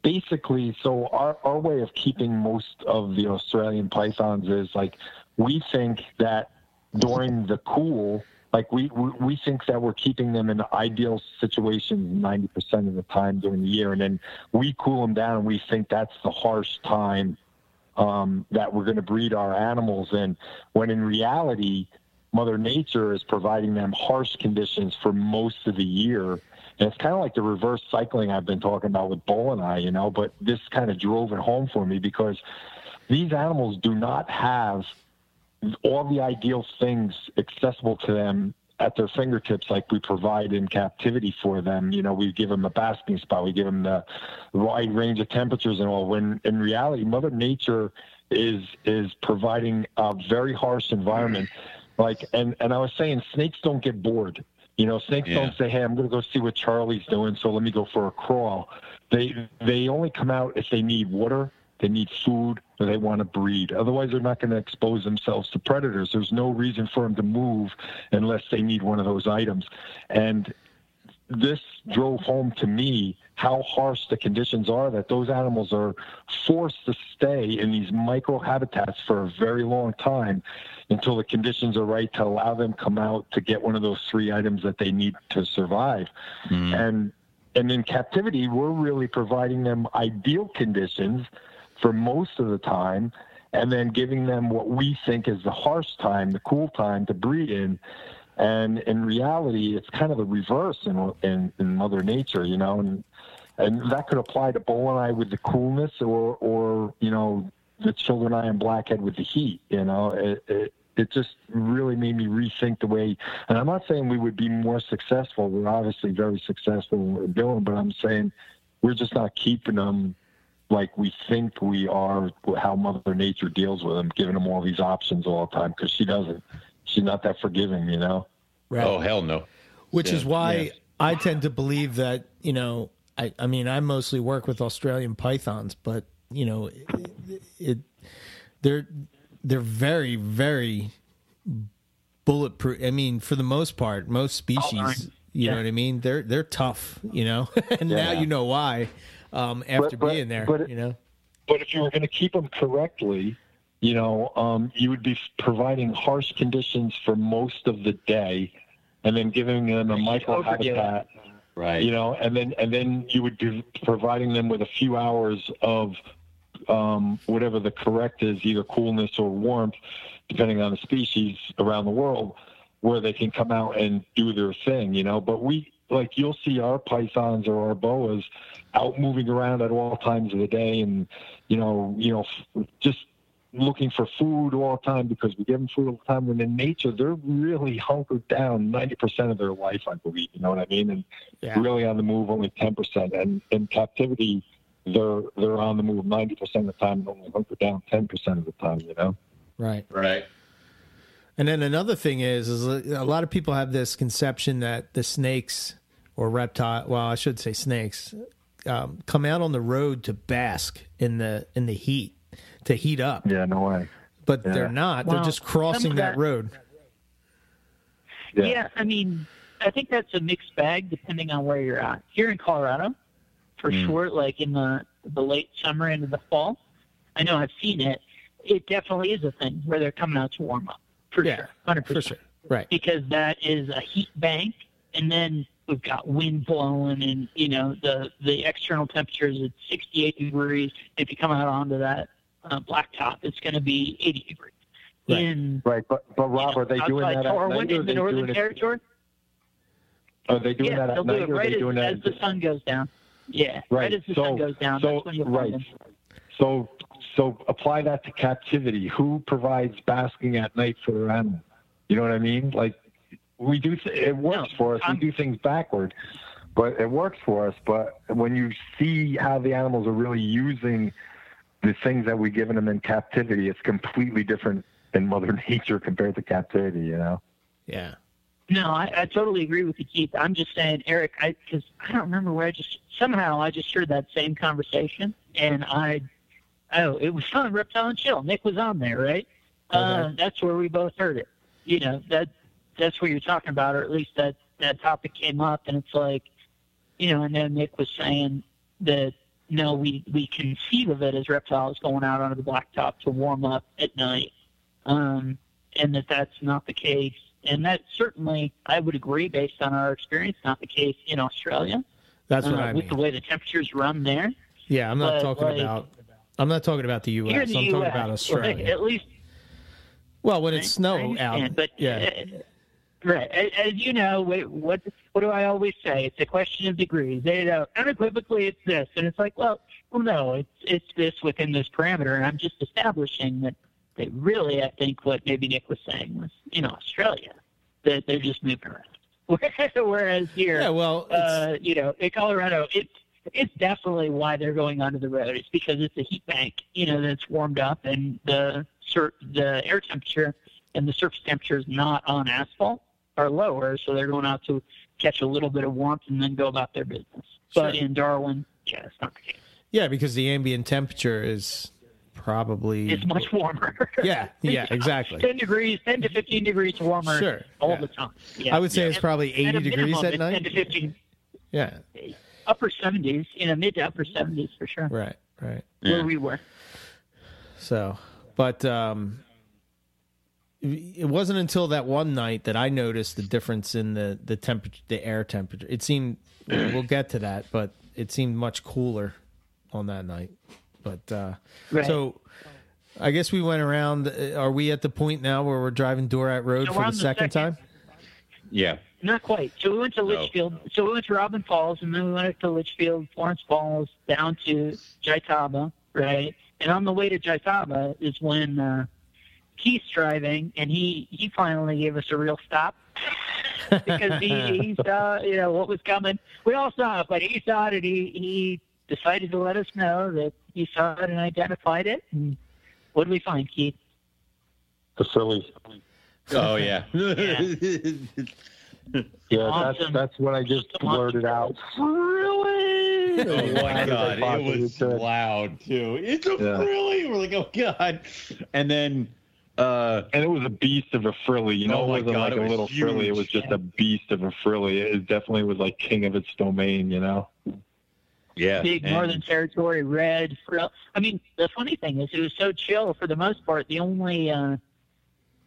basically so our, our way of keeping most of the australian pythons is like we think that during the cool like we, we, we think that we're keeping them in ideal situations 90% of the time during the year. And then we cool them down and we think that's the harsh time um, that we're going to breed our animals in. When in reality, Mother Nature is providing them harsh conditions for most of the year. And it's kind of like the reverse cycling I've been talking about with Bull and I, you know, but this kind of drove it home for me because these animals do not have all the ideal things accessible to them at their fingertips like we provide in captivity for them. You know, we give them a basking spot, we give them the wide range of temperatures and all. When in reality, Mother Nature is is providing a very harsh environment. Like, and and I was saying, snakes don't get bored. You know, snakes yeah. don't say, "Hey, I'm going to go see what Charlie's doing, so let me go for a crawl." They they only come out if they need water they need food, or they want to breed. Otherwise, they're not going to expose themselves to predators. There's no reason for them to move unless they need one of those items. And this drove home to me how harsh the conditions are that those animals are forced to stay in these micro habitats for a very long time until the conditions are right to allow them come out to get one of those three items that they need to survive. Mm. And and in captivity, we're really providing them ideal conditions for most of the time, and then giving them what we think is the harsh time, the cool time to breed in. And in reality, it's kind of the reverse in, in, in Mother Nature, you know, and and that could apply to Bull and I with the coolness, or or you know, the childreni and Blackhead with the heat. You know, it, it it just really made me rethink the way. And I'm not saying we would be more successful. We're obviously very successful in what we're doing, but I'm saying we're just not keeping them like we think we are how Mother Nature deals with them, giving them all these options all the time because she doesn't. She's not that forgiving, you know. Right. Oh hell no. Which yeah. is why yeah. I tend to believe that you know. I, I mean, I mostly work with Australian pythons, but you know, it, it they're they're very very bulletproof. I mean, for the most part, most species, oh, you yeah. know what I mean. They're they're tough, you know, and now you know why um, after but, being there. But, you know, but if you were going to keep them correctly, you know, um, you would be providing harsh conditions for most of the day, and then giving them a micro habitat. Right. You know, and then and then you would be providing them with a few hours of um, whatever the correct is, either coolness or warmth, depending on the species around the world, where they can come out and do their thing. You know, but we like you'll see our pythons or our boas out moving around at all times of the day and you know you know just looking for food all the time because we give them food all the time. When in nature they're really hunkered down 90% of their life i believe you know what i mean? And yeah. really on the move only 10% and in captivity they're they're on the move 90% of the time and only hunkered down 10% of the time you know? Right. Right. And then another thing is, is a lot of people have this conception that the snakes or reptile. Well, I should say snakes um, come out on the road to bask in the in the heat to heat up. Yeah, no way. But yeah. they're not. Well, they're just crossing that, that, road. Yeah. yeah, I mean, I think that's a mixed bag depending on where you're at. Here in Colorado, for mm. sure, like in the the late summer into the fall, I know I've seen it. It definitely is a thing where they're coming out to warm up. For yeah, sure, hundred percent. For sure, right? Because that is a heat bank, and then we've got wind blowing and you know the the external temperature is at 68 degrees if you come out onto that uh, blacktop it's going to be 80 degrees. Right. In, right but but rob know, are they doing that at night in the northern territory? Are they doing yeah, that at night do it right as, as the sun goes down. Yeah right, right as the so, sun goes down so, that's when you'll right. so so apply that to captivity. Who provides basking at night for their animals you know what i mean? Like we do th- it works no, for us. I'm, we do things backward, but it works for us. But when you see how the animals are really using the things that we've given them in captivity, it's completely different in Mother Nature compared to captivity. You know? Yeah. No, I, I totally agree with you, Keith. I'm just saying, Eric, I because I don't remember where I just somehow I just heard that same conversation, and I, oh, it was on Reptile and Chill. Nick was on there, right? Okay. Uh, that's where we both heard it. You know that that's what you're talking about, or at least that that topic came up, and it's like, you know, I know Nick was saying that no, we we conceive of it as reptiles going out onto the blacktop to warm up at night, um, and that that's not the case. And that certainly, I would agree, based on our experience, not the case in Australia. That's what uh, I mean. With the way the temperatures run there. Yeah, I'm not but, talking like, about. I'm not talking about the U.S. I'm US, talking about Australia. Like, at least. Well, when it's snow out, but yeah. Uh, Right. As you know, what what do I always say? It's a question of degrees. They know unequivocally it's this, and it's like, well, well, no, it's it's this within this parameter, and I'm just establishing that they really, I think, what maybe Nick was saying was in Australia that they're just moving around. Whereas here, yeah, well, uh, you know, in Colorado, it's it's definitely why they're going onto the road. It's because it's a heat bank, you know, that's warmed up, and the sur- the air temperature and the surface temperature is not on asphalt are lower, so they're going out to catch a little bit of warmth and then go about their business. Sure. But in Darwin, yeah, it's not the case. Yeah, because the ambient temperature is probably it's much warmer. yeah, yeah, exactly. Ten degrees, ten to fifteen degrees warmer sure, all yeah. the time. Yeah. I would say yeah. it's probably eighty at degrees at night. Ten to fifteen. Yeah. Upper seventies, you know, mid to upper seventies for sure. Right, right. Where we were. So, but um, it wasn't until that one night that I noticed the difference in the the temperature, the air temperature. It seemed we'll get to that, but it seemed much cooler on that night. But uh, right. so I guess we went around. Uh, are we at the point now where we're driving Dorat Road so for the, the second, second, time? Yeah. Not quite. So we went to Litchfield. No. So we went to Robin Falls, and then we went to Litchfield, Florence Falls, down to Tjaetaba, right? And on the way to Tjaetaba is when uh, Keith's driving, and he he finally gave us a real stop because he he saw you know what was coming. We all saw it, but he saw it, and he he decided to let us know that he saw it and identified it. And what did we find, Keith? The frilly. Oh yeah. yeah. yeah, awesome. that's that's what I just blurted out. Really? Oh my god, it was loud too. It's a yeah. frilly. We're like, oh god, and then. Uh, and it was a beast of a frilly, you know. Oh it wasn't god, like it was a little huge. frilly. It was just a beast of a frilly. It definitely was like king of its domain, you know. Yeah, big and... Northern Territory red frill. I mean, the funny thing is, it was so chill for the most part. The only, uh, you,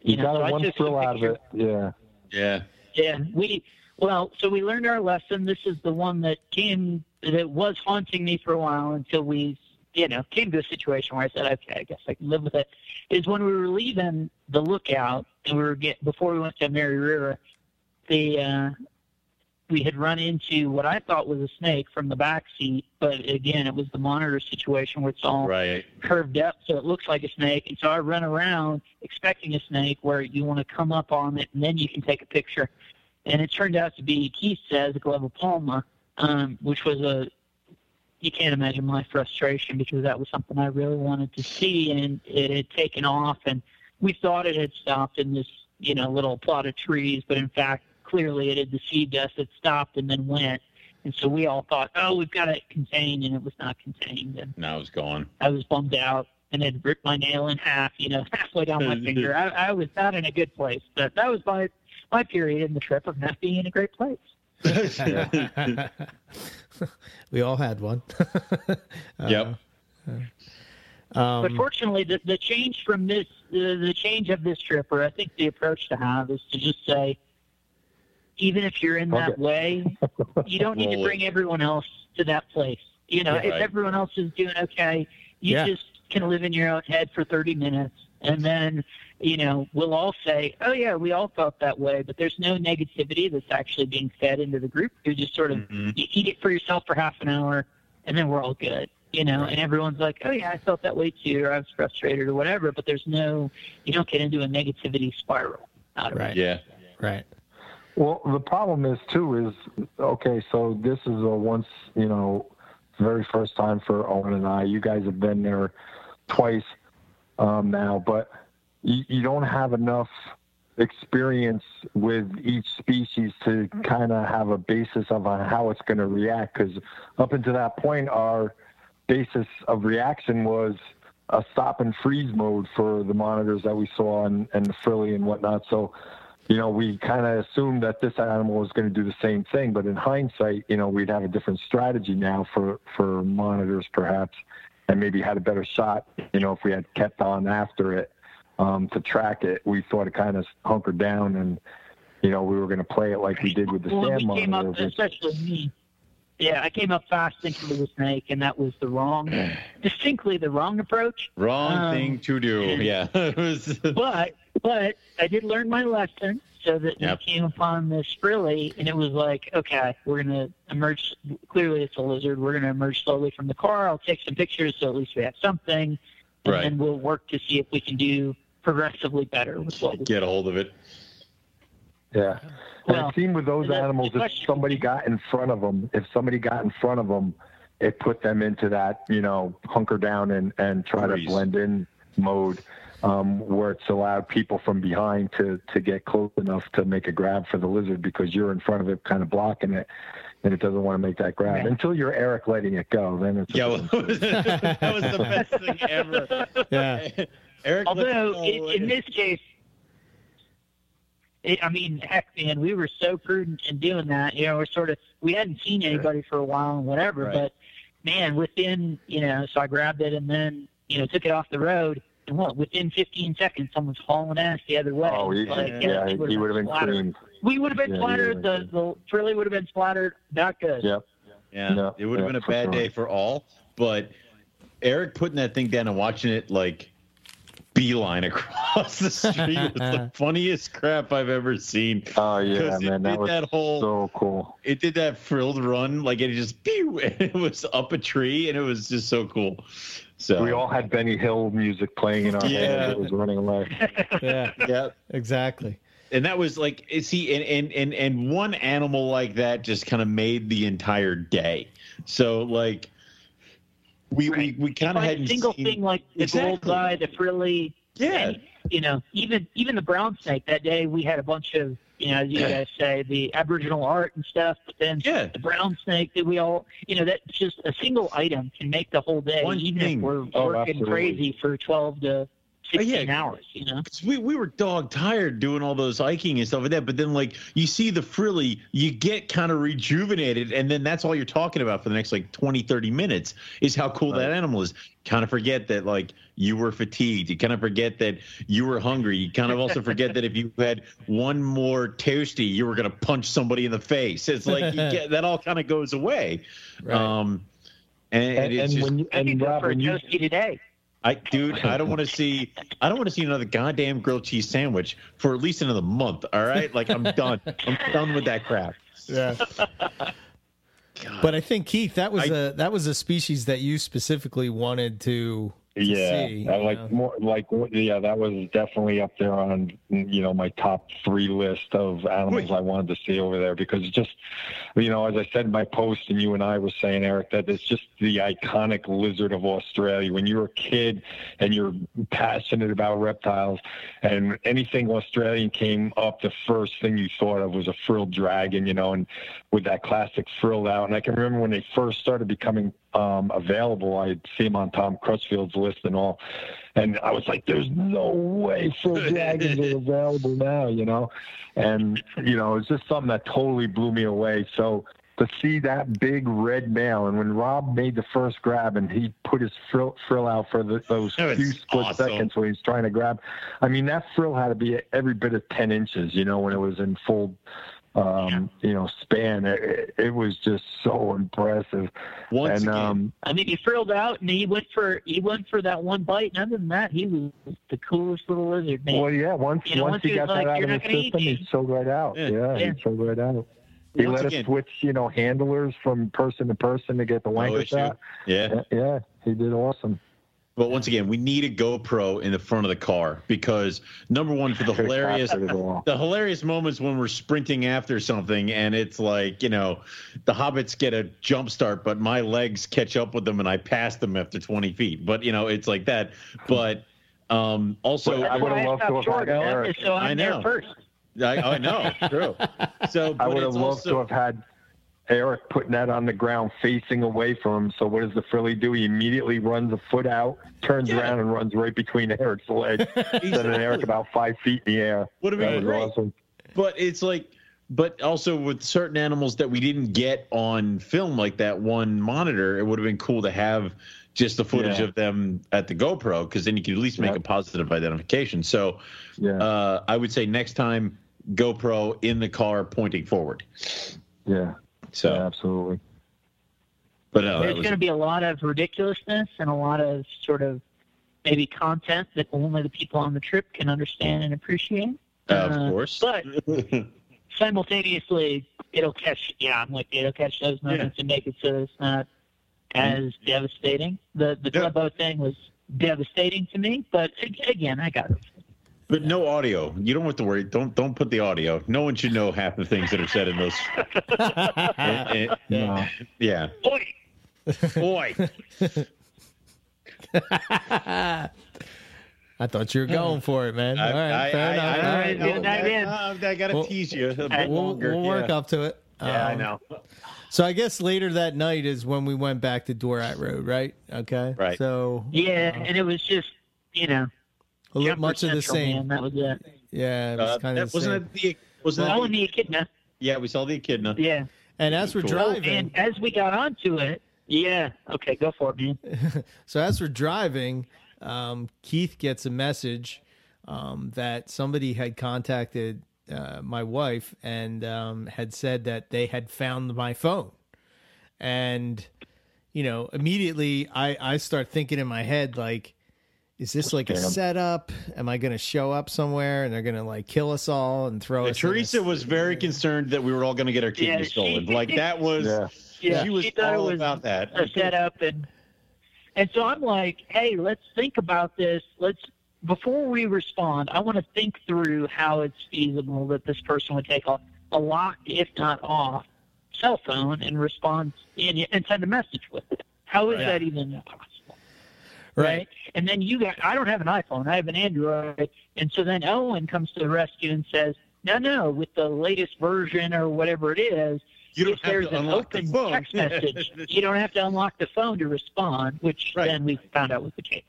you know, got so one frill out of it. Yeah. Yeah. Yeah. We well, so we learned our lesson. This is the one that came that was haunting me for a while until we, you know, came to a situation where I said, okay, I guess I can live with it. Is when we were leaving the lookout and we were get before we went to Mary River, the uh, we had run into what I thought was a snake from the back seat, but again, it was the monitor situation where it's all right. curved up, so it looks like a snake. And so I run around expecting a snake where you want to come up on it and then you can take a picture. And it turned out to be, Keith says, a glebopalma, um, which was a, you can't imagine my frustration because that was something I really wanted to see and it had taken off and we thought it had stopped in this, you know, little plot of trees, but in fact, clearly it had deceived us. It stopped and then went. And so we all thought, oh, we've got it contained, and it was not contained. And now it's gone. I was bummed out and it ripped my nail in half, you know, halfway down my finger. I, I was not in a good place. But that was my my period in the trip of not being in a great place. we all had one. uh, yep. Uh, um, but fortunately, the, the change from this, uh, the change of this trip, or I think the approach to have is to just say, even if you're in that okay. way, you don't need to bring everyone else to that place. You know, yeah, if right. everyone else is doing okay, you yeah. just can live in your own head for 30 minutes. And then, you know, we'll all say, oh, yeah, we all felt that way, but there's no negativity that's actually being fed into the group. You just sort of mm-hmm. you eat it for yourself for half an hour, and then we're all good, you know, right. and everyone's like, oh, yeah, I felt that way too, or I was frustrated or whatever, but there's no, you don't get into a negativity spiral out of right. it. Yeah. Right. Well, the problem is too is okay. So this is a once you know very first time for Owen and I. You guys have been there twice um, now, but you, you don't have enough experience with each species to kind of have a basis of how it's going to react. Because up until that point, our basis of reaction was a stop and freeze mode for the monitors that we saw and, and the frilly and whatnot. So you know, we kind of assumed that this animal was going to do the same thing, but in hindsight, you know, we'd have a different strategy now for for monitors, perhaps, and maybe had a better shot. You know, if we had kept on after it um, to track it, we sort of kind of hunkered down, and you know, we were going to play it like we did with the well, came Up, especially me. Yeah, I came up fast thinking it was snake, and that was the wrong, distinctly the wrong approach. Wrong um, thing to do. Yeah. but but I did learn my lesson so that yep. we came upon this frilly, and it was like, okay, we're going to emerge. Clearly, it's a lizard. We're going to emerge slowly from the car. I'll take some pictures so at least we have something, and right. then we'll work to see if we can do progressively better with what we get a hold of it. Yeah. Well, and it seemed with those animals, if somebody got in front of them, if somebody got in front of them, it put them into that, you know, hunker down and, and try Freeze. to blend in mode um, where it's allowed people from behind to, to get close enough to make a grab for the lizard because you're in front of it, kind of blocking it, and it doesn't want to make that grab until you're Eric letting it go. Then it's yeah, well, that was the best thing ever. Yeah, Eric. Although in, in this case, it, I mean, heck, man, we were so prudent in doing that. You know, we're sort of we hadn't seen anybody for a while and whatever, right. but man, within you know, so I grabbed it and then you know took it off the road. And what? Within 15 seconds, someone's hauling ass the other way. Oh, he, like, yeah, yeah, he would have been creamed. We would have been yeah, splattered. The the Frilly would have been splattered. Not good. Yep. Yeah, yeah it would have been a bad sure. day for all. But Eric putting that thing down and watching it like beeline across the street was the funniest crap I've ever seen. Oh yeah, man, that was that whole, so cool. It did that frilled run, like it just pew, and it was up a tree, and it was just so cool. So we all had Benny Hill music playing in our yeah. heads. It was running away. yeah, yeah, exactly. And that was like, eh, see, and and and and one animal like that just kind of made the entire day. So like we right. we, we kind of had a single seen... thing like the exactly. gold eye, the frilly. Yeah. And, you know, even even the brown snake that day we had a bunch of you know, as you guys say, the Aboriginal art and stuff, but then yeah. the brown snake that we all you know, that just a single item can make the whole day, One even thing. if we're oh, working absolutely. crazy for twelve to 16 yeah, hours, you know? We, we were dog tired doing all those hiking and stuff like that. But then, like, you see the frilly, you get kind of rejuvenated. And then that's all you're talking about for the next, like, 20, 30 minutes is how cool right. that animal is. Kind of forget that, like, you were fatigued. You kind of forget that you were hungry. You kind of also forget that if you had one more toasty, you were going to punch somebody in the face. It's like get, that all kind of goes away. Right. Um, and, and, and, just, when you, and Rob, for a toasty today. I, dude, I don't want to see. I don't want to see another goddamn grilled cheese sandwich for at least another month. All right, like I'm done. I'm done with that crap. Yeah. God. But I think Keith, that was I, a that was a species that you specifically wanted to yeah, see, I like know? more like yeah, that was definitely up there on you know my top three list of animals Wait. I wanted to see over there because just you know as I said in my post and you and I were saying Eric that it's just the iconic lizard of Australia. When you're a kid and you're passionate about reptiles and anything Australian came up, the first thing you thought of was a frilled dragon, you know, and with that classic frill out. And I can remember when they first started becoming um, available. I'd see them on Tom Crutchfield's list and all. And I was like, there's no way frill Dragons are available now, you know? And, you know, it's just something that totally blew me away. So to see that big red male, and when Rob made the first grab and he put his frill, frill out for the, those few split awesome. seconds when he's trying to grab, I mean, that frill had to be every bit of 10 inches, you know, when it was in full um, yeah. you know, span. It, it, was just so impressive. Once and, again, um, I mean, he frilled out and he went for he went for that one bite. And other than that, he was the coolest little lizard. Man. Well, yeah. Once you know, once, once he got like, that out of the system, he sold right out. Yeah, yeah, yeah. he sold right out. He once let again, us switch, you know, handlers from person to person to get the wanker no shot. Yeah. yeah, he did awesome. But once again, we need a GoPro in the front of the car because number one, for the hilarious, the hilarious moments when we're sprinting after something and it's like you know, the hobbits get a jump start, but my legs catch up with them and I pass them after 20 feet. But you know, it's like that. But um, also, I would have loved to have had Eric. So i know. First. I, I know, true. So I would have loved also, to have had Eric putting that on the ground facing away from him. So what does the Frilly do? He immediately runs a foot out, turns yeah. around, and runs right between Eric's legs, exactly. sending Eric about five feet in the air. Would have been great. Awesome. But it's like, but also with certain animals that we didn't get on film, like that one monitor, it would have been cool to have just the footage yeah. of them at the GoPro because then you could at least make yep. a positive identification. So yeah. uh, I would say next time GoPro in the car pointing forward. Yeah. So yeah, absolutely. But uh, there's was... going to be a lot of ridiculousness and a lot of sort of maybe content that only the people on the trip can understand and appreciate. Uh, of course. But simultaneously, it'll catch. Yeah, I'm like it'll catch those moments yeah. and make it so it's not as mm-hmm. devastating. The the yeah. thing was devastating to me, but again, I got it. But no audio. You don't have to worry. Don't don't put the audio. No one should know half the things that are said in those. and, and, no. Yeah. Oi. Oi. I thought you were going for it, man. I, All right, I, fair I, enough. I, I, I, I got to tease you a bit we'll, longer. We'll work yeah. up to it. Yeah, um, I know. So I guess later that night is when we went back to Dorat Road, right? Okay. Right. So yeah, uh, and it was just you know a little much of the same. Man, that was it. Yeah, it was uh, kind of wasn't it the wasn't well, the echidna. Yeah, we saw the echidna. Yeah. And as we're cool. driving, oh, and as we got onto it, yeah, okay, go for it, man. so as we're driving, um, Keith gets a message um, that somebody had contacted uh, my wife and um, had said that they had found my phone, and you know, immediately I I start thinking in my head like, is this like a setup? Am I going to show up somewhere and they're going to like kill us all and throw us? Teresa was very concerned that we were all going to get our kidneys yeah, stolen. She, like that was. Yeah. Yeah, she was she all was about that. A setup and and so I'm like, hey, let's think about this. Let's before we respond, I want to think through how it's feasible that this person would take a, a locked, if not off, cell phone and respond and, and send a message with it. How is right. that even possible? Right. right. And then you got, I don't have an iPhone, I have an Android. And so then Owen comes to the rescue and says, no, no, with the latest version or whatever it is, you don't if there's an open the text message, you don't have to unlock the phone to respond, which right. then we found out was the case.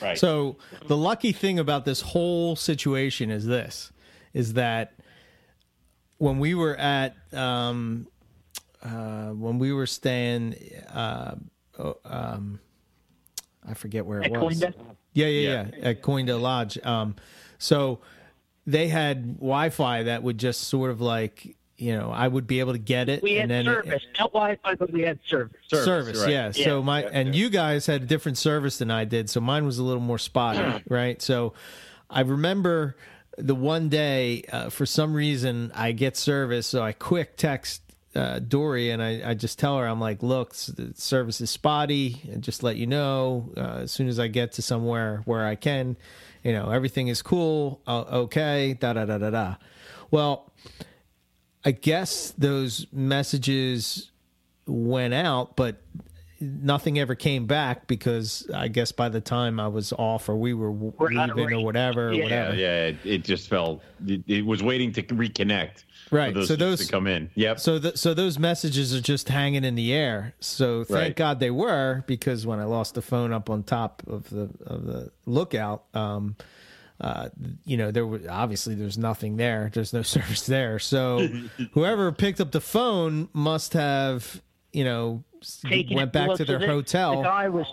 Right. So the lucky thing about this whole situation is this: is that when we were at um, uh, when we were staying, uh, oh, um, I forget where it at was. Cooinda? Yeah, yeah, yeah, yeah, at Cooinda Lodge. Um, so they had Wi-Fi that would just sort of like you know, I would be able to get it. We had then service, it, not Wi-Fi, but we had service. Service, service right. yeah. yeah. So my yeah, and yeah. you guys had a different service than I did, so mine was a little more spotty, right? So I remember the one day, uh, for some reason, I get service, so I quick text uh, Dory and I, I just tell her, I'm like, look, the service is spotty, and just let you know uh, as soon as I get to somewhere where I can, you know, everything is cool, uh, okay, da da da da da. Well I guess those messages went out, but nothing ever came back because I guess by the time I was off or we were we're leaving or whatever, yeah. whatever. Yeah, it, it just felt It, it, was waiting to reconnect. Right. Those so those to come in. Yep. So the, so those messages are just hanging in the air. So thank right. God they were because when I lost the phone up on top of the of the lookout, um, uh, you know, there was obviously there's nothing there. There's no service there. So whoever picked up the phone must have, you know, taking went back to their the, hotel. The guy was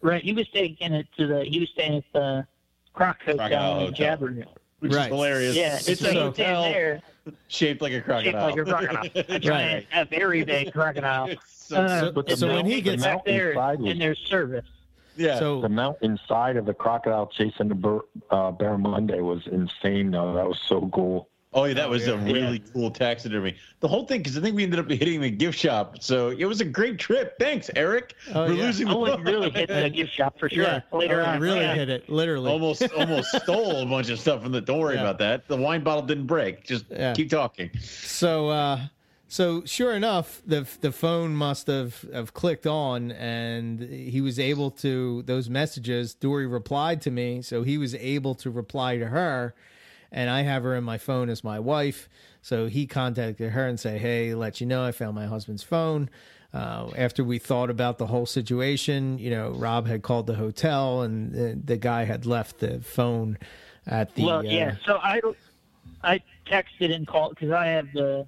right. He was taking it to the. He was staying at the Croc Hotel in Jabiru. Which right. is hilarious. Yeah, it's a hotel there, shaped like a crocodile. Shaped like a crocodile. A giant, right. a very big crocodile. so, uh, so, so when he gets back there, and their service. Yeah. So the mount inside of the crocodile chasing the bear, uh, Barramundi was insane. Though that was so cool. Oh, yeah, that was oh, yeah. a really yeah. cool taxidermy. The whole thing, because I think we ended up hitting the gift shop, so it was a great trip. Thanks, Eric, oh, for yeah. losing the oh, really hit the gift shop for sure. Yeah. Later oh, on, really hit it, literally. Almost, almost stole a bunch of stuff from the. Don't worry about that. The wine bottle didn't break. Just keep talking. So, uh, so sure enough, the the phone must have, have clicked on, and he was able to those messages. Dory replied to me, so he was able to reply to her, and I have her in my phone as my wife. So he contacted her and say, "Hey, let you know I found my husband's phone." Uh, after we thought about the whole situation, you know, Rob had called the hotel, and the, the guy had left the phone at the. Well, yeah. Uh, so I I texted and called because I have the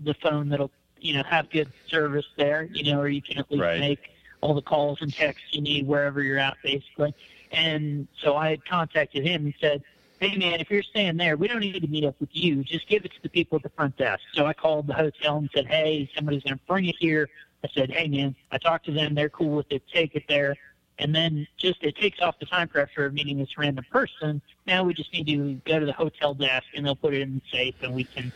the phone that'll you know have good service there, you know, or you can at least right. make all the calls and texts you need wherever you're at, basically. And so I had contacted him and said, "Hey man, if you're staying there, we don't need to meet up with you. Just give it to the people at the front desk." So I called the hotel and said, "Hey, somebody's going to bring it here." I said, "Hey man, I talked to them. They're cool with it. Take it there." And then just it takes off the time pressure of meeting this random person. Now we just need to go to the hotel desk and they'll put it in the safe and we can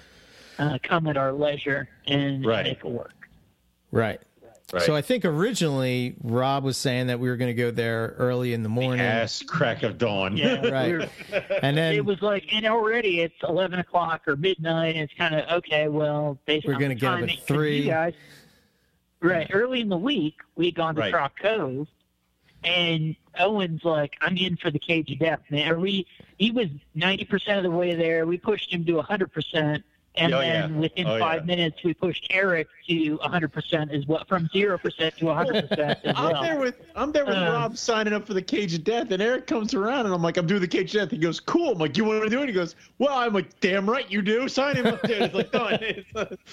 uh, come at our leisure and right. make it work. Right. Right. So I think originally Rob was saying that we were going to go there early in the morning. Ass crack of dawn. Yeah, right. and then it was like, and already it's eleven o'clock or midnight. And it's kind of okay. Well, based we're going to get up at three. Guys, right. Early in the week, we had gone to right. Croc Cove, and Owen's like, "I'm in for the cage of death, man." We he was ninety percent of the way there. We pushed him to hundred percent and oh, then yeah. within oh, five yeah. minutes, we pushed Eric to 100% as well, from 0% to 100% as well. I'm there with I'm there with um, Rob signing up for the Cage of Death, and Eric comes around, and I'm like, I'm doing the Cage of Death. He goes, Cool. I'm like, You want to do it? He goes, Well, I'm like, Damn right you do. Sign him up there. It's like, done.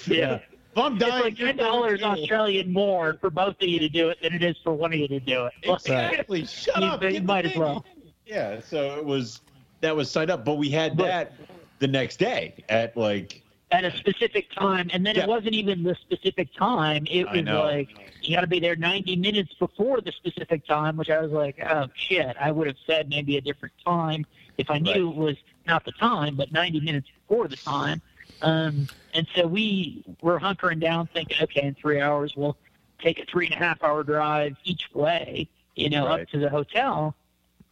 yeah. If I'm dying, it's like ten dollars Australian more for both of you to do it than it is for one of you to do it. Exactly. Shut up. You, might as well. Yeah. So it was that was signed up, but we had but, that the next day at like at a specific time, and then it wasn't even the specific time. It was like you got to be there 90 minutes before the specific time, which I was like, oh shit, I would have said maybe a different time if I knew right. it was not the time, but 90 minutes before the time. Um, and so we were hunkering down, thinking, okay, in three hours we'll take a three and a half hour drive each way, you know, right. up to the hotel,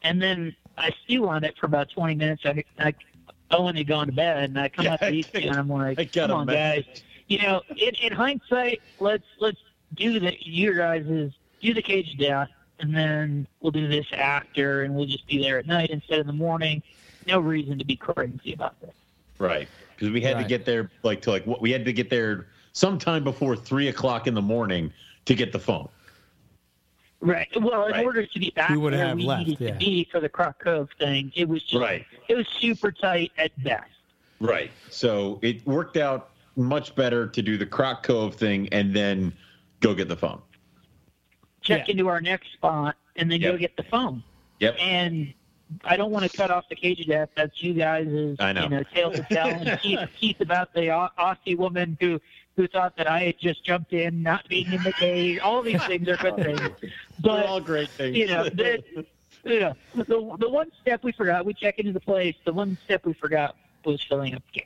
and then I stew on it for about 20 minutes. I, I Oh, Owen had gone to bed, and I come yeah, out to eat, and I'm like, "Come on, guys! You know, in, in hindsight, let's let's do the you guys is do the cage death, and then we'll do this after, and we'll just be there at night instead of the morning. No reason to be crazy about this. Right, because we had right. to get there like to like what we had to get there sometime before three o'clock in the morning to get the phone. Right. Well, in right. order to be back we where we left, needed yeah. to be for the Croc Cove thing, it was just, right. It was super tight at best. Right. So it worked out much better to do the Croc Cove thing and then go get the phone. Check yeah. into our next spot and then yep. go get the phone. Yep. And I don't want to cut off the cage of death. That's you guys' I know. you know tale to tell. And Keith, Keith about the Aussie woman who who thought that I had just jumped in, not being in the cage. All these things are good things. But, They're all great things. You know, the, you know, the, the one step we forgot, we check into the place, the one step we forgot was filling up gas,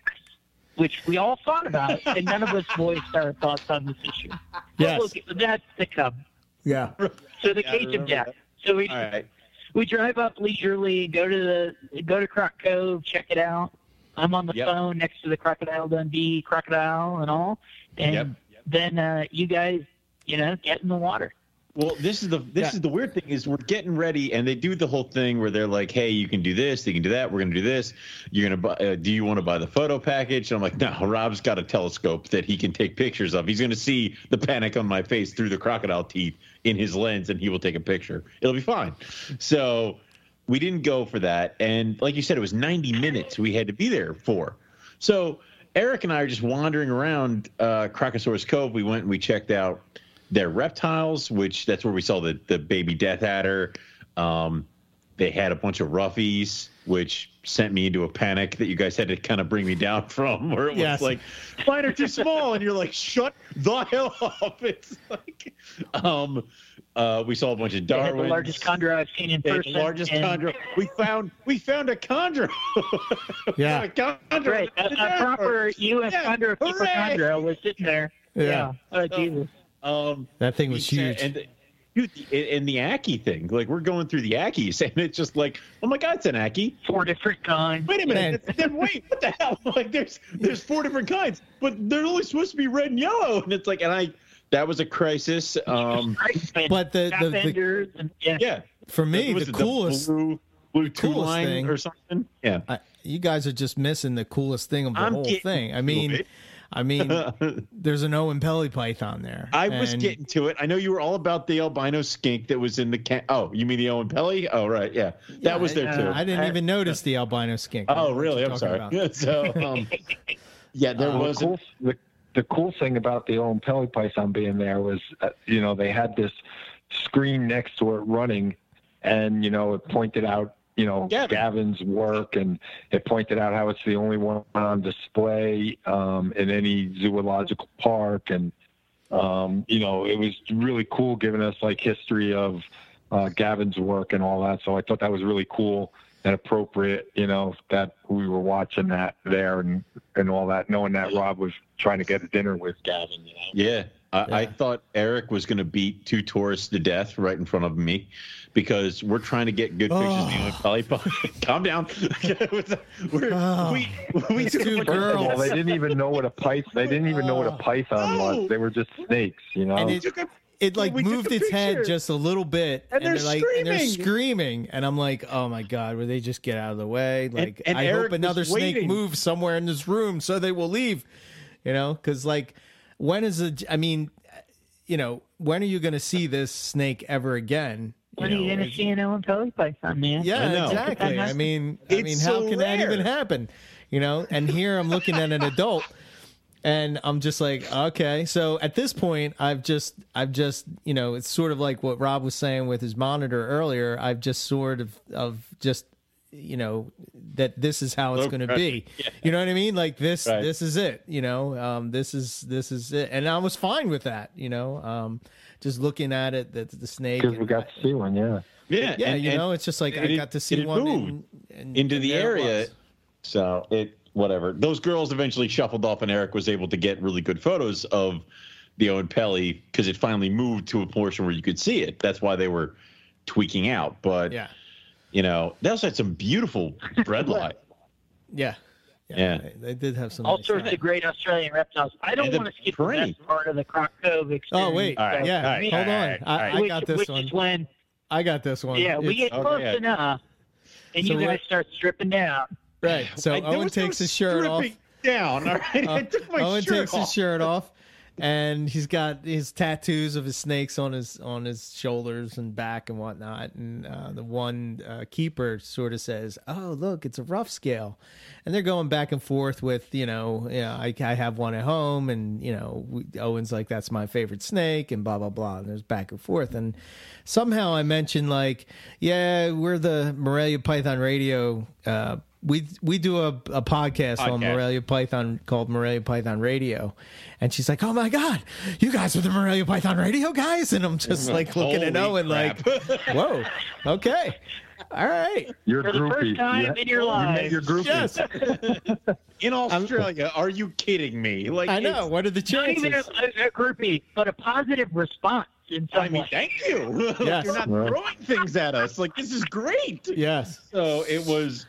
which we all thought about, and none of us voiced our thoughts on this issue. Yes. Look, that's to come. Yeah. So the yeah, cage of death. So we, we drive up leisurely, go to the go to Croc Cove, check it out. I'm on the yep. phone next to the Crocodile Dundee crocodile and all, and yep. then uh, you guys, you know, get in the water. Well, this is the this yeah. is the weird thing is we're getting ready, and they do the whole thing where they're like, "Hey, you can do this, you can do that. We're gonna do this. You're gonna buy. Uh, do you want to buy the photo package?" And I'm like, "No, Rob's got a telescope that he can take pictures of. He's gonna see the panic on my face through the crocodile teeth in his lens, and he will take a picture. It'll be fine." So we didn't go for that, and like you said, it was 90 minutes we had to be there for. So Eric and I are just wandering around uh, Crocosaurus Cove. We went and we checked out their reptiles, which that's where we saw the the baby death adder. Um, they had a bunch of roughies, which sent me into a panic that you guys had to kind of bring me down from, where it yes. was like, mine are too small, and you're like, shut the hell up. It's like, um, uh, we saw a bunch of Darwin. The largest chondro I've seen in person. The largest and... chondro. We found we found a chondro. yeah, a chondro. Right, a, a proper U.S. Yeah. chondro keeper chondro was sitting there. Yeah. yeah. Oh Jesus. Um, that thing was huge. And, dude, and the Ackie thing, like we're going through the Ackies, and it's just like, oh my God, it's an Ackie. Four different kinds. Wait a minute. then wait, what the hell? Like there's there's four different kinds, but they're only supposed to be red and yellow, and it's like, and I that was a crisis. Um, but the, the, the and, yeah. yeah. for me the coolest the blue, blue coolest thing or something. Yeah, I, you guys are just missing the coolest thing of the I'm whole thing. I mean. I mean, there's an Oenpelli python there. I and... was getting to it. I know you were all about the albino skink that was in the can. Oh, you mean the Oenpelli? Oh, right, yeah, that yeah, was there too. I didn't even notice the albino skink. Oh, really? I'm sorry. so, um, yeah, there uh, was. Cool, the, the cool thing about the Oenpelli python being there was, uh, you know, they had this screen next to it running, and you know, it pointed out you know Gavin. Gavin's work, and it pointed out how it's the only one on display um, in any zoological park, and um, you know it was really cool, giving us like history of uh, Gavin's work and all that. So I thought that was really cool and appropriate, you know, that we were watching that there and and all that, knowing that Rob was trying to get a dinner with Gavin. You know? Yeah, I, yeah. I thought Eric was going to beat two tourists to death right in front of me because we're trying to get good pictures oh. of Pelly. Calm down. we're, oh. we we two girls. Well, they didn't even know what a python. They didn't even know what a python was. Oh. They were just snakes, you know. And it, it like moved its head just a little bit, and, and they're, like and they're screaming, and I'm like, oh my god, will they just get out of the way? Like, and, and I Eric hope another snake waiting. moves somewhere in this room so they will leave. You know, because like, when is it? I mean, you know, when are you going to see this snake ever again? When are you going to see an Oenpelli python, man? Yeah, exactly. I mean, I mean, how so can rare. that even happen? You know, and here I'm looking at an adult and I'm just like, okay. So at this point, I've just, I've just, you know, it's sort of like what Rob was saying with his monitor earlier. I've just sort of, of just, you know, that this is how it's going to be. Yeah. You know what I mean? Like this, right. this is it. You know, um, this is, this is it. And I was fine with that. You know, um, just looking at it, that the snake. Because we got to see one, yeah. Yeah, yeah. And, you know, it's just like I got to see one in, in, into the area. So it whatever. Those girls eventually shuffled off, and Eric was able to get really good photos of the Oenpelli because it finally moved to a portion where you could see it. That's why they were tweaking out. But yeah, you know, they also had some beautiful bredli. Yeah. Yeah, yeah. They, they, did have some. All nice sorts of great Australian reptiles. I don't want to skip the best part of the Croc Cove experience. Oh wait, all right, yeah, right, hold on. I, I, got this one. when, I got this one. Yeah, we get close okay. enough, and so you guys start stripping down. Right. So Owen takes his shirt off. Down. All right. Uh, Owen takes off. his shirt off, and he's got his tattoos of his snakes on his on his shoulders and back and whatnot. And uh, the one uh, keeper sort of says, "Oh, look, it's a rough scale," and they're going back and forth with, you know, yeah, I, I have one at home, and you know, we, Owen's like, "That's my favorite snake," and blah blah blah. And there's back and forth, and somehow I mentioned like, "Yeah, we're the Morelia Python Radio." Uh, we we do a, a podcast, podcast, on Morelia Python called Morelia Python Radio, and she's like, "Oh my god, you guys are the Morelia Python Radio guys!" And I'm just like looking at Owen crap. like, "Whoa, okay, all right." You're For the first time yeah. in your life, you're groupie. Yes. in Australia, I'm, are you kidding me? Like, I know. What are the chances? Not even a, a groupie, but a positive response. I mean, thank you. Yes. You're not throwing things at us. Like this is great. Yes. So it was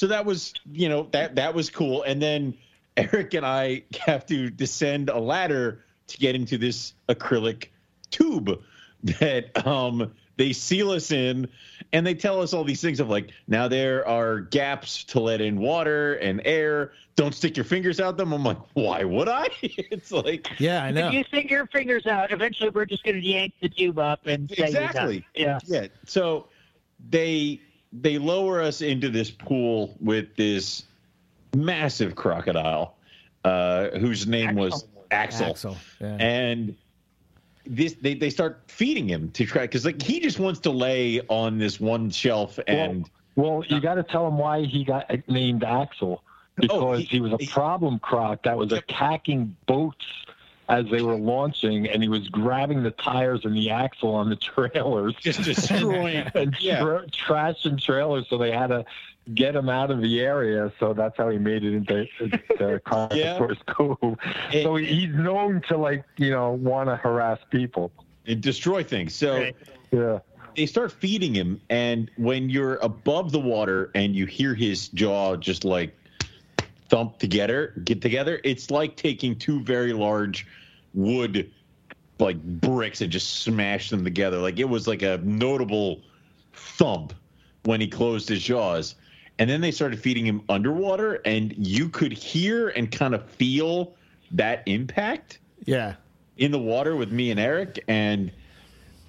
so that was you know that that was cool. And then eric and i have to descend a ladder to get into this acrylic tube that um they seal us in. And they tell us all these things of like now there are gaps to let in water and air. Don't stick your fingers out them. I'm like why would i? It's like yeah i know. if you stick your fingers out eventually we're just going to yank the tube up and exactly. Yeah. Yeah. So they they lower us into this pool with this massive crocodile, uh, whose name Axel. was Axel, Axel yeah. and this they, they start feeding him to try because like he just wants to lay on this one shelf and. Well, well you got to tell him why he got named Axel oh, because oh, he, he, was a problem croc that was attacking boats as they were launching, and he was grabbing the tires and the axle on the trailers, just destroying and yeah. tra- trashing trailers. So they had to get him out of the area. So that's how he made it into the Crocosaurus yeah. Cove. It, so he's known to like you know want to harass people and destroy things. So yeah. They start feeding him, and when you're above the water and you hear his jaw just like thump together, get together, it's like taking two very large wood like bricks and just smashed them together. Like it was like a notable thump when he closed his jaws. And then they started feeding him underwater, and you could hear and kind of feel that impact. Yeah. In the water with me and Eric. And,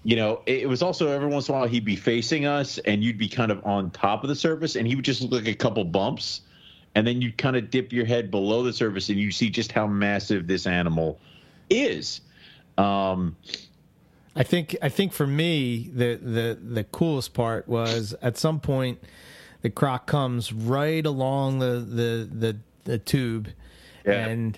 you know, it was also every once in a while he'd be facing us, and you'd be kind of on top of the surface, and he would just look like a couple bumps. And then you'd kind of dip your head below the surface, and you see just how massive this animal is. Um, I think I think for me the the the coolest part was at some point the croc comes right along the the the, the tube yeah. and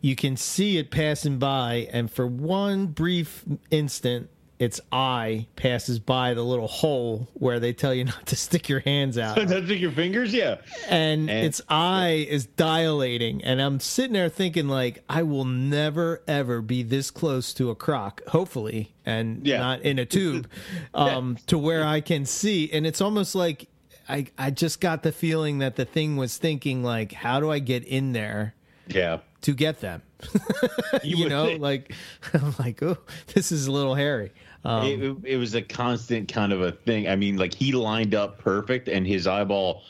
you can see it passing by and for one brief instant its eye passes by the little hole where they tell you not to stick your hands out. not stick your fingers, yeah. And, and its eye is dilating, and I'm sitting there thinking, like, I will never ever be this close to a croc, hopefully, and yeah. not in a tube, um, yeah. to where I can see. And it's almost like I I just got the feeling that the thing was thinking, like, how do I get in there? Yeah. To get them, you, you know, think. like I'm like, oh, this is a little hairy. Um, it, it, was a constant kind of a thing. I mean, like he lined up perfect, and his eyeball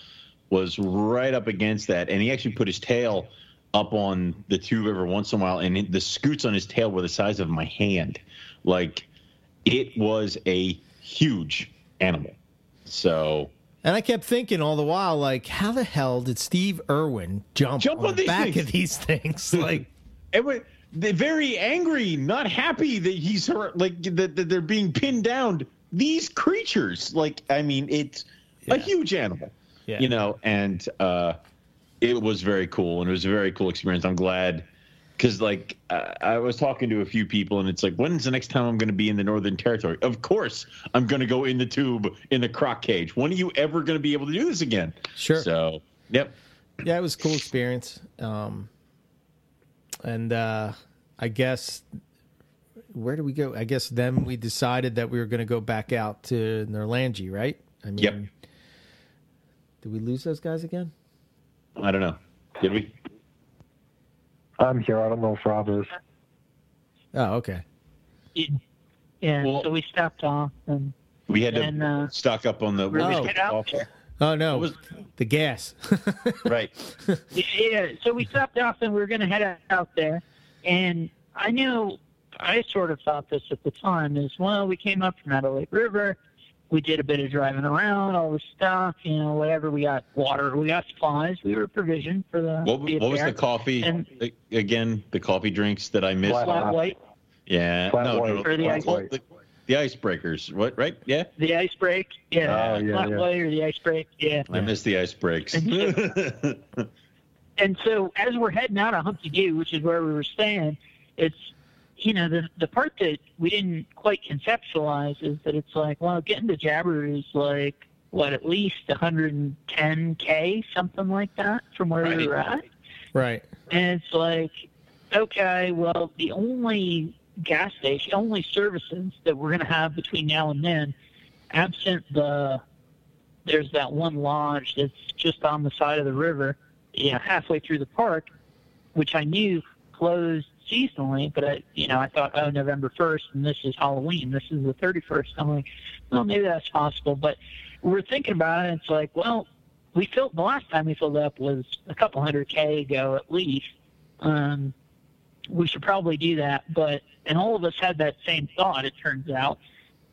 was right up against that, and he actually put his tail up on the tube every once in a while, and the scutes on his tail were the size of my hand. Like it was a huge animal. So and I kept thinking all the while, like, how the hell did Steve Irwin jump, jump on, on the back things? of these things? Like, it was, very angry, not happy that he's hurt, like that, that they're being pinned down. These creatures, like I mean, it's yeah. a huge animal, yeah. you know, and uh, it was very cool, and it was a very cool experience. I'm glad because like I, I was talking to a few people, and it's like, when's the next time I'm going to be in the Northern Territory? Of course, I'm going to go in the tube in the croc cage. When are you ever going to be able to do this again? Sure. So, yep. Yeah, it was a cool experience. Um, and uh, I guess where do we go? I guess then we decided that we were going to go back out to Nourlangie, right? I mean, yep. Did we lose those guys again? I don't know. Did we? I'm here. I don't know if Rob is. Oh, okay. Yeah. Well, so we stopped off and we had and, to uh, stock up on the. We oh. Oh no, it was, the gas. right. Yeah. So we stopped off and we were going to head out there, and I knew I sort of thought this at the time is well, we came up from Adelaide River, we did a bit of driving around, all the stuff, you know, whatever. We got water, we got supplies, we were provisioned for the. What, what was the coffee and, again? The coffee drinks that I missed. Flat white. Yeah, flat no, white. no, or the, ice, the, the, icebreakers. What? Right? Yeah. The ice break. Yeah. Oh, yeah flat yeah. white or the ice break. Yeah. I missed the ice breaks. And, and so as we're heading out of Humpty Doo, which is where we were staying, it's you know, the the part that we didn't quite conceptualize is that it's like, well, getting to Jabiru is like what at least 110k, something like that, from where right. we were at. Right. And it's like, okay, well, the only gas station, only services that we're going to have between now and then, absent the, there's that one lodge that's just on the side of the river, you know, halfway through the park, which I knew closed seasonally, but I, you know, I thought, oh, November 1st, and this is Halloween. This is the 31st. I'm like, well, maybe that's possible. But we're thinking about it. It's like, well, we filled the last time we filled up was a couple hundred k ago at least. Um, we should probably do that. But and all of us had that same thought. It turns out,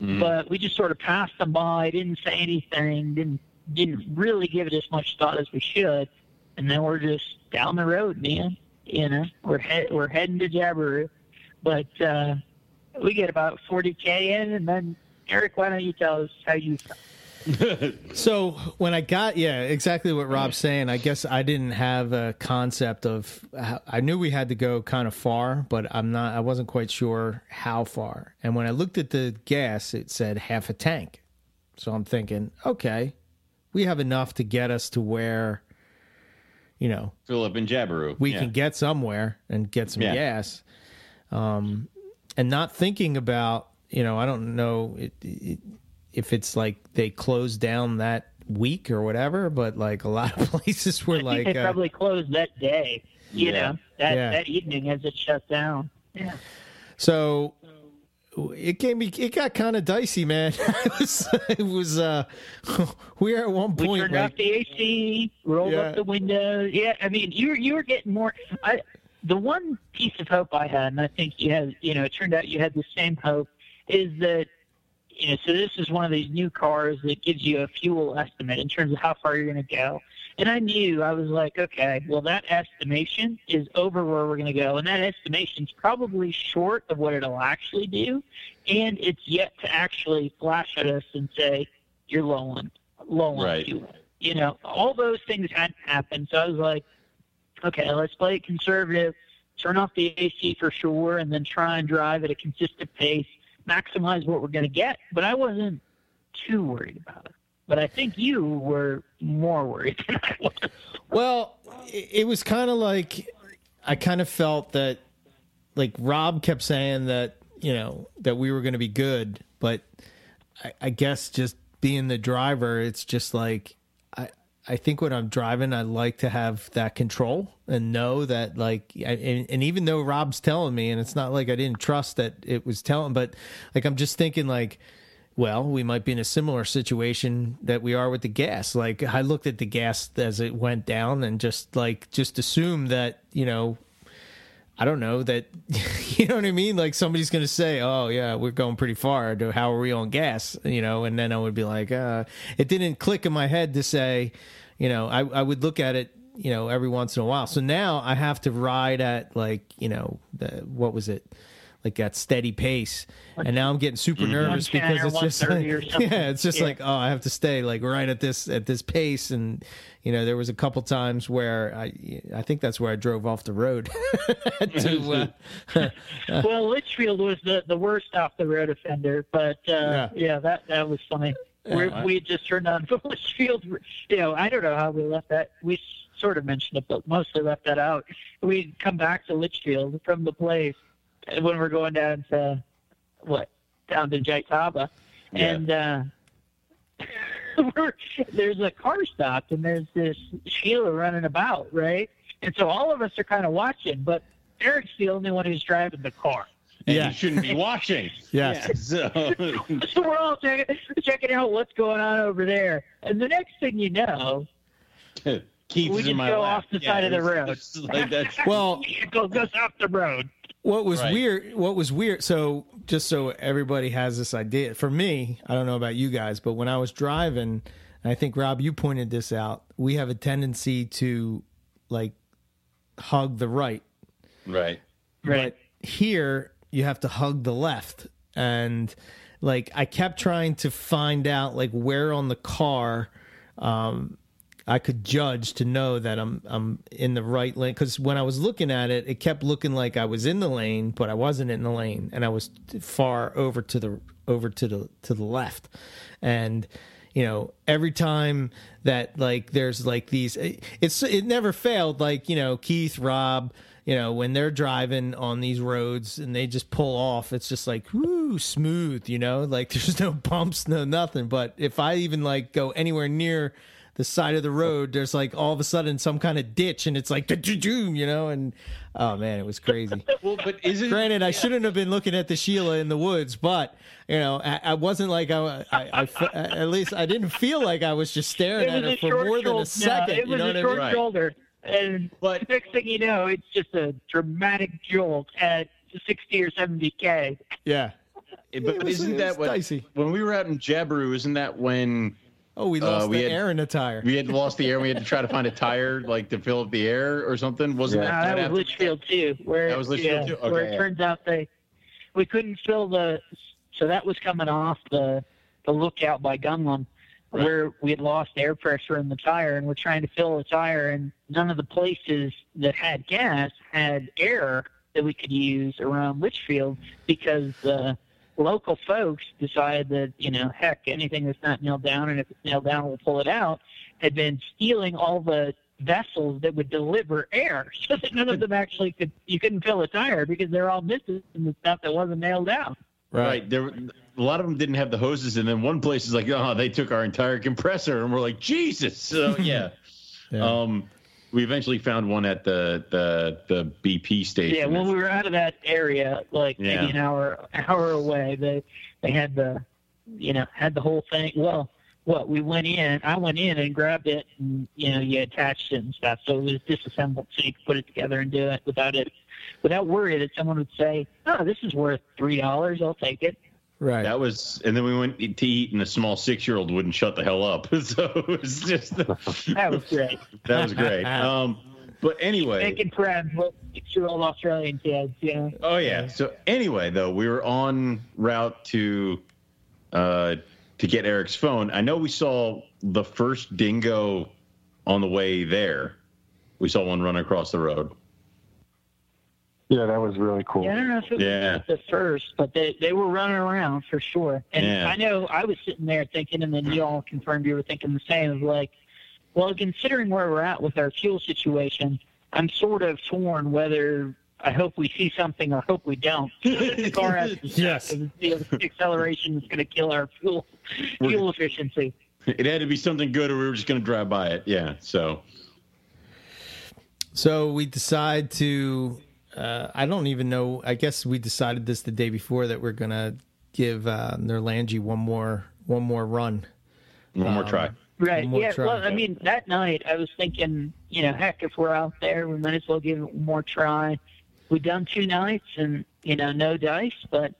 mm-hmm. but we just sort of passed them by, didn't say anything, didn't didn't really give it as much thought as we should, and then we're just down the road, man. You know, we're he- we're heading to Jabiru, but uh, we get about 40k in, and then Eric, why don't you tell us how you? so when I got yeah, exactly what Rob's saying. I guess I didn't have a concept of. I knew we had to go kind of far, but I'm not. I wasn't quite sure how far. And when I looked at the gas, it said half a tank. So I'm thinking, okay, we have enough to get us to where you know, fill up in Jabiru. We yeah. can get somewhere and get some yeah. gas. Um, and not thinking about, you know, I don't know it, it, if it's like they closed down that week or whatever, but like a lot of places were I like they uh, probably closed that day. You yeah. know, that that evening as it shut down. Yeah. So it came it got kind of dicey man it was it was uh we were at one point we turned like, off the ac rolled yeah. up the window yeah i mean you you were getting more i the one piece of hope i had and i think you had you know it turned out you had the same hope is that you know so this is one of these new cars that gives you a fuel estimate in terms of how far you're going to go and I knew, I was like, okay, well, that estimation is over where we're going to go. And that estimation is probably short of what it'll actually do. And it's yet to actually flash at us and say, you're low on, low on right. fuel. You know, all those things hadn't happened. So I was like, okay, let's play it conservative, turn off the AC for sure, and then try and drive at a consistent pace maximize what we're going to get. But I wasn't too worried about it. But I think you were more worried than I was. Well, it was kind of like I kind of felt that, like Rob kept saying that you know that we were going to be good, but I, I guess just being the driver, it's just like I I think when I'm driving, I like to have that control and know that like and, and even though Rob's telling me, and it's not like I didn't trust that it was telling, but like I'm just thinking like well, we might be in a similar situation that we are with the gas. Like I looked at the gas as it went down and just like just assumed that, you know, I don't know that you know what I mean? Like somebody's going to say, "Oh, yeah, we're going pretty far. How are we on gas?" you know, and then I would be like, uh, it didn't click in my head to say, you know, I I would look at it, you know, every once in a while. So now I have to ride at like, you know, the what was it? Like that steady pace. And now I'm getting super mm-hmm. nervous because it's just like, yeah, it's just yeah. like oh, I have to stay like right at this at this pace. And you know, there was a couple times where I I think that's where I drove off the road. to, uh, well, Litchfield was the the worst off the road offender, but uh, yeah. yeah, that that was funny. Yeah, we just turned on Litchfield. You know, I don't know how we left that. We sort of mentioned it, but mostly left that out. We'd come back to Litchfield from the place when we're going down to what down to Tjaetaba, yeah. and uh, there's a car stopped and there's this Sheila running about, right? And so all of us are kind of watching, but Eric's the only one who's driving the car. And yeah. you shouldn't be watching. yes. Yeah. So. so we're all checking, checking out what's going on over there. And the next thing you know, Keith's we just go lap. off the yeah, side of the road. Like well, it goes off the road. What was right. weird? What was weird? So just so everybody has this idea, for me, I don't know about you guys, but when I was driving, I think Rob, you pointed this out. We have a tendency to like hug the right, right, right. But here, you have to hug the left, and like I kept trying to find out like where on the car um, I could judge to know that I'm I'm in the right lane because when I was looking at it, it kept looking like I was in the lane, but I wasn't in the lane, and I was far over to the over to the to the left, and you know every time that like there's like these, it's it never failed. Like you know Keith, Rob, you know when they're driving on these roads and they just pull off, it's just like whoo smooth, you know, like there's no bumps, no nothing. But if I even like go anywhere near the side of the road, there's like all of a sudden some kind of ditch, and it's like you know, and oh man, it was crazy. well, but isn't granted, I shouldn't have been looking at the Sheila in the woods, but you know, I, I wasn't like I, I, I, at least I didn't feel like I was just staring at her for more than a second. it was you know a short I mean? shoulder, and but next thing you know, it's just a dramatic jolt at 60 or 70 k. Yeah. But, was, isn't that what dicey. when we were out in Jabiru? Isn't that when Oh, we lost uh, we the had, air in the tire. We had lost the air. We had to try to find a tire, like to fill up the air or something. Wasn't yeah. that? that was Litchfield too. Where that was Litchfield yeah, too. Okay, where it turns out they we couldn't fill the. So that was coming off the the lookout by Gunlom, right. where we had lost air pressure in the tire, and we're trying to fill the tire, and none of the places that had gas had air that we could use around Litchfield because. Uh, local folks decided that, you know, heck, anything that's not nailed down, and if it's nailed down, we'll pull it out, had been stealing all the vessels that would deliver air so that none of them actually could, you couldn't fill a tire because they're all missing the stuff that wasn't nailed down. Right. right. There, a lot of them didn't have the hoses, and then one place is like, oh, they took our entire compressor, and we're like, Jesus. So yeah. yeah. Um, we eventually found one at the the the BP station. Yeah, when we were out of that area, like yeah. maybe an hour hour away, they they had the you know had the whole thing. Well, what we went in, I went in and grabbed it, and you know you attached it and stuff, so it was disassembled, so you could put it together and do it without it without worry that someone would say, "Oh, this is worth three dollars. I'll take it." Right. That was, and then we went to eat, and a small six-year-old wouldn't shut the hell up. So it was just that was great. That was great. Um, but anyway, making friends with six-year-old Australian kids. Yeah. Oh yeah. So anyway, though, we were on route to uh, to get Eric's phone. I know we saw the first dingo on the way there. We saw one run across the road. Yeah, that was really cool. Yeah, I don't know if it yeah. was the first, but they they were running around for sure. And yeah. I know I was sitting there thinking, and then you all confirmed you were thinking the same. Of like, well, considering where we're at with our fuel situation, I'm sort of torn whether I hope we see something or hope we don't. the car has to yes. the acceleration is going to kill our fuel fuel efficiency. It had to be something good, or we were just going to drive by it. Yeah. So. So we decide to. Uh, I don't even know. I guess we decided this the day before that we're going to give uh, Nourlangie one more one more run. One um, more try. Right. Yeah. Try. Well, I mean, that night I was thinking, you know, heck, if we're out there, we might as well give it one more try. We've done two nights, and you know, no dice, but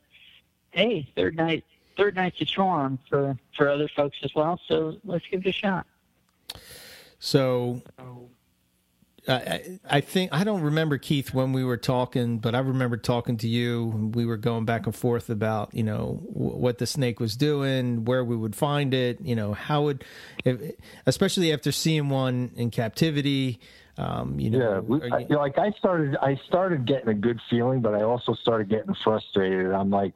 hey, third night, third night's a charm for for other folks as well. So let's give it a shot. So I, I think I don't remember Keith when we were talking, but I remember talking to you. We were going back and forth about you know what the snake was doing, where we would find it, you know how would, if, especially after seeing one in captivity. Um, you know, yeah, we, you, I, like I started, I started getting a good feeling, but I also started getting frustrated. I'm like,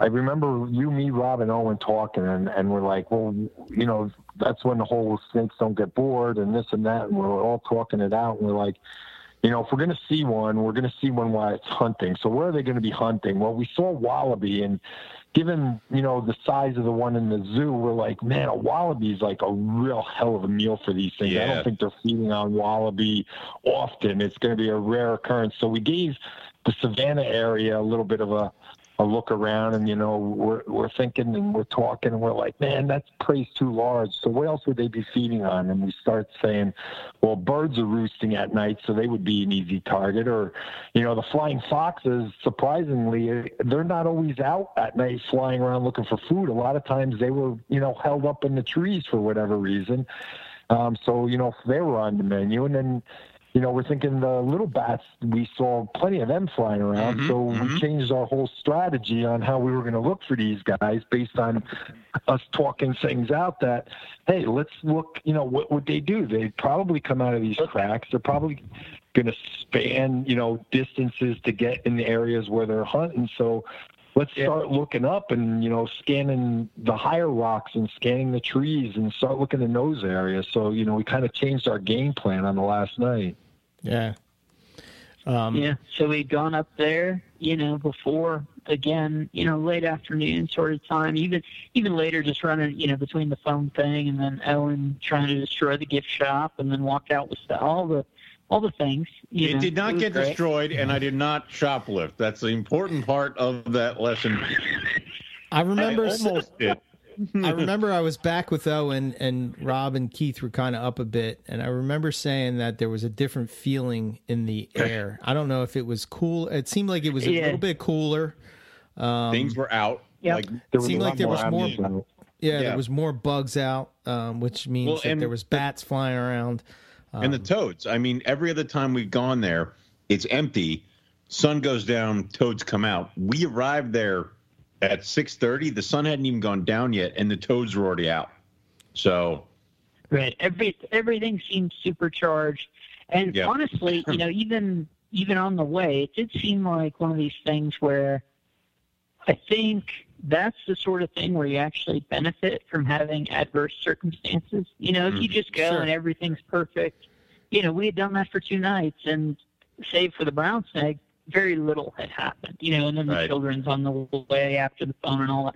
I remember you, me, Rob, and Owen talking, and, and we're like, well, you know, that's when the whole snakes don't get bored and this and that. And we're all talking it out. And we're like, you know, if we're going to see one, we're going to see one while it's hunting. So where are they going to be hunting? Well, we saw wallaby, and given you know the size of the one in the zoo, we're like, man, a wallaby is like a real hell of a meal for these things. Yeah. I don't think they're feeding on wallaby often. It's going to be a rare occurrence. So we gave the savannah area a little bit of a a look around and you know we're we're thinking and we're talking and we're like man that's praise too large. So what else would they be feeding on? And we start saying well birds are roosting at night so they would be an easy target. Or you know the flying foxes surprisingly they're not always out at night flying around looking for food. A lot of times they were you know held up in the trees for whatever reason. Um, so you know they were on the menu. And then you know, we're thinking the little bats, we saw plenty of them flying around. Mm-hmm, so mm-hmm. we changed our whole strategy on how we were going to look for these guys based on us talking things out that, hey, let's look, you know, what would they do? They'd probably come out of these cracks. They're probably going to span, you know, distances to get in the areas where they're hunting. So let's start looking up and you know scanning the higher rocks and scanning the trees and start looking in those areas. So you know we kind of changed our game plan on the last night. Yeah. Um, yeah. So we'd gone up there you know before again you know late afternoon sort of time even even later just running you know between the phone thing and then ellen trying to destroy the gift shop and then walked out with all the all the things. it know, did not it get great. destroyed, and I did not shoplift. That's the important part of that lesson. I remember I almost did. I remember I was back with Owen and Rob and Keith were kind of up a bit, and I remember saying that there was a different feeling in the air. I don't know if it was cool. It seemed like it was a yeah. little bit cooler. Um, Things were out. Yeah, like, it seemed like there was more. Yeah, yeah, there was more bugs out, um, which means well, that there was bats flying around. Um, and the toads. I mean, every other time we've gone there, it's empty. Sun goes down, toads come out. We arrived there at 6:30. The sun hadn't even gone down yet, and the toads were already out. So, right, every everything seemed supercharged. And yep. honestly, you know, even even on the way, it did seem like one of these things where I think that's the sort of thing where you actually benefit from having adverse circumstances. You know, if you mm-hmm. just go sure. and everything's perfect, you know, we had done that for two nights, and save for the brown snake, very little had happened. You know, and then the right. children's on the way after the phone and all that,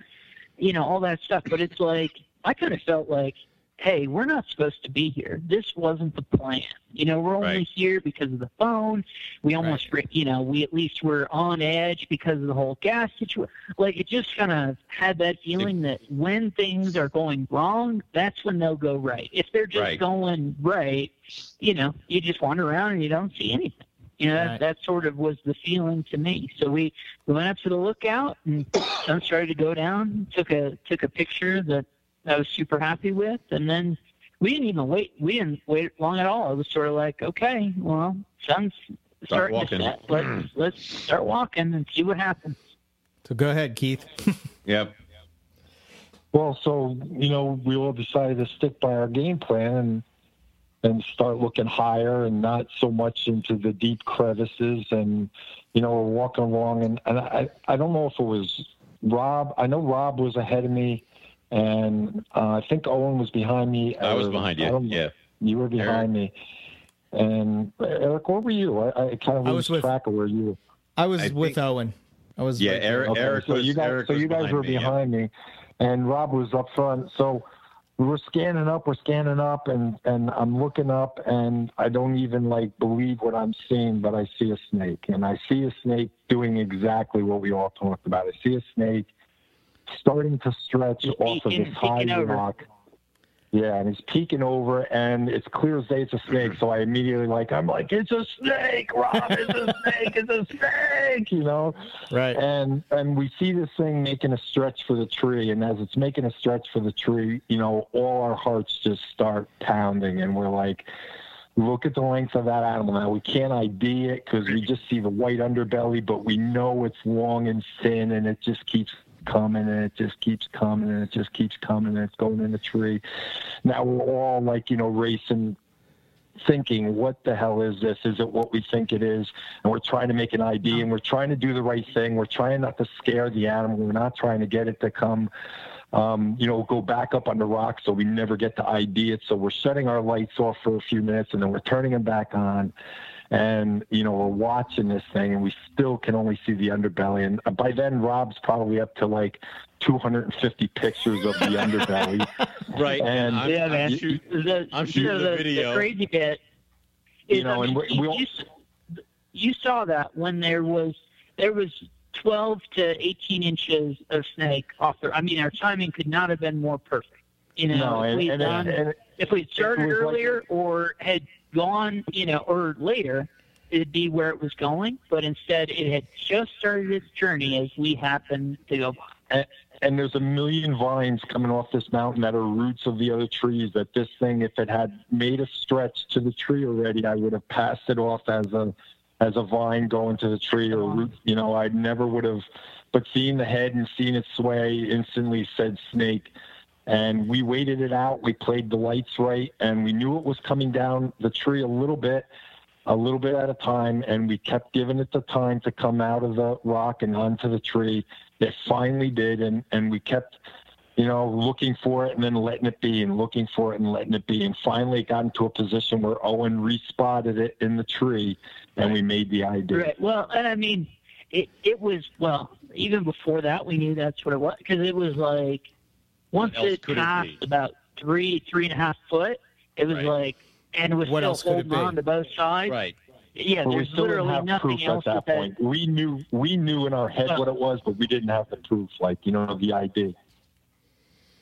you know, all that stuff. But it's like I kind of felt like hey, we're not supposed to be here. This wasn't the plan. You know, we're only right. here because of the phone. We almost, right. you know, we at least were on edge because of the whole gas situation. Like it just kind of had that feeling that when things are going wrong, that's when they'll go right. If they're just right. going right, you know, you just wander around and you don't see anything. You know, that, that sort of was the feeling to me. So we, we went up to the lookout and sun started to go down. Took a took a picture that I was super happy with. And then we didn't even wait. We didn't wait long at all. It was sort of like, okay, well, sun's starting to set. Let's mm. let's start walking and see what happens. So go ahead, Keith. yep. Well, so you know, we all decided to stick by our game plan and and start looking higher and not so much into the deep crevices and you know, we're walking along, and, and I, I don't know if it was Rob. I know Rob was ahead of me, and uh, I think Owen was behind me. I was behind you. Yeah, you were behind Eric. me. And Eric, where were you? I, I kind of lose track of where you. were. I was I with think, Owen. I was. Yeah, Eric. Okay, Eric so was, you guys, Eric so you guys were me, behind yeah. me, and Rob was up front. So we're scanning up, we're scanning up, and and I'm looking up, and I don't even like believe what I'm seeing, but I see a snake, and I see a snake doing exactly what we all talked about. I see a snake starting to stretch off of this high rock. Yeah, and he's peeking over, and it's clear as day it's a snake. So I immediately like, I'm like, it's a snake, Rob, it's a snake, it's a snake, you know. Right. And and we see this thing making a stretch for the tree, and as it's making a stretch for the tree, you know, all our hearts just start pounding, and we're like, look at the length of that animal. Now we can't ID it because we just see the white underbelly, but we know it's long and thin, and it just keeps coming and it just keeps coming and it just keeps coming and it's going in the tree. Now we're all like, you know, racing thinking, what the hell is this? Is it what we think it is? And we're trying to make an ID and we're trying to do the right thing. We're trying not to scare the animal. We're not trying to get it to come, um, you know, go back up on the rock so we never get to ID it. So we're shutting our lights off for a few minutes and then we're turning them back on and you know we're watching this thing and we still can only see the underbelly. And by then rob's probably up to like 250 pictures of the underbelly. Right. And I'm, yeah man. I'm, shoot, the, I'm shooting the, the, video. the crazy bit is, you know I mean, and we, we all... you, you saw that when there was there was 12 to 18 inches of snake off there i mean our timing could not have been more perfect. You know no, and, if, we'd and, done, and, if we started earlier like, or had gone, you know, or later, it'd be where it was going. But instead, it had just started its journey as we happened to go by. And, and there's a million vines coming off this mountain that are roots of the other trees. That this thing, if it had made a stretch to the tree already, I would have passed it off as a as a vine going to the tree or uh-huh. root. You know, I never would have. But seeing the head and seeing it sway instantly said snake and we waited it out. We played the lights right, and we knew it was coming down the tree a little bit, a little bit at a time, and we kept giving it the time to come out of the rock and onto the tree. It finally did, and and we kept, you know, looking for it and then letting it be, and looking for it and letting it be, and finally it got into a position where Owen respotted it in the tree, and right. we made the idea. Right. Well, and I mean, it it was well even before that we knew that's what it was because it was like once it passed it about three, three and a half foot, it was right. like, and it was what still holding on to both sides. Right. Yeah, well, there's literally nothing else at that point. We knew we knew in our head what it was, but we didn't have the proof, like you know, the ID.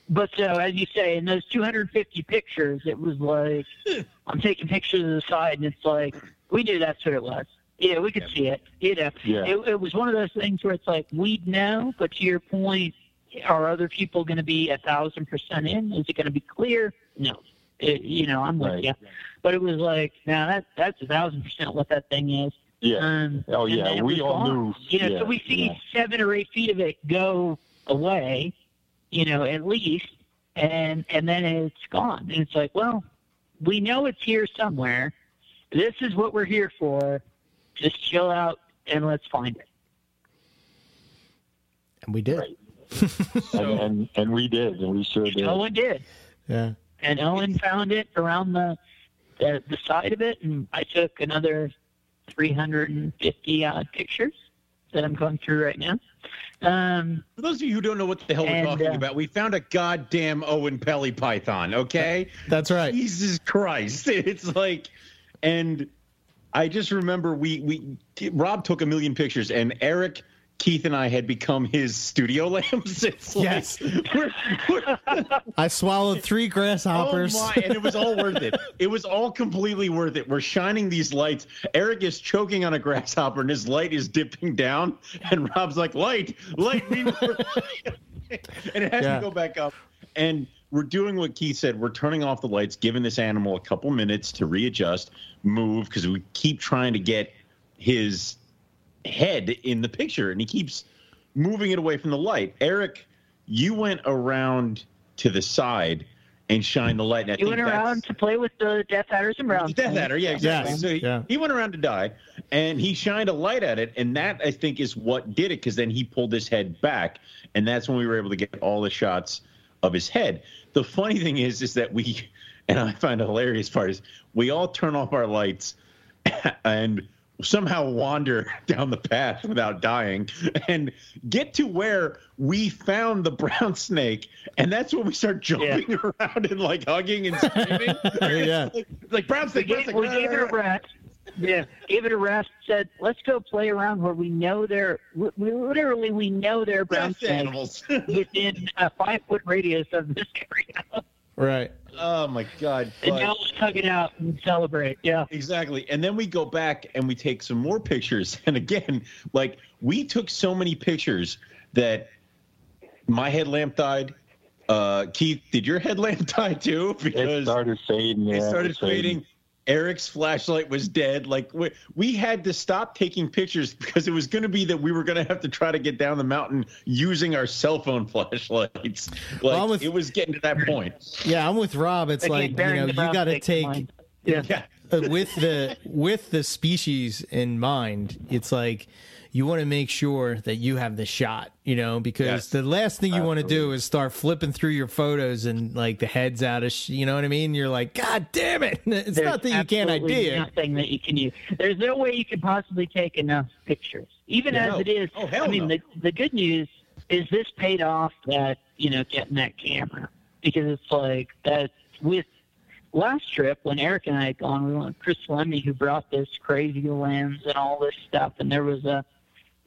But so, as you say, in those 250 pictures, it was like I'm taking pictures of the side, and it's like we knew that's what it was. Yeah, we could yeah. see it. You know, yeah. it, it was one of those things where it's like we know, but to your point, are other people going to be a thousand percent in? Is it going to be clear? No. It, you know, I'm with right. you. But it was like, now that that's a thousand percent what that thing is. Yeah. Um, oh yeah, we all gone. knew. You know, yeah, so we see yeah. seven or eight feet of it go away, you know, at least, and and then it's gone. And it's like, well, we know it's here somewhere. This is what we're here for. Just chill out and let's find it. And we did. Right so, and, and, and we did, and we sure did. Owen did. Yeah. And Owen found it around the, the the side of it, and I took another 350 odd pictures that I'm going through right now. Um, For those of you who don't know what the hell we're talking uh, about, we found a goddamn Oenpelli python. Okay, that's right. Jesus Christ! It's like, and I just remember we we Rob took a million pictures, and Eric Keith and I had become his studio lamps. It's like, yes. We're, we're, I swallowed three grasshoppers. Oh my, and it was all worth it. It was all completely worth it. We're shining these lights. Eric is choking on a grasshopper and his light is dipping down. And Rob's like, light, light me more. and it has yeah. to go back up. And we're doing what Keith said. We're turning off the lights, giving this animal a couple minutes to readjust, move, because we keep trying to get his head in the picture, and he keeps moving it away from the light. Eric, you went around to the side, and shine the light. And he went around to play with the Death Adders and Brown. Death Adder, yeah, exactly. Yes. So he, yeah. he went around to die, and he shined a light at it, and that I think is what did it, because then he pulled his head back, and that's when we were able to get all the shots of his head. The funny thing is, is that we, and I find the hilarious part is we all turn off our lights, and somehow wander down the path without dying and get to where we found the brown snake. And that's when we start jumping yeah. around and like hugging and screaming. Yeah. Like, like, brown snake, we, brown snake, we gave it a rest yeah gave it a rest said let's go play around where we know they're we, literally we know they're brown snakes animals. within a five foot radius of this area. Right Oh my god! And now let's hug it out and celebrate. Yeah, exactly. And then we go back and we take some more pictures. And again, like we took so many pictures that my headlamp died. Uh, Keith, did your headlamp die too? Because it started fading. Yeah, it started fading. fading. Eric's flashlight was dead. Like we, we had to stop taking pictures because it was going to be that we were going to have to try to get down the mountain using our cell phone flashlights. Like well, with, it was getting to that point. Yeah, I'm with Rob. It's like you know you got to take yeah. yeah. with the with the species in mind. It's like you want to make sure that you have the shot, you know, because yes. the last thing you want to do is start flipping through your photos and like the heads out of, sh- you know what I mean? You're like, God damn it! It's There's not that you can't idea. Nothing that you can use. There's no way you can possibly take enough pictures, even yeah, as no. it is. Oh hell I mean, no. the the good news is this paid off that you know getting that camera because it's like that with last trip when Eric and I had gone, we went Chris Lemmy who brought this crazy lens and all this stuff, and there was a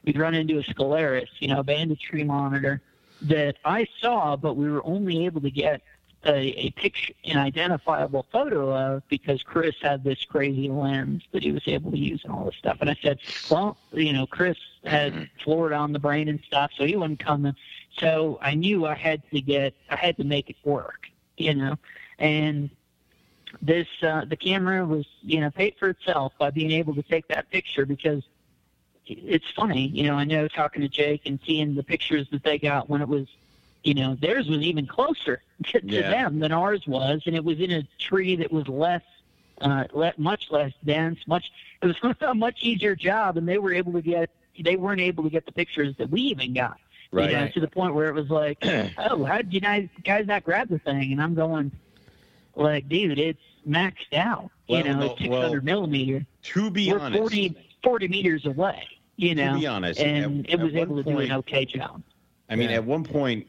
we'd run into a scalaris, you know, tree monitor that I saw, but we were only able to get a, a picture, an identifiable photo of because Chris had this crazy lens that he was able to use and all this stuff. And I said, well, you know, Chris had Florida on the brain and stuff, so he wasn't coming. So I knew I had to get, I had to make it work, you know, and this, uh, the camera was, you know, paid for itself by being able to take that picture because it's funny, you know. I know talking to Jake and seeing the pictures that they got when it was, you know, theirs was even closer to, to yeah. them than ours was, and it was in a tree that was less, uh, le- much less dense. Much it was a much easier job, and they were able to get. They weren't able to get the pictures that we even got. Right. You know, to the point where it was like, oh, how did you guys guys not grab the thing? And I'm going, like, dude, it's maxed out. Well, you know, no, it's 600 well, millimeter. To be We're honest, 40, 40 meters away you know, to be honest, and at, it was able to point, do an okay job. I mean, Yeah. at one point,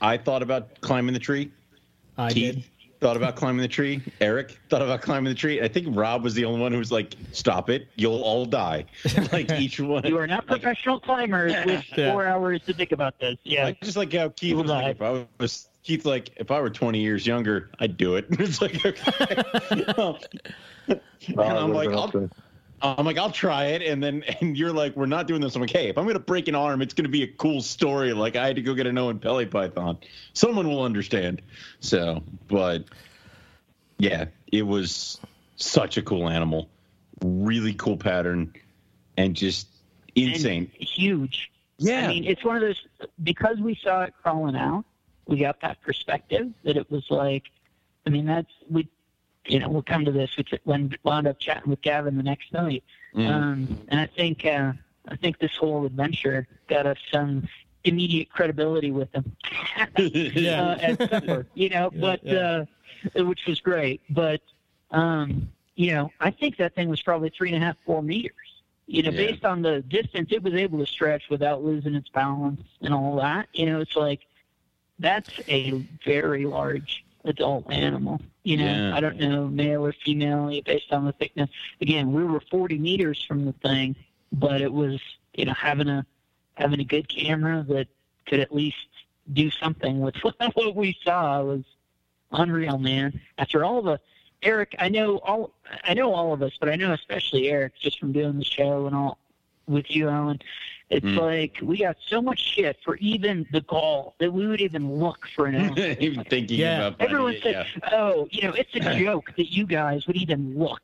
I thought about climbing the tree. I Keith did. thought about climbing the tree. Eric thought about climbing the tree. I think Rob was the only one who was like, "Stop it! You'll all die." like each one. You are not like, professional climbers with Yeah. four hours to think about this. Yeah, like, just like how Keith was like, if I was Keith, like if I were 20 years younger, I'd do it. it's like, okay. and I'm like, I'll, I'm like, I'll try it, and then and you're like, we're not doing this. I'm like, hey, if I'm gonna break an arm, it's gonna be a cool story. Like I had to go get a Oenpelli python. Someone will understand. So, but yeah, it was such a cool animal, really cool pattern, and just insane. And huge. Yeah. I mean, it's one of those because we saw it crawling out. We got that perspective that it was like. I mean, that's we. You know, we'll come to this. We when wound up chatting with Gavin the next night, Mhm. um, and I think uh, I think this whole adventure got us some immediate credibility with him. Yeah. uh, at supper, you know, Yeah, but yeah. Uh, which was great. But um, you know, I think that thing was probably three and a half, four meters. You know, Yeah. based on the distance it was able to stretch without losing its balance and all that. You know, it's like that's a very large adult animal. You know, Yeah. I don't know male or female eh, based on the thickness. Again, we were 40 meters from the thing, but it was you know having a having a good camera that could at least do something with what we saw was unreal, man. After all the Eric, I know all I know all of us, but I know especially Eric just from doing the show and all with you, Alan. It's Mm. like we got so much shit for even the gall that we would even look for an elephant. Even thinking Yeah. about finding Everyone it, said, "Oh, you know, it's a joke that you guys would even look."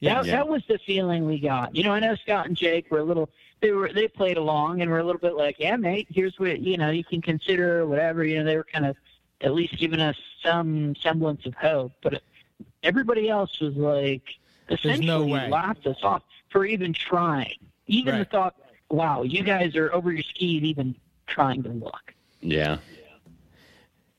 That, Yeah. that was the feeling we got. You know, I know Scott and Jake were a little. They were they played along and were a little bit like, "Yeah, mate, here's what you know you can consider whatever." You know, they were kind of at least giving us some semblance of hope. But everybody else was like essentially no laughed us off for even trying. Even right. the thought, wow, you guys are over your skis even trying to look. Yeah.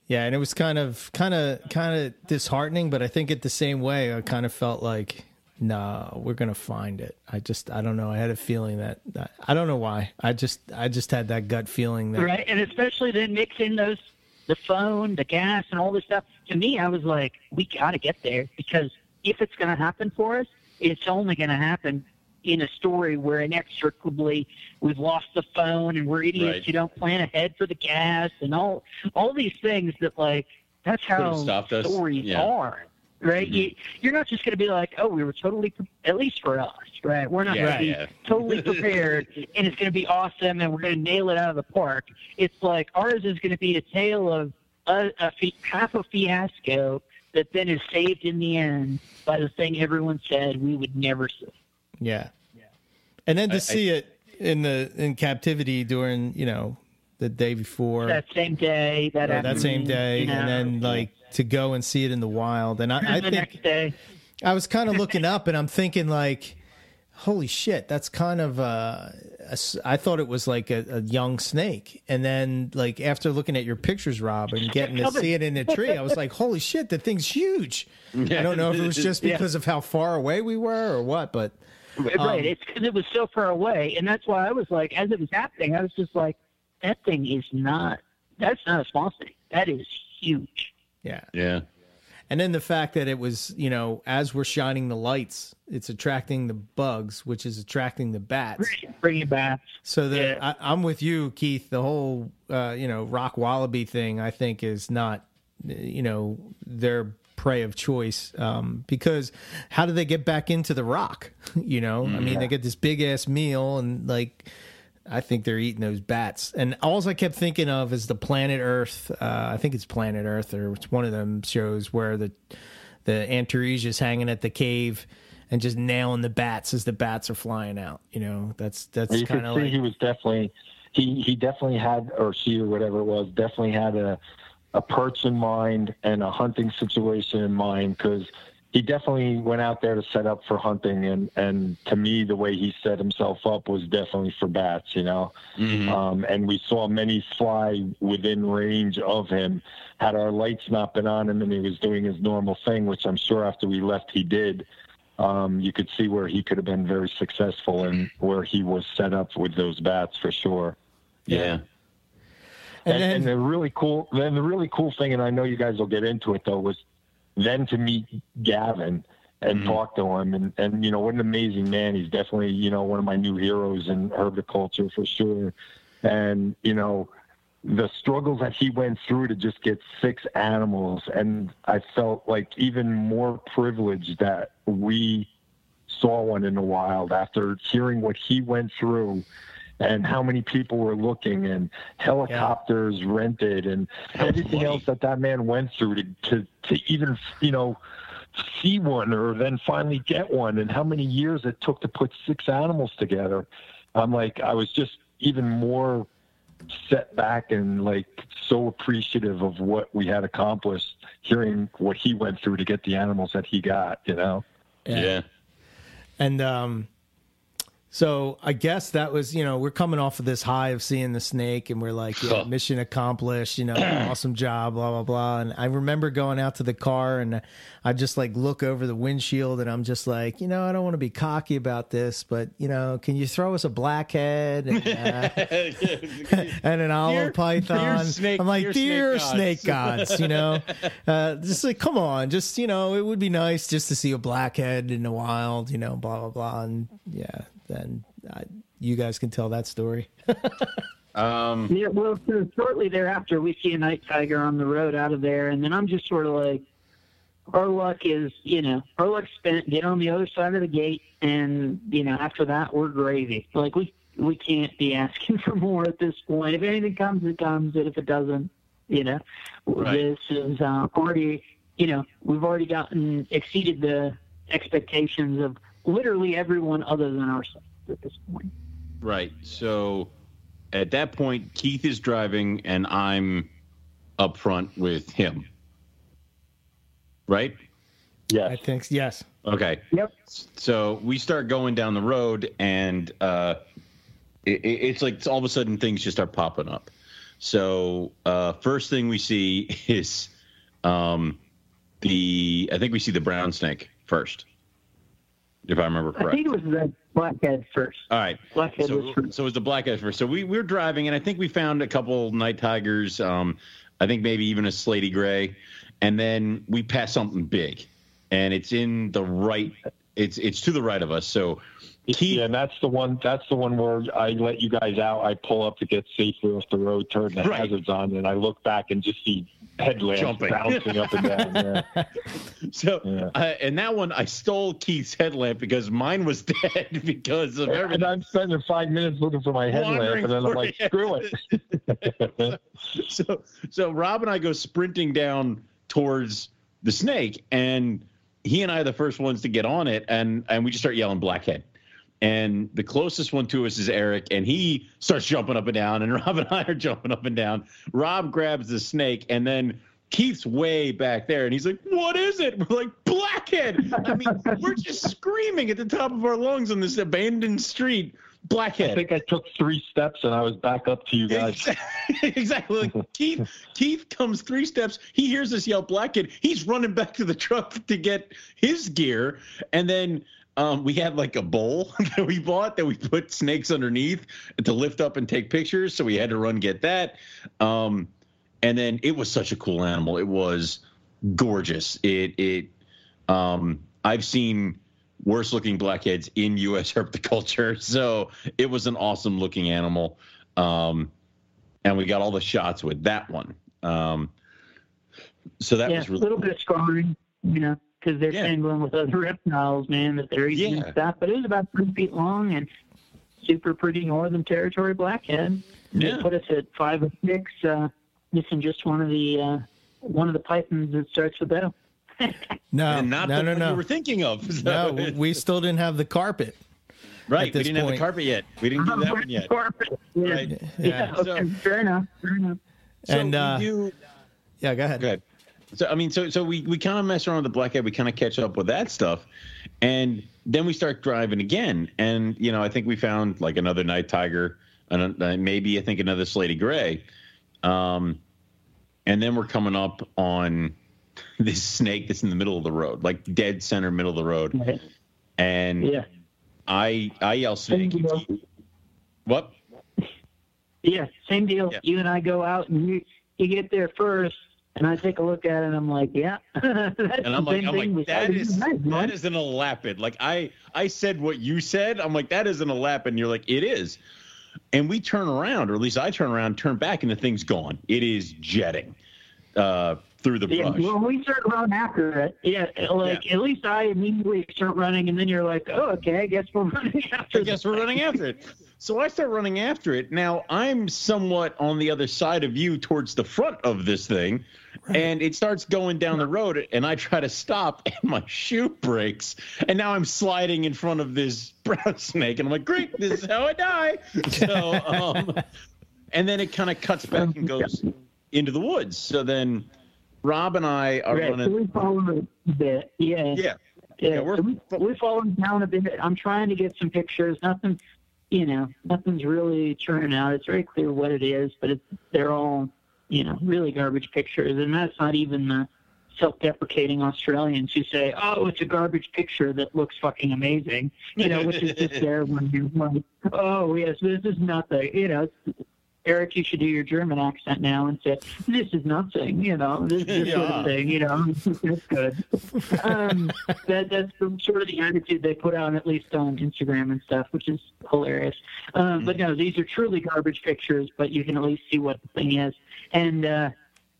Yeah, and it was kind of kind of kind of disheartening, but I think it the same way I kind of felt like no, we're gonna find it. I just I don't know. I had a feeling that, that I don't know why. I just I just had that gut feeling that right, and especially then mixing those the phone, the gas, and all this stuff. To me, I was like, we got to get there because if it's going to happen for us, it's only going to happen in a story where inextricably we've lost the phone and we're idiots right. who don't plan ahead for the gas and all all these things that like that's how stories yeah. are right? Mm-hmm. You, are not just going to be like, oh, we were totally, pre- at least for us, right? We're not yeah, going to be yeah. totally prepared and it's going to be awesome and we're going to nail it out of the park. It's like ours is going to be a tale of a, a half a fiasco that then is saved in the end by the thing everyone said we would never see. Yeah. Yeah. And then to I, see I, it in the in captivity during, you know, the day before that same day, that, that same day, you know, and then like to go and see it in the wild. And I, I think I was kind of looking up and I'm thinking like, holy shit, that's kind of uh, a, I thought it was like a, a, young snake. And then like after looking at your pictures, Rob, and getting to see it in the tree, I was like, holy shit, the thing's huge. I don't know if it was just because yeah. of how far away we were or what, but. Um, right, it's because it was so far away, and that's why I was like, as it was happening, I was just like, that thing is not. That's not a small thing. That is huge. Yeah. Yeah. And then the fact that it was, you know, as we're shining the lights, it's attracting the bugs, which is attracting the bats. Bringing bats. So that yeah. I, am with you, Keith. The whole, uh, you know, rock wallaby thing, I think, is not, you know, their prey of choice um, because how do they get back into the rock? You know, mm, I mean, yeah. they get this big ass meal and like I think they're eating those bats. And all I kept thinking of is the Planet Earth. Uh, I think it's Planet Earth, or it's one of them shows where the the Antaresia hanging at the cave and just nailing the bats as the bats are flying out. You know, that's that's kind of like he was definitely he he definitely had or she or whatever it was definitely had a a perch in mind and a hunting situation in mind because he definitely went out there to set up for hunting and and to me the way he set himself up was definitely for bats you know mm-hmm. um, and we saw many fly within range of him had our lights not been on him and he was doing his normal thing which i'm sure after we left he did um, you could see where he could have been very successful and where he was set up with those bats for sure yeah, yeah. And, and, then, and the really cool, then the really cool thing, and I know you guys will get into it though, was then to meet Gavin and mm-hmm. talk to him. And, and you know what an amazing man. He's definitely you know one of my new heroes in herbiculture for sure. And you know the struggles that he went through to just get six animals. And i felt like even more privileged that we saw one in the wild after hearing what he went through and how many people were looking and helicopters yeah. rented and everything else that that man went through to, to, to even, you know, see one or then finally get one and how many years it took to put six animals together. I'm like, I was just even more set back and like so appreciative of what we had accomplished hearing what he went through to get the animals that he got, you know? Yeah. yeah. And, um, so I guess that was, you know, we're coming off of this high of seeing the snake and we're like, yeah, mission accomplished, you know, awesome job, blah, blah, blah. And I remember going out to the car and I just like look over the windshield and I'm just like, you know, I don't want to be cocky about this, but, you know, can you throw us a blackhead and, uh, and an olive dear, python? Dear snake, I'm like, dear, snake, snake gods, you know, uh, just like, come on, just, you know, it would be nice just to see a blackhead in the wild, you know, blah, blah, blah. And yeah then I, you guys can tell that story. um, yeah, well, so shortly thereafter, we see a night tiger on the road out of there, and then I'm just sort of like, our luck is, you know, our luck spent. Get on the other side of the gate, and you know, after that, we're gravy. Like we we can't be asking for more at this point. If anything comes, it comes. And if it doesn't, you know, right. this is uh, already, you know, we've already gotten exceeded the expectations of literally everyone other than ourselves at this point. Right. So at that point, Keith is driving, and I'm up front with him, right? Yeah, I think yes. Okay. Yep. So we start going down the road, and uh, it, it's like all of a sudden things just start popping up. So uh, first thing we see is um, the I think we see the brown snake first, if I remember correct. I think it was the blackhead first. All right, blackhead so, was first. So it was the blackhead first. So we, we were driving, and I think we found a couple night tigers. Um, I think maybe even a slaty gray, and then we passed something big, and it's in the right. It's it's to the right of us. So Keith, yeah, and that's the one. That's the one where I let you guys out. I pull up to get safely off the road, turn the right. hazards on, and I look back and just see headlamps Jumping. bouncing up and down. Yeah. So, yeah. Uh, and that one, I stole Keith's headlamp because mine was dead because of everything. And I'm spending five minutes looking for my headlamp, and then I'm like, screw it. so, so Rob and I go sprinting down towards the snake, and he and I are the first ones to get on it, and and we just start yelling blackhead and the closest one to us is Eric, and he starts jumping up and down, and Rob and I are jumping up and down. Rob grabs the snake, and then Keith's way back there, and he's like, "What is it?" We're like, "Blackhead!" I mean, we're just screaming at the top of our lungs on this abandoned street. Blackhead. I think I took three steps and I was back up to you guys. exactly. Like Keith, Keith comes three steps. He hears us yell "Blackhead." He's running back to the truck to get his gear, and then um, we had like a bowl that we bought that we put snakes underneath to lift up and take pictures. So we had to run get that. Um, and then it was such a cool animal. It was gorgeous. It it um, I've seen worse looking blackheads in U.S. herpetoculture. So it was an awesome looking animal. Um, and we got all the shots with that one. Um, so that yeah, was really a little bit scarring, you know because they're yeah. tangling with other reptiles, man, that they're eating yeah. and stuff. But it was about three feet long and super pretty Northern Territory blackhead. Yeah. They put us at five or six, uh, missing just one of the uh, one of the pythons that starts with O. no, and not no, the no, no. you were thinking of. So. No, we still didn't have the carpet. Right, we didn't point. have the carpet yet. We didn't do that one yet. Carpet. Yeah. Right. Yeah. yeah. Okay. So, fair enough. Fair enough. So and uh, do, yeah, go ahead. Go ahead. So I mean, so so we we kind of mess around with the blackhead. We kind of catch up with that stuff, and then we start driving again. And you know, I think we found like another night tiger, and uh, maybe I think another slaty gray. Um, and then we're coming up on this snake that's in the middle of the road, like dead center middle of the road. And yeah, I I yell snake. What? Yeah, same deal. Yeah. You and I go out, and you you get there first and I take a look at it and I'm like, yeah. and I'm like, I'm like, that is nice, that is an elapid. Like I I said what you said. I'm like, that is an elapid. And you're like, it is. And we turn around, or at least I turn around, turn back, and the thing's gone. It is jetting uh, through the yeah, brush. Well, we start running after it. Yeah, like yeah. at least I immediately start running, and then you're like, oh, okay, I guess we're running after. I guess we're running after it. So I start running after it. Now I'm somewhat on the other side of you, towards the front of this thing, right. and it starts going down the road, and I try to stop, and my shoe breaks, and now I'm sliding in front of this brown snake, and I'm like, great, this is how I die. So, um, and then it kind of cuts back and goes into the woods. So then Rob and I are right, running. So we follow a bit. Yeah. Yeah. Yeah, yeah we're, we, we're following down a bit. I'm trying to get some pictures. Nothing, you know, nothing's really turning out. It's very clear what it is, but it's, they're all, you know, really garbage pictures. And that's not even the self-deprecating Australians who say, "Oh, it's a garbage picture that looks fucking amazing," you know, which is just there when you're like, "Oh, yes, this is nothing," you know. Eric, you should do your German accent now and say, "This is nothing," you know, this, this yeah. sort of thing, you know, it's good. Um, that that's sort of the attitude they put out, at least on Instagram and stuff, which is hilarious. Um, But no, these are truly garbage pictures, but you can at least see what the thing is. And uh,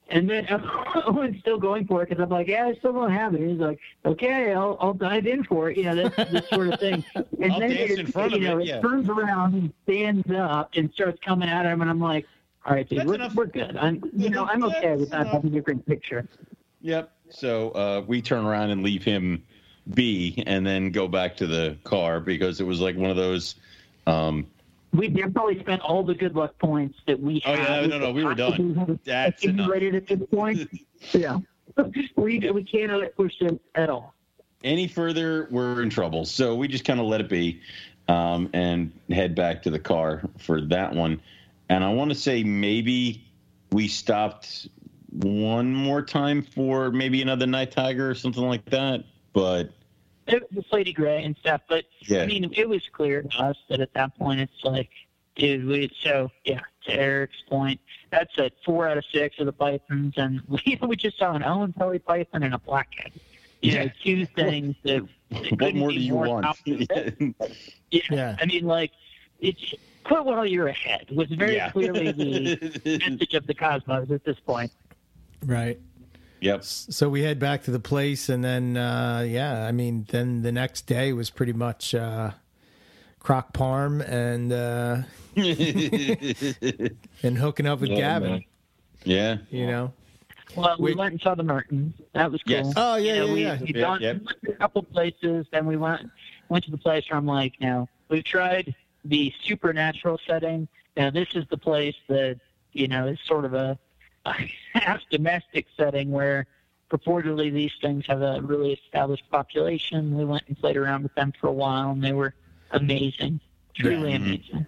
and then Owen's still going for it because I'm like, yeah, I still don't have it. He's like, okay, I'll, I'll dive in for it. You know, that's this sort of thing. And I'll then it, you know, it, yeah. turns around and stands up and starts coming at him, and I'm like, all right, dude, we're, we're good. I'm, you know, I'm okay with not having a different picture. Yep. So uh, we turn around and leave him be, and then go back to the car because it was like one of those. Um, we probably spent all the good luck points that we had. Oh yeah, no, no, we were done. That's enough. Rated at this point. yeah, we we can't push it at all. Any further, we're in trouble. So we just kind of let it be, um, and head back to the car for that one. And I want to say maybe we stopped one more time for maybe another night tiger or something like that, but it was slaty gray and stuff. But yeah. I mean, it was clear to us that at that point it's like, dude, we so yeah. To Eric's point, that's at four out of six of the pythons, and we we just saw an Oenpelli python and a blackhead. You yeah. know, two things that. what more do you want? yeah. yeah, I mean, like it's put while you're ahead was very yeah. clearly the message of the cosmos at this point. Right. Yep. So we head back to the place, and then uh, yeah, I mean, then the next day was pretty much uh, crock parm and uh, and hooking up with yeah, Gavin. Man. Yeah. You know. Well, we, we, went and saw the Mertens. That was cool. Yes. Oh yeah, you know, yeah, we, yeah. We yep, yep. went to a couple places, then we went went to the place where I'm like, now we've tried the supernatural setting. Now this is the place that you know is sort of a half domestic setting where purportedly these things have a really established population. We went and played around with them for a while, and they were amazing, truly yeah. amazing.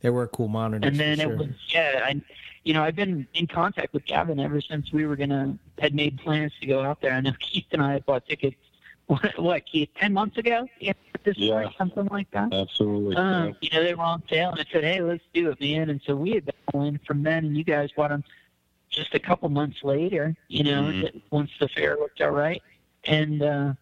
They were cool monitors. And then sure. it was yeah, I, you know, I've been in contact with Gavin ever since we were gonna had made plans to go out there. I know Keith and I had bought tickets. What, what Keith? Ten months ago? Yeah, this yeah. Spring, something like that. Absolutely. Um, yeah. You know, they were on sale, and I said, "Hey, let's do it, man." And so we had been going from then, and you guys bought them just a couple months later, you know, mm-hmm. once the fair looked all right. And uh,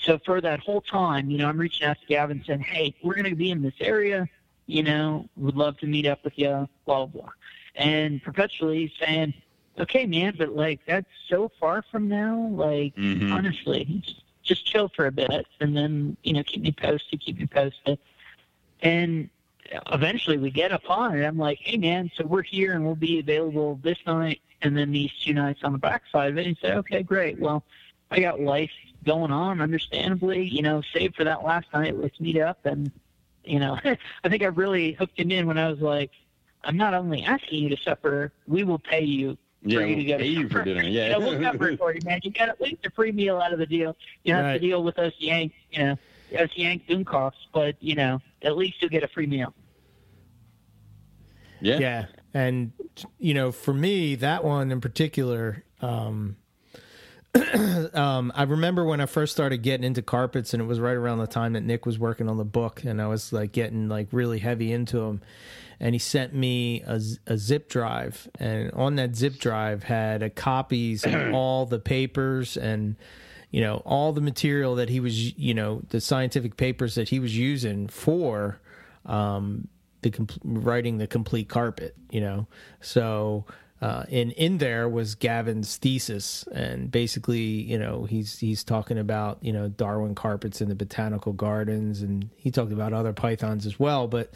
so for that whole time, you know, I'm reaching out to Gavin saying, hey, we're going to be in this area, you know, would love to meet up with you, blah, blah, blah. And perpetually saying, okay, man, but like that's so far from now. Like, mm-hmm. honestly, just, just chill for a bit and then, you know, keep me posted, keep me posted. And eventually we get upon it. I'm like, hey man, so we're here and we'll be available this night and then these two nights on the backside of it. And he said, okay, great. Well, I got life going on, understandably. You know, save for that last night. Let's meet up. And you know, I think I really hooked him in when I was like, I'm not only asking you to supper, we will pay you yeah, for you to go pay you for dinner. Yeah, you know, we'll cover it for you, man. You got at least a free meal out of the deal. You don't right. have to deal with us yank, you know, us yank Dummkopfs, but you know, at least you'll get a free meal. Yeah. Yeah. And, you know, for me, that one in particular, um, um, I remember when I first started getting into carpets, and it was right around the time that Nick was working on the book, and I was like getting like really heavy into them. And he sent me a, a zip drive, and on that zip drive had a copies of all the papers and you know all the material that he was, you know, the scientific papers that he was using for um, the comp- writing the complete carpet, you know. So uh, in in there was Gavin's thesis, and basically, you know, he's he's talking about you know Darwin carpets in the botanical gardens, and he talked about other pythons as well. But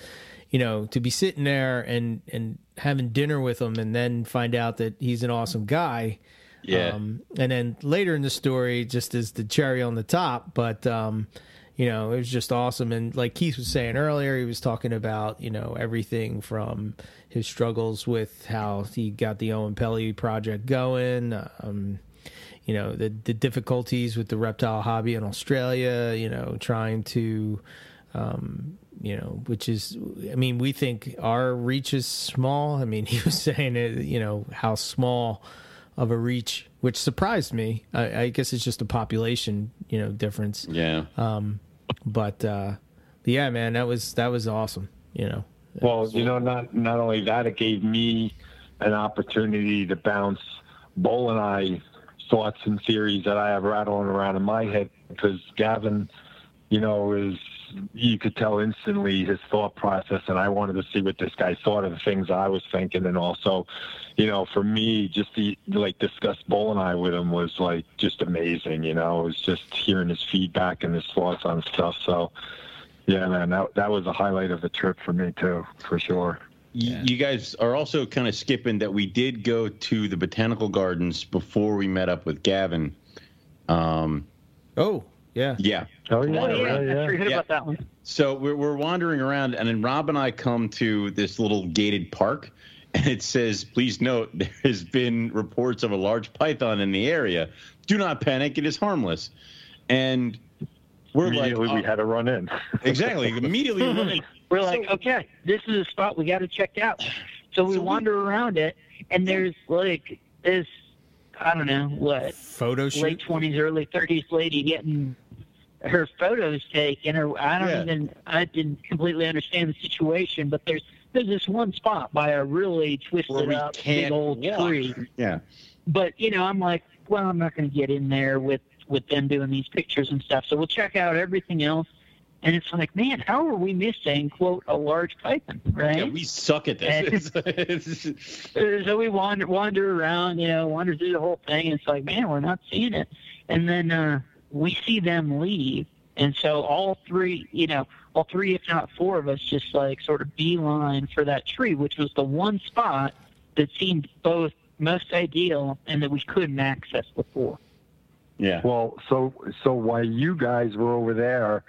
you know, to be sitting there and and having dinner with him, and then find out that he's an awesome guy. Yeah. Um, and then later in the story, just as the cherry on the top, but um, you know, it was just awesome. And like Keith was saying earlier, he was talking about, you know, everything from his struggles with how he got the Oenpelli project going, um, you know, the, the difficulties with the reptile hobby in Australia, you know, trying to, um, you know, which is, I mean, we think our reach is small. I mean, he was saying, it, you know, how small of a reach, which surprised me. I, I, guess it's just a population, you know, difference. Yeah. Um, but uh, yeah, man, that was that was awesome. You know. Well, you know, not not only that, it gave me an opportunity to bounce Bull and I thoughts and theories that I have rattling around in my head because Gavin, you know, is you could tell instantly his thought process, and I wanted to see what this guy thought of the things I was thinking, and also, you know, for me, just to like discuss Bull and I with him was like just amazing. You know, it was just hearing his feedback and his thoughts on stuff. So, yeah, man, that that was a highlight of the trip for me too, for sure. Yeah. You guys are also kind of skipping that we did go to the botanical gardens before we met up with Gavin. Um, oh, Yeah. Yeah. Oh yeah. Oh, yeah. yeah. yeah. about that one. So we're we're wandering around, and then Rob and I come to this little gated park, and it says, "Please note there has been reports of a large python in the area. Do not panic; it is harmless." And we're immediately like, we uh, had to run in. exactly. Immediately, we we're like, okay, this is a spot we got to check out. So we so wander we, around it, and there's like this, I don't know what, photo shoot? late twenties, early thirties lady getting her photos taken, or I don't yeah. even, I didn't completely understand the situation, but there's there's this one spot by a really twisted up big old walk. tree. Yeah. But you know, I'm like, well, I'm not going to get in there with with them doing these pictures and stuff. So we'll check out everything else. And it's like, man, how are we missing quote a large python, right? Yeah, we suck at this. so we wander wander around, you know, wander through the whole thing, and it's like, man, we're not seeing it. And then uh, we see them leave, and so all three, you know, all three, if not four of us, just like sort of beeline for that tree, which was the one spot that seemed both most ideal and that we couldn't access before. Yeah. Well, so so while you guys were over there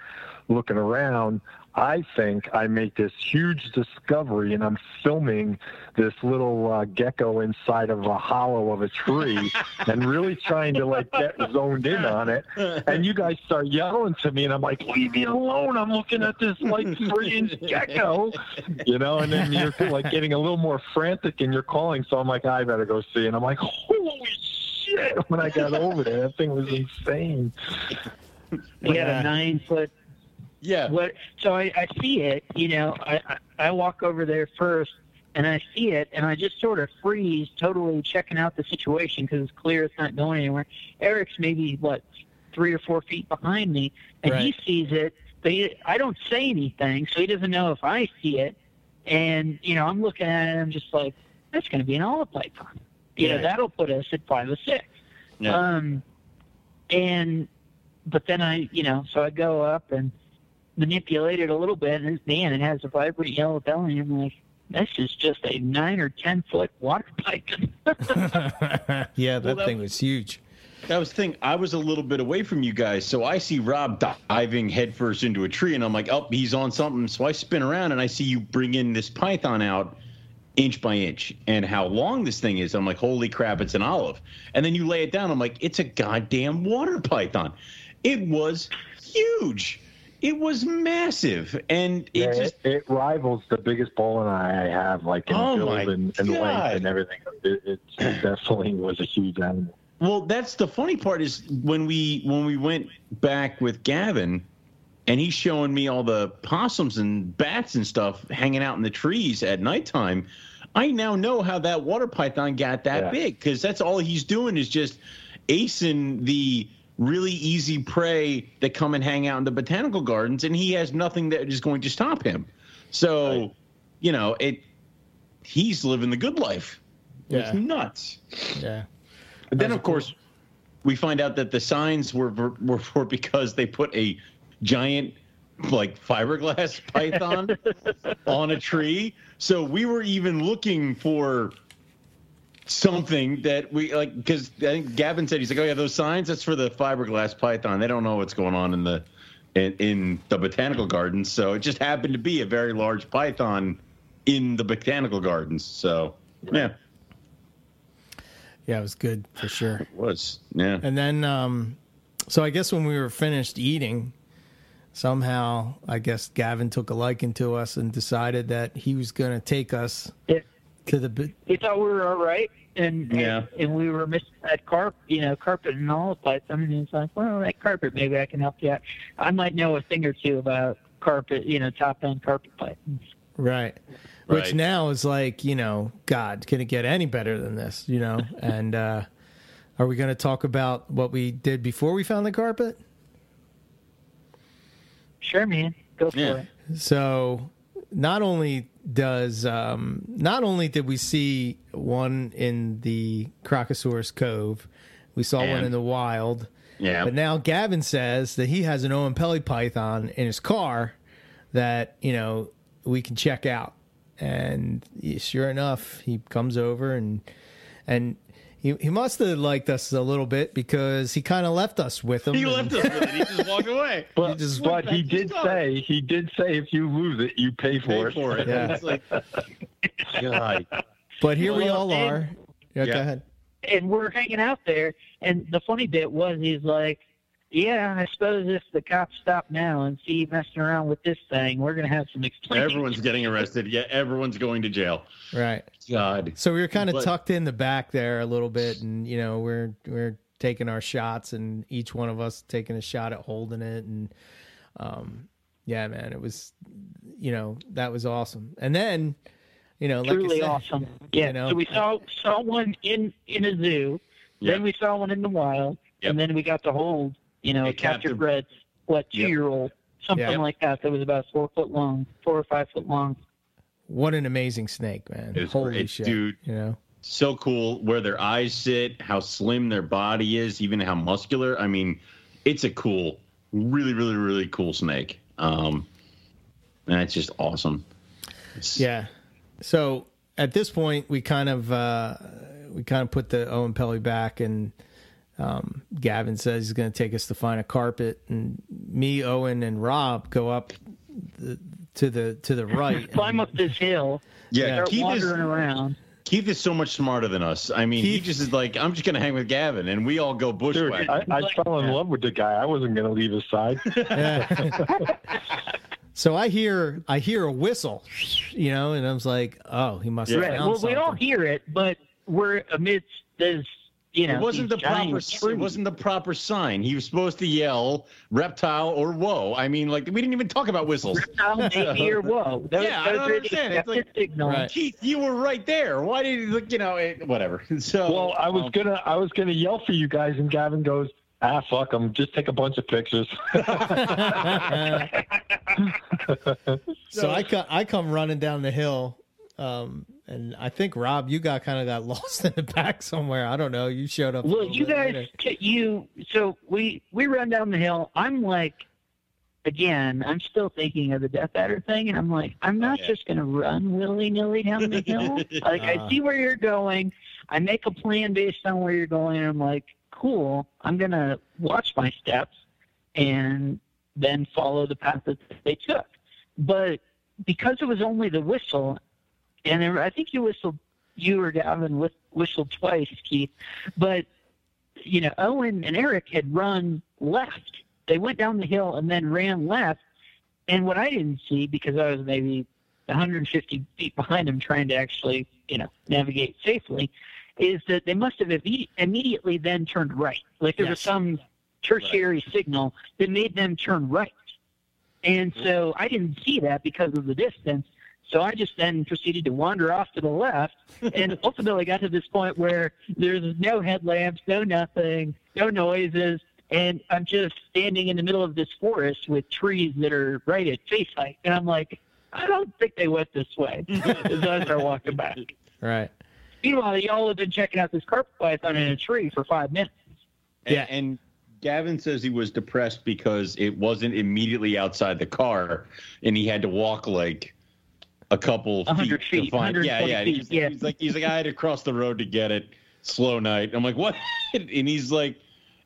looking around, I think I make this huge discovery, and I'm filming this little uh, gecko inside of a hollow of a tree, and really trying to like get zoned in on it. And you guys start yelling to me, and I'm like, "Leave me alone! I'm looking at this like three inch gecko," you know. And then you're like getting a little more frantic, and you're calling. So I'm like, "I better go see." And I'm like, "Holy shit!" When I got over there, that thing was insane. He had a nine foot yeah. What? So I, I see it. You know, I, I I walk over there first, and I see it, and I just sort of freeze, totally checking out the situation because it's clear it's not going anywhere. Eric's maybe what three or four feet behind me, and right. he sees it. But he, I don't say anything, so he doesn't know if I see it. And you know, I'm looking at it, and I'm just like, that's going to be an olive python. You yeah. know, that'll put us at five or six. Yeah. Um, and but then I, you know, so I go up and manipulate it a little bit, and man, it has a vibrant yellow belly. I'm like, this is just a nine or ten foot water python. yeah, that well, thing was huge. That was the thing. I was a little bit away from you guys, so I see Rob diving headfirst into a tree, and I'm like, "Oh, he's on something." So I spin around and I see you bring in this python out inch by inch, and how long this thing is. I'm like, "Holy crap, it's an olive!" And then you lay it down. I'm like, "It's a goddamn water python." It was huge. It was massive, and it yeah, just it, it, rivals the biggest bowling eye I have, like in oh build and, and length and everything. It, it definitely was a huge animal. Well, that's the funny part is when we when we went back with Gavin, and he's showing me all the possums and bats and stuff hanging out in the trees at nighttime. I now know how that water python got that yeah. big because that's all he's doing is just acing the really easy prey that come and hang out in the botanical gardens, and he has nothing that is going to stop him. So, right. you know, it he's living the good life. Yeah. It's nuts. Yeah. And then, of course, we find out that the signs were were for because they put a giant like fiberglass python on a tree. So we were even looking for something that we like because I think Gavin said he's like, oh yeah, those signs that's for the fiberglass python. They don't know what's going on in the in, in the botanical gardens. So it just happened to be a very large python in the botanical gardens. So yeah. Yeah, it was good for sure. It was. Yeah. And then um so I guess when we were finished eating, somehow I guess Gavin took a liking to us and decided that he was going to take us yeah to the. He thought we were all right, and yeah, and, and we were missing that carpet, you know, carpet and all the place. I mean, he's like, well, that carpet, maybe I can help you out. I might know a thing or two about carpet, you know, top end carpet pythons. Right. Which right. now is like, you know, God, can it get any better than this? You know, and uh, are we going to talk about what we did before we found the carpet? Sure, man. Go for yeah. it. So, not only does um, not only did we see one in the Crocosaurus Cove, we saw and, one in the wild. Yeah. But now Gavin says that he has an Oenpelli python in his car that you know we can check out. And sure enough, he comes over and and he, he must have liked us a little bit because he kind of left us with him. He left us with it. He just walked away. But he, just, but he did say he did say if you lose it, you pay for pay it. For it. Yeah. like, God. But here we all are. Yeah, yeah, go ahead. And we're hanging out there, and the funny bit was he's like, yeah, I suppose if the cops stop now and see you messing around with this thing, we're going to have some explaining. Everyone's getting arrested. Yeah, everyone's going to jail. Right. God. So we were kind of but, tucked in the back there a little bit, and you know we're we're taking our shots, and each one of us taking a shot at holding it, and um, yeah, man, it was, you know, that was awesome. And then, you know, truly like said, awesome. Yeah. You know, so we saw saw one in in a zoo, yeah. then we saw one in the wild, yep. and then we got to hold you know, a capture bred, what, two yep. year old, something yep. like that, that was about four foot long, four or five foot long. What an amazing snake, man. Holy great. shit. Dude, you know? So cool where their eyes sit, how slim their body is, even how muscular. I mean, it's a cool, really, really, really cool snake. Um, and it's just awesome. It's... Yeah. So at this point, we kind of uh, we kind of put the Oenpelli back, and um, Gavin says he's going to take us to find a carpet, and me, Owen, and Rob go up the, to the to the right. Climb up this hill. Yeah, start Keith wandering is, around. Keith is so much smarter than us. I mean, Keith, he just is like, I'm just going to hang with Gavin, and we all go bushwhack. I, I fell in love with the guy. I wasn't going to leave his side. so I hear I hear a whistle, you know, and I was like, oh, he must have right. Well, something. we all hear it, but we're amidst this you know, it wasn't the proper. It wasn't the proper sign. He was supposed to yell reptile or whoa. I mean, like we didn't even talk about whistles. Reptile, maybe or whoa. Those, yeah, those I don't understand. It's like, right. Keith, you were right there. Why did you look? You know, it, whatever. So well, I was um, gonna, I was gonna yell for you guys, and Gavin goes. Ah, fuck them. Just take a bunch of pictures. so I, co- I come running down the hill um, and I think Rob, you got kind of got lost in the back somewhere. I don't know. You showed up. Well, you guys, later. you so we we run down the hill. I'm like, again, I'm still thinking of the Death Adder thing, and I'm like, I'm not just going to run willy nilly down the hill. like uh, I uh-huh. see where you're going. I make a plan based on where you're going, and I'm like, cool. I'm going to watch my steps and then follow the path that they took. But because it was only the whistle and there, I think you whistled, you or Gavin whistled twice, Keith. But you know, Owen and Eric had run left. They went down the hill and then ran left. And what I didn't see because I was maybe 150 feet behind them trying to actually, you know, navigate safely, is that they must have immediately then turned right. Like there yes. was some tertiary right. signal that made them turn right. And mm-hmm. so I didn't see that because of the distance. So I just then proceeded to wander off to the left and ultimately got to this point where there's no headlamps, no nothing, no noises, and I'm just standing in the middle of this forest with trees that are right at face height. And I'm like, I don't think they went this way as I start walking back. Right. Meanwhile, y'all have been checking out this carpet python in a tree for five minutes. Yeah, and Gavin says he was depressed because it wasn't immediately outside the car, and he had to walk like a couple feet, feet to find. Yeah, yeah. Feet, he's, yeah. he's like, he's like, I had to cross the road to get it. Slow night. I'm like, what? and he's like,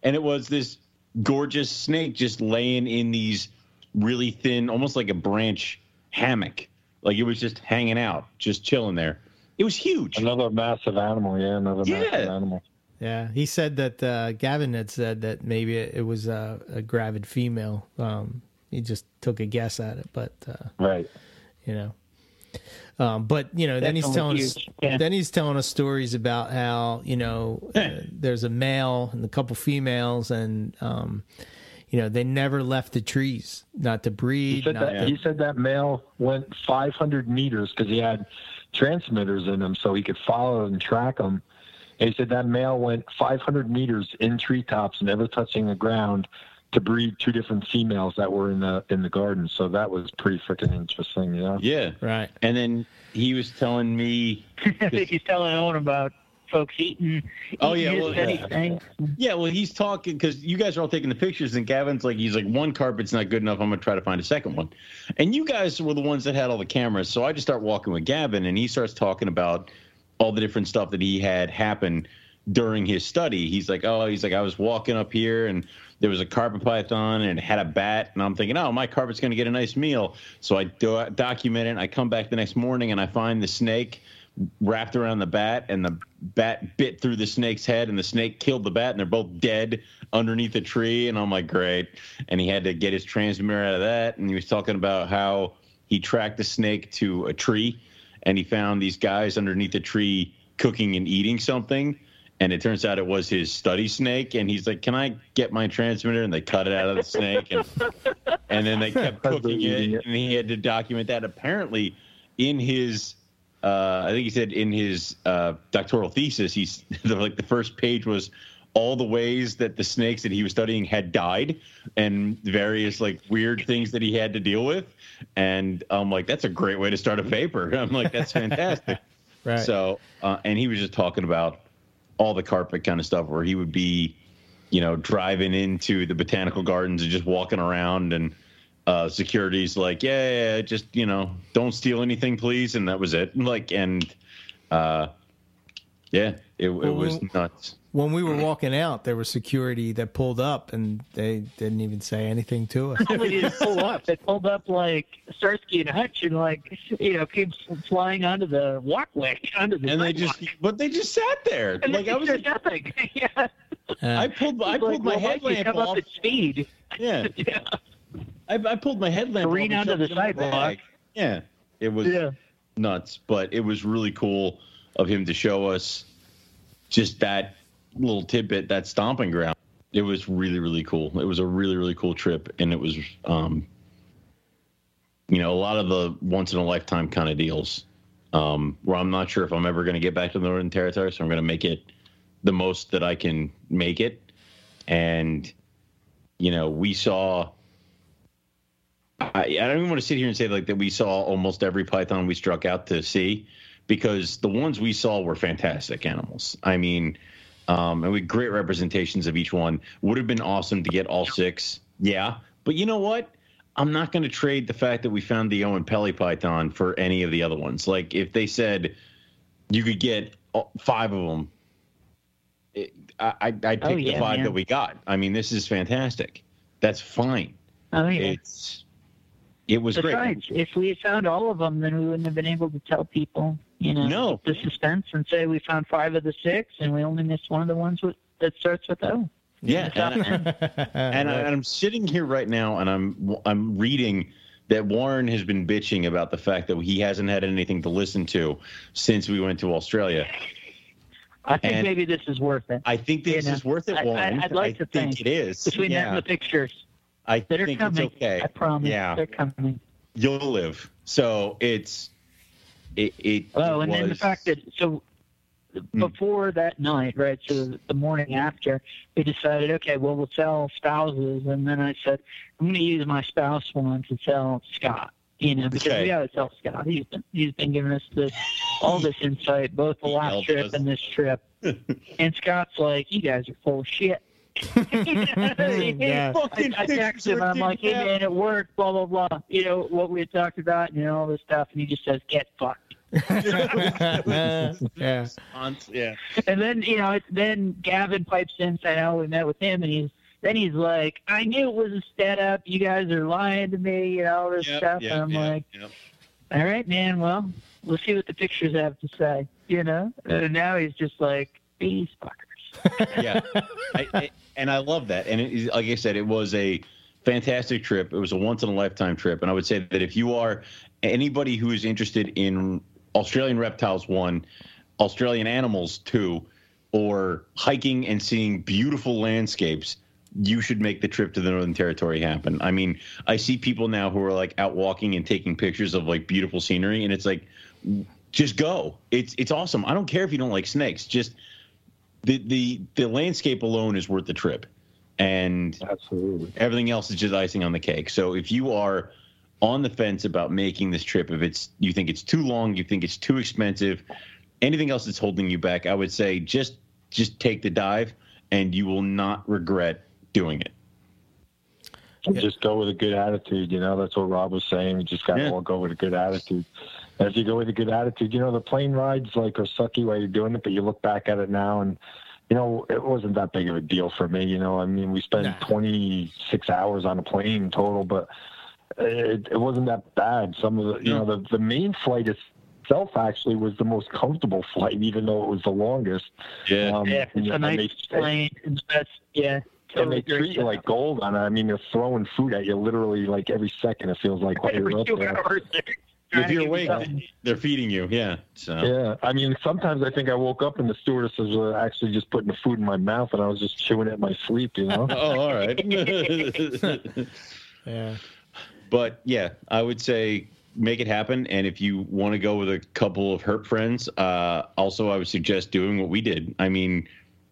and it was this gorgeous snake just laying in these really thin, almost like a branch hammock. Like it was just hanging out, just chilling there. It was huge. Another massive animal. Yeah, another yeah. massive animal. Yeah, he said that uh, Gavin had said that maybe it, it was a, a, gravid female. Um, he just took a guess at it, but uh, right, you know. Um, but you know, then he's telling us, yeah. then he's telling us stories about how you know uh, there's a male and a couple females, and um, you know they never left the trees, not to breed. He said, that, to... he said that male went 500 meters because he had transmitters in him, so he could follow and track them. And he said that male went 500 meters in treetops, never touching the ground, to breed two different females that were in the in the garden. So that was pretty freaking interesting, you know? Yeah, right. And then he was telling me, he's telling Owen about folks eating. Oh yeah, well, yeah. yeah. Well, he's talking because you guys are all taking the pictures, and Gavin's like, he's like, one carpet's not good enough. I'm gonna try to find a second one. And you guys were the ones that had all the cameras, so I just start walking with Gavin, and he starts talking about all the different stuff that he had happen during his study. He's like, oh, he's like, I was walking up here and there was a carpet python and it had a bat, and I'm thinking, oh, my carpet's going to get a nice meal. So I do- document it. I come back the next morning and I find the snake wrapped around the bat, and the bat bit through the snake's head, and the snake killed the bat, and they're both dead underneath a tree. And I'm like, great. And he had to get his transmitter out of that, and he was talking about how he tracked the snake to a tree, and he found these guys underneath the tree cooking and eating something and it turns out it was his study snake. And he's like can i get my transmitter? And they cut it out of the snake. And, and then they kept cooking it. and he had to document that. Apparently in his uh, i think he said in his uh, doctoral thesis he's like the first page was all the ways that the snakes that he was studying had died and various like weird things that he had to deal with. And i'm like that's a great way to start a paper. I'm like that's fantastic. Right. So uh, and he was just talking about all the carpet kind of stuff where he would be, you know, driving into the botanical gardens and just walking around and uh, security's like, yeah, yeah, just, you know, don't steal anything, please. And that was it. Like, and, uh, yeah, it, well, it was nuts. When we were walking out, there was security that pulled up, and they didn't even say anything to us. they didn't pull up. They pulled up like Starsky and Hutch, and like you know, came flying onto the walkway, onto the. And they just, but they just sat there. And like I was nothing. yeah. Uh, I pulled, I pulled like, my well, headlamp come off. Up at speed. Yeah. yeah. I, I pulled my headlamp. Green onto the sidewalk. Yeah, it was yeah. nuts, but it was really cool of him to show us just that little tidbit, that stomping ground. It was really, really cool. It was a really, really cool trip, and it was, um, you know, a lot of the once in a lifetime kind of deals. Um, where I'm not sure if I'm ever going to get back to the Northern Territory, so I'm going to make it the most that I can make it. And you know, we saw. I, I don't even want to sit here and say like that we saw almost every python we struck out to see, because the ones we saw were fantastic animals. I mean, um, and we great representations of each one. Would have been awesome to get all six. Yeah, but you know what? I'm not going to trade the fact that we found the Oenpelli Python for any of the other ones. Like if they said you could get five of them, it, I, I'd take oh, yeah, the five man. that we got. I mean, this is fantastic. That's fine. Oh yeah. It's it was Besides, great. if we had found all of them, then we wouldn't have been able to tell people you know, no. the suspense and say we found five of the six and we only missed one of the ones with, that starts with O. Yeah, and, I, and, I, am sitting here right now and I'm I'm reading that Warren has been bitching about the fact that he hasn't had anything to listen to since we went to Australia. I think and maybe this is worth it. I think this you know? is worth it, Warren. I, would like I to think, think, it is. Between yeah. that and the pictures. I that think coming. it's okay. I promise. Yeah. They're coming. You'll live. So it's it, it well, and was... then the fact that so hmm. before that night, right? So the morning after, we decided, okay, well, we'll sell spouses, and then I said, I'm going to use my spouse one to sell Scott. You know, because okay. we got to sell Scott. He's been he's been giving us this all this insight, both the last trip us. and this trip. and Scott's like, you guys are full of shit. yeah. I, I text him. I'm like, hey man, it worked. Blah blah blah. You know what we had talked about, you know all this stuff, and he just says, "Get fucked." yeah. Yeah. And then you know, it's, then Gavin pipes in, saying, "Oh, we met with him," and he's then he's like, "I knew it was a setup. You guys are lying to me, you know all this yep, stuff." Yep, and I'm yep, like, "All right, man. Well, we'll see what the pictures have to say." You know. And now he's just like, "These fuckers." yeah. I, I, and I love that. And it, like I said, it was a fantastic trip. It was a once in a lifetime trip. And I would say that if you are anybody who is interested in Australian reptiles, one, Australian animals, two, or hiking and seeing beautiful landscapes, you should make the trip to the Northern Territory happen. I mean, I see people now who are like out walking and taking pictures of like beautiful scenery, and it's like, just go. It's it's awesome. I don't care if you don't like snakes. Just the the the landscape alone is worth the trip, and absolutely everything else is just icing on the cake. So if you are on the fence about making this trip, if it's you think it's too long, you think it's too expensive, anything else that's holding you back, I would say just just take the dive, and you will not regret doing it. Just go with a good attitude. You know, that's what Rob was saying. You just got to yeah. all go with a good attitude. And if you go with a good attitude, you know, the plane rides like are sucky while you're doing it, but you look back at it now and you know, it wasn't that big of a deal for me. You know, I mean, we spent nah. 26 hours on a plane total, but it, it wasn't that bad. Some of the, you know, the, the main flight itself actually was the most comfortable flight, even though it was the longest. Yeah, um, yeah, it's a nice plane. It's best, yeah. Totally and they treat you like gold on it. I mean, they're throwing food at you literally like every second. It feels like while you're up there if you're awake, they're feeding you. Yeah. So. Yeah. I mean, sometimes I think I woke up and the stewardesses were actually just putting the food in my mouth and I was just chewing it in my sleep, you know? oh, all right. yeah. But yeah, I would say make it happen. And if you want to go with a couple of hurt friends, uh, also I would suggest doing what we did. I mean,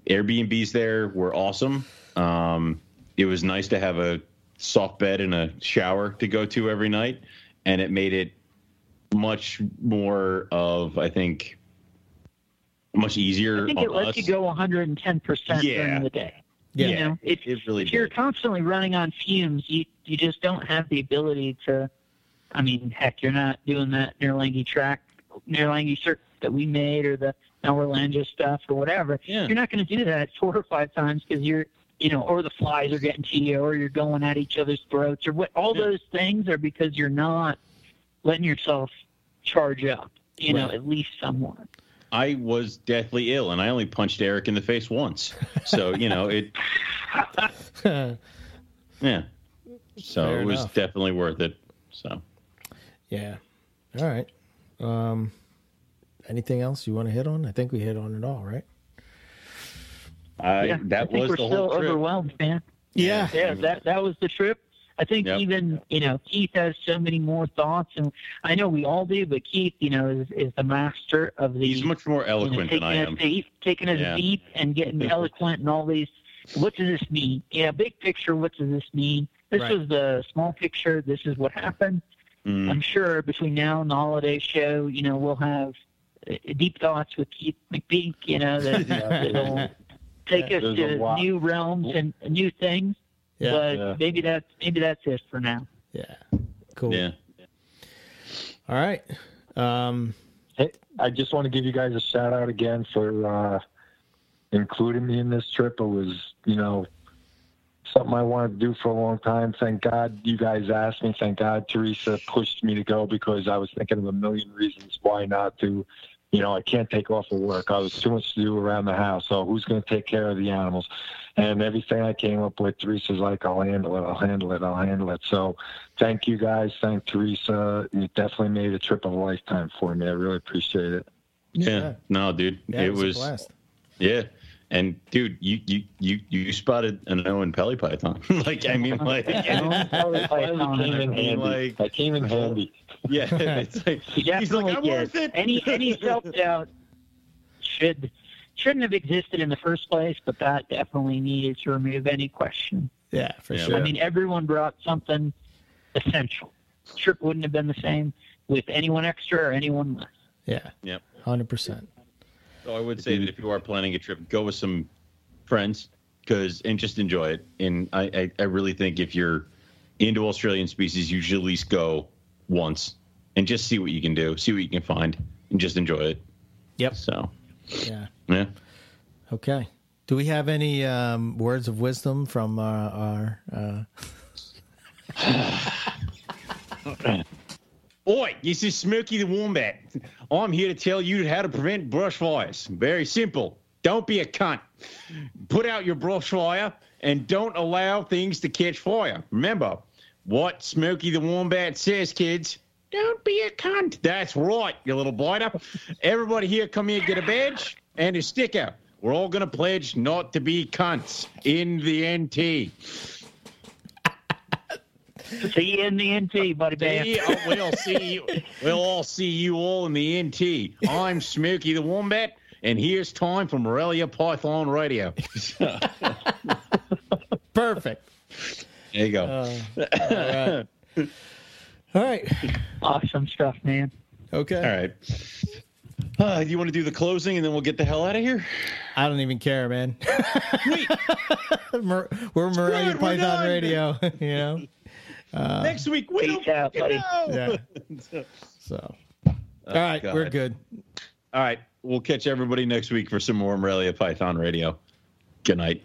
Airbnbs there were awesome. Um, it was nice to have a soft bed and a shower to go to every night, and it made it much more of I think much easier. I think it lets us. you go 110 percent during the day. Yeah, you know, if, it really if you're constantly running on fumes, you you just don't have the ability to. I mean, heck, you're not doing that Nourlangie track, Nourlangie circuit that we made, or the Nawurlandja stuff, or whatever. Yeah. You're not going to do that four or five times because you're, you know, or the flies are getting to you, or you're going at each other's throats, or what. All yeah. those things are because you're not letting yourself charge up, you right. know, at least somewhat. I was deathly ill, and I only punched Eric in the face once. So you know it. yeah. So Fair it was enough. definitely worth it. So. Yeah. All right. Um, anything else you want to hit on? I think we hit on it all, right? Uh, yeah, that I think was we're the still whole trip. overwhelmed, man. Yeah. Yeah, that that was the trip. I think yep. even you know Keith has so many more thoughts, and I know we all do. But Keith, you know, is, is the master of the. He's much more eloquent you know, than I am. Deep, taking us yeah. deep and getting eloquent and all these. What does this mean? Yeah, big picture. What does this mean? This right. is the small picture. This is what happened. Mm. I'm sure between now and the holiday show, you know, we'll have uh, deep thoughts with Keith McPeak. You know, that will take yeah, us to new realms and new things. Yeah. But yeah. maybe that's maybe that's it for now. Yeah. Cool. Yeah. All right. Um, hey, I just want to give you guys a shout out again for uh, including me in this trip. It was, you know, something I wanted to do for a long time. Thank God you guys asked me. Thank God Teresa pushed me to go because I was thinking of a million reasons why not to you know, I can't take off of work. I was too much to do around the house. So who's going to take care of the animals? And everything I came up with, Teresa's like, I'll handle it. I'll handle it. I'll handle it. So thank you guys. Thank Teresa. You definitely made a trip of a lifetime for me. I really appreciate it. Yeah. yeah. No, dude. Yeah, it, it was, was yeah. And dude, you you you you spotted an Oenpelli Python. like I mean, like Owen Pelly Python came in handy. Like, I came in handy. Yeah, it's like he's like I'm yes. worth it. Any any self doubt should shouldn't have existed in the first place, but that definitely needed to remove any question. Yeah, for yeah, sure. I mean, everyone brought something essential. Trip wouldn't have been the same with anyone extra or anyone less. Yeah. Yep. Hundred percent. So I would say that if you are planning a trip, go with some friends because and just enjoy it. And I, I, I really think if you're into Australian species, you should at least go once and just see what you can do, see what you can find, and just enjoy it. Yep. So. Yeah. Yeah. Okay. Do we have any um, words of wisdom from uh, our? Uh... Oi, this is Smokey the Wombat. I'm here to tell you how to prevent brush fires. Very simple. Don't be a cunt. Put out your brush fire and don't allow things to catch fire. Remember what Smokey the Wombat says, kids. Don't be a cunt. That's right, you little biter. Everybody here, come here, get a badge and a sticker. We're all going to pledge not to be cunts in the NT. See you in the NT, buddy bear. See, uh, we'll see you. We'll all see you all in the NT. I'm Smokey the Wombat, and here's time for Morelia Python Radio. Perfect. There you go. Uh, all, right. all right. Awesome stuff, man. Okay. All right. Uh, you want to do the closing and then we'll get the hell out of here? I don't even care, man. we're Morelia Python Radio, you know. Uh, Next week, we don't out, buddy. Yeah. So, oh, all right, God. we're good. All right, we'll catch everybody next week for some more Morelia Python Radio. Good night.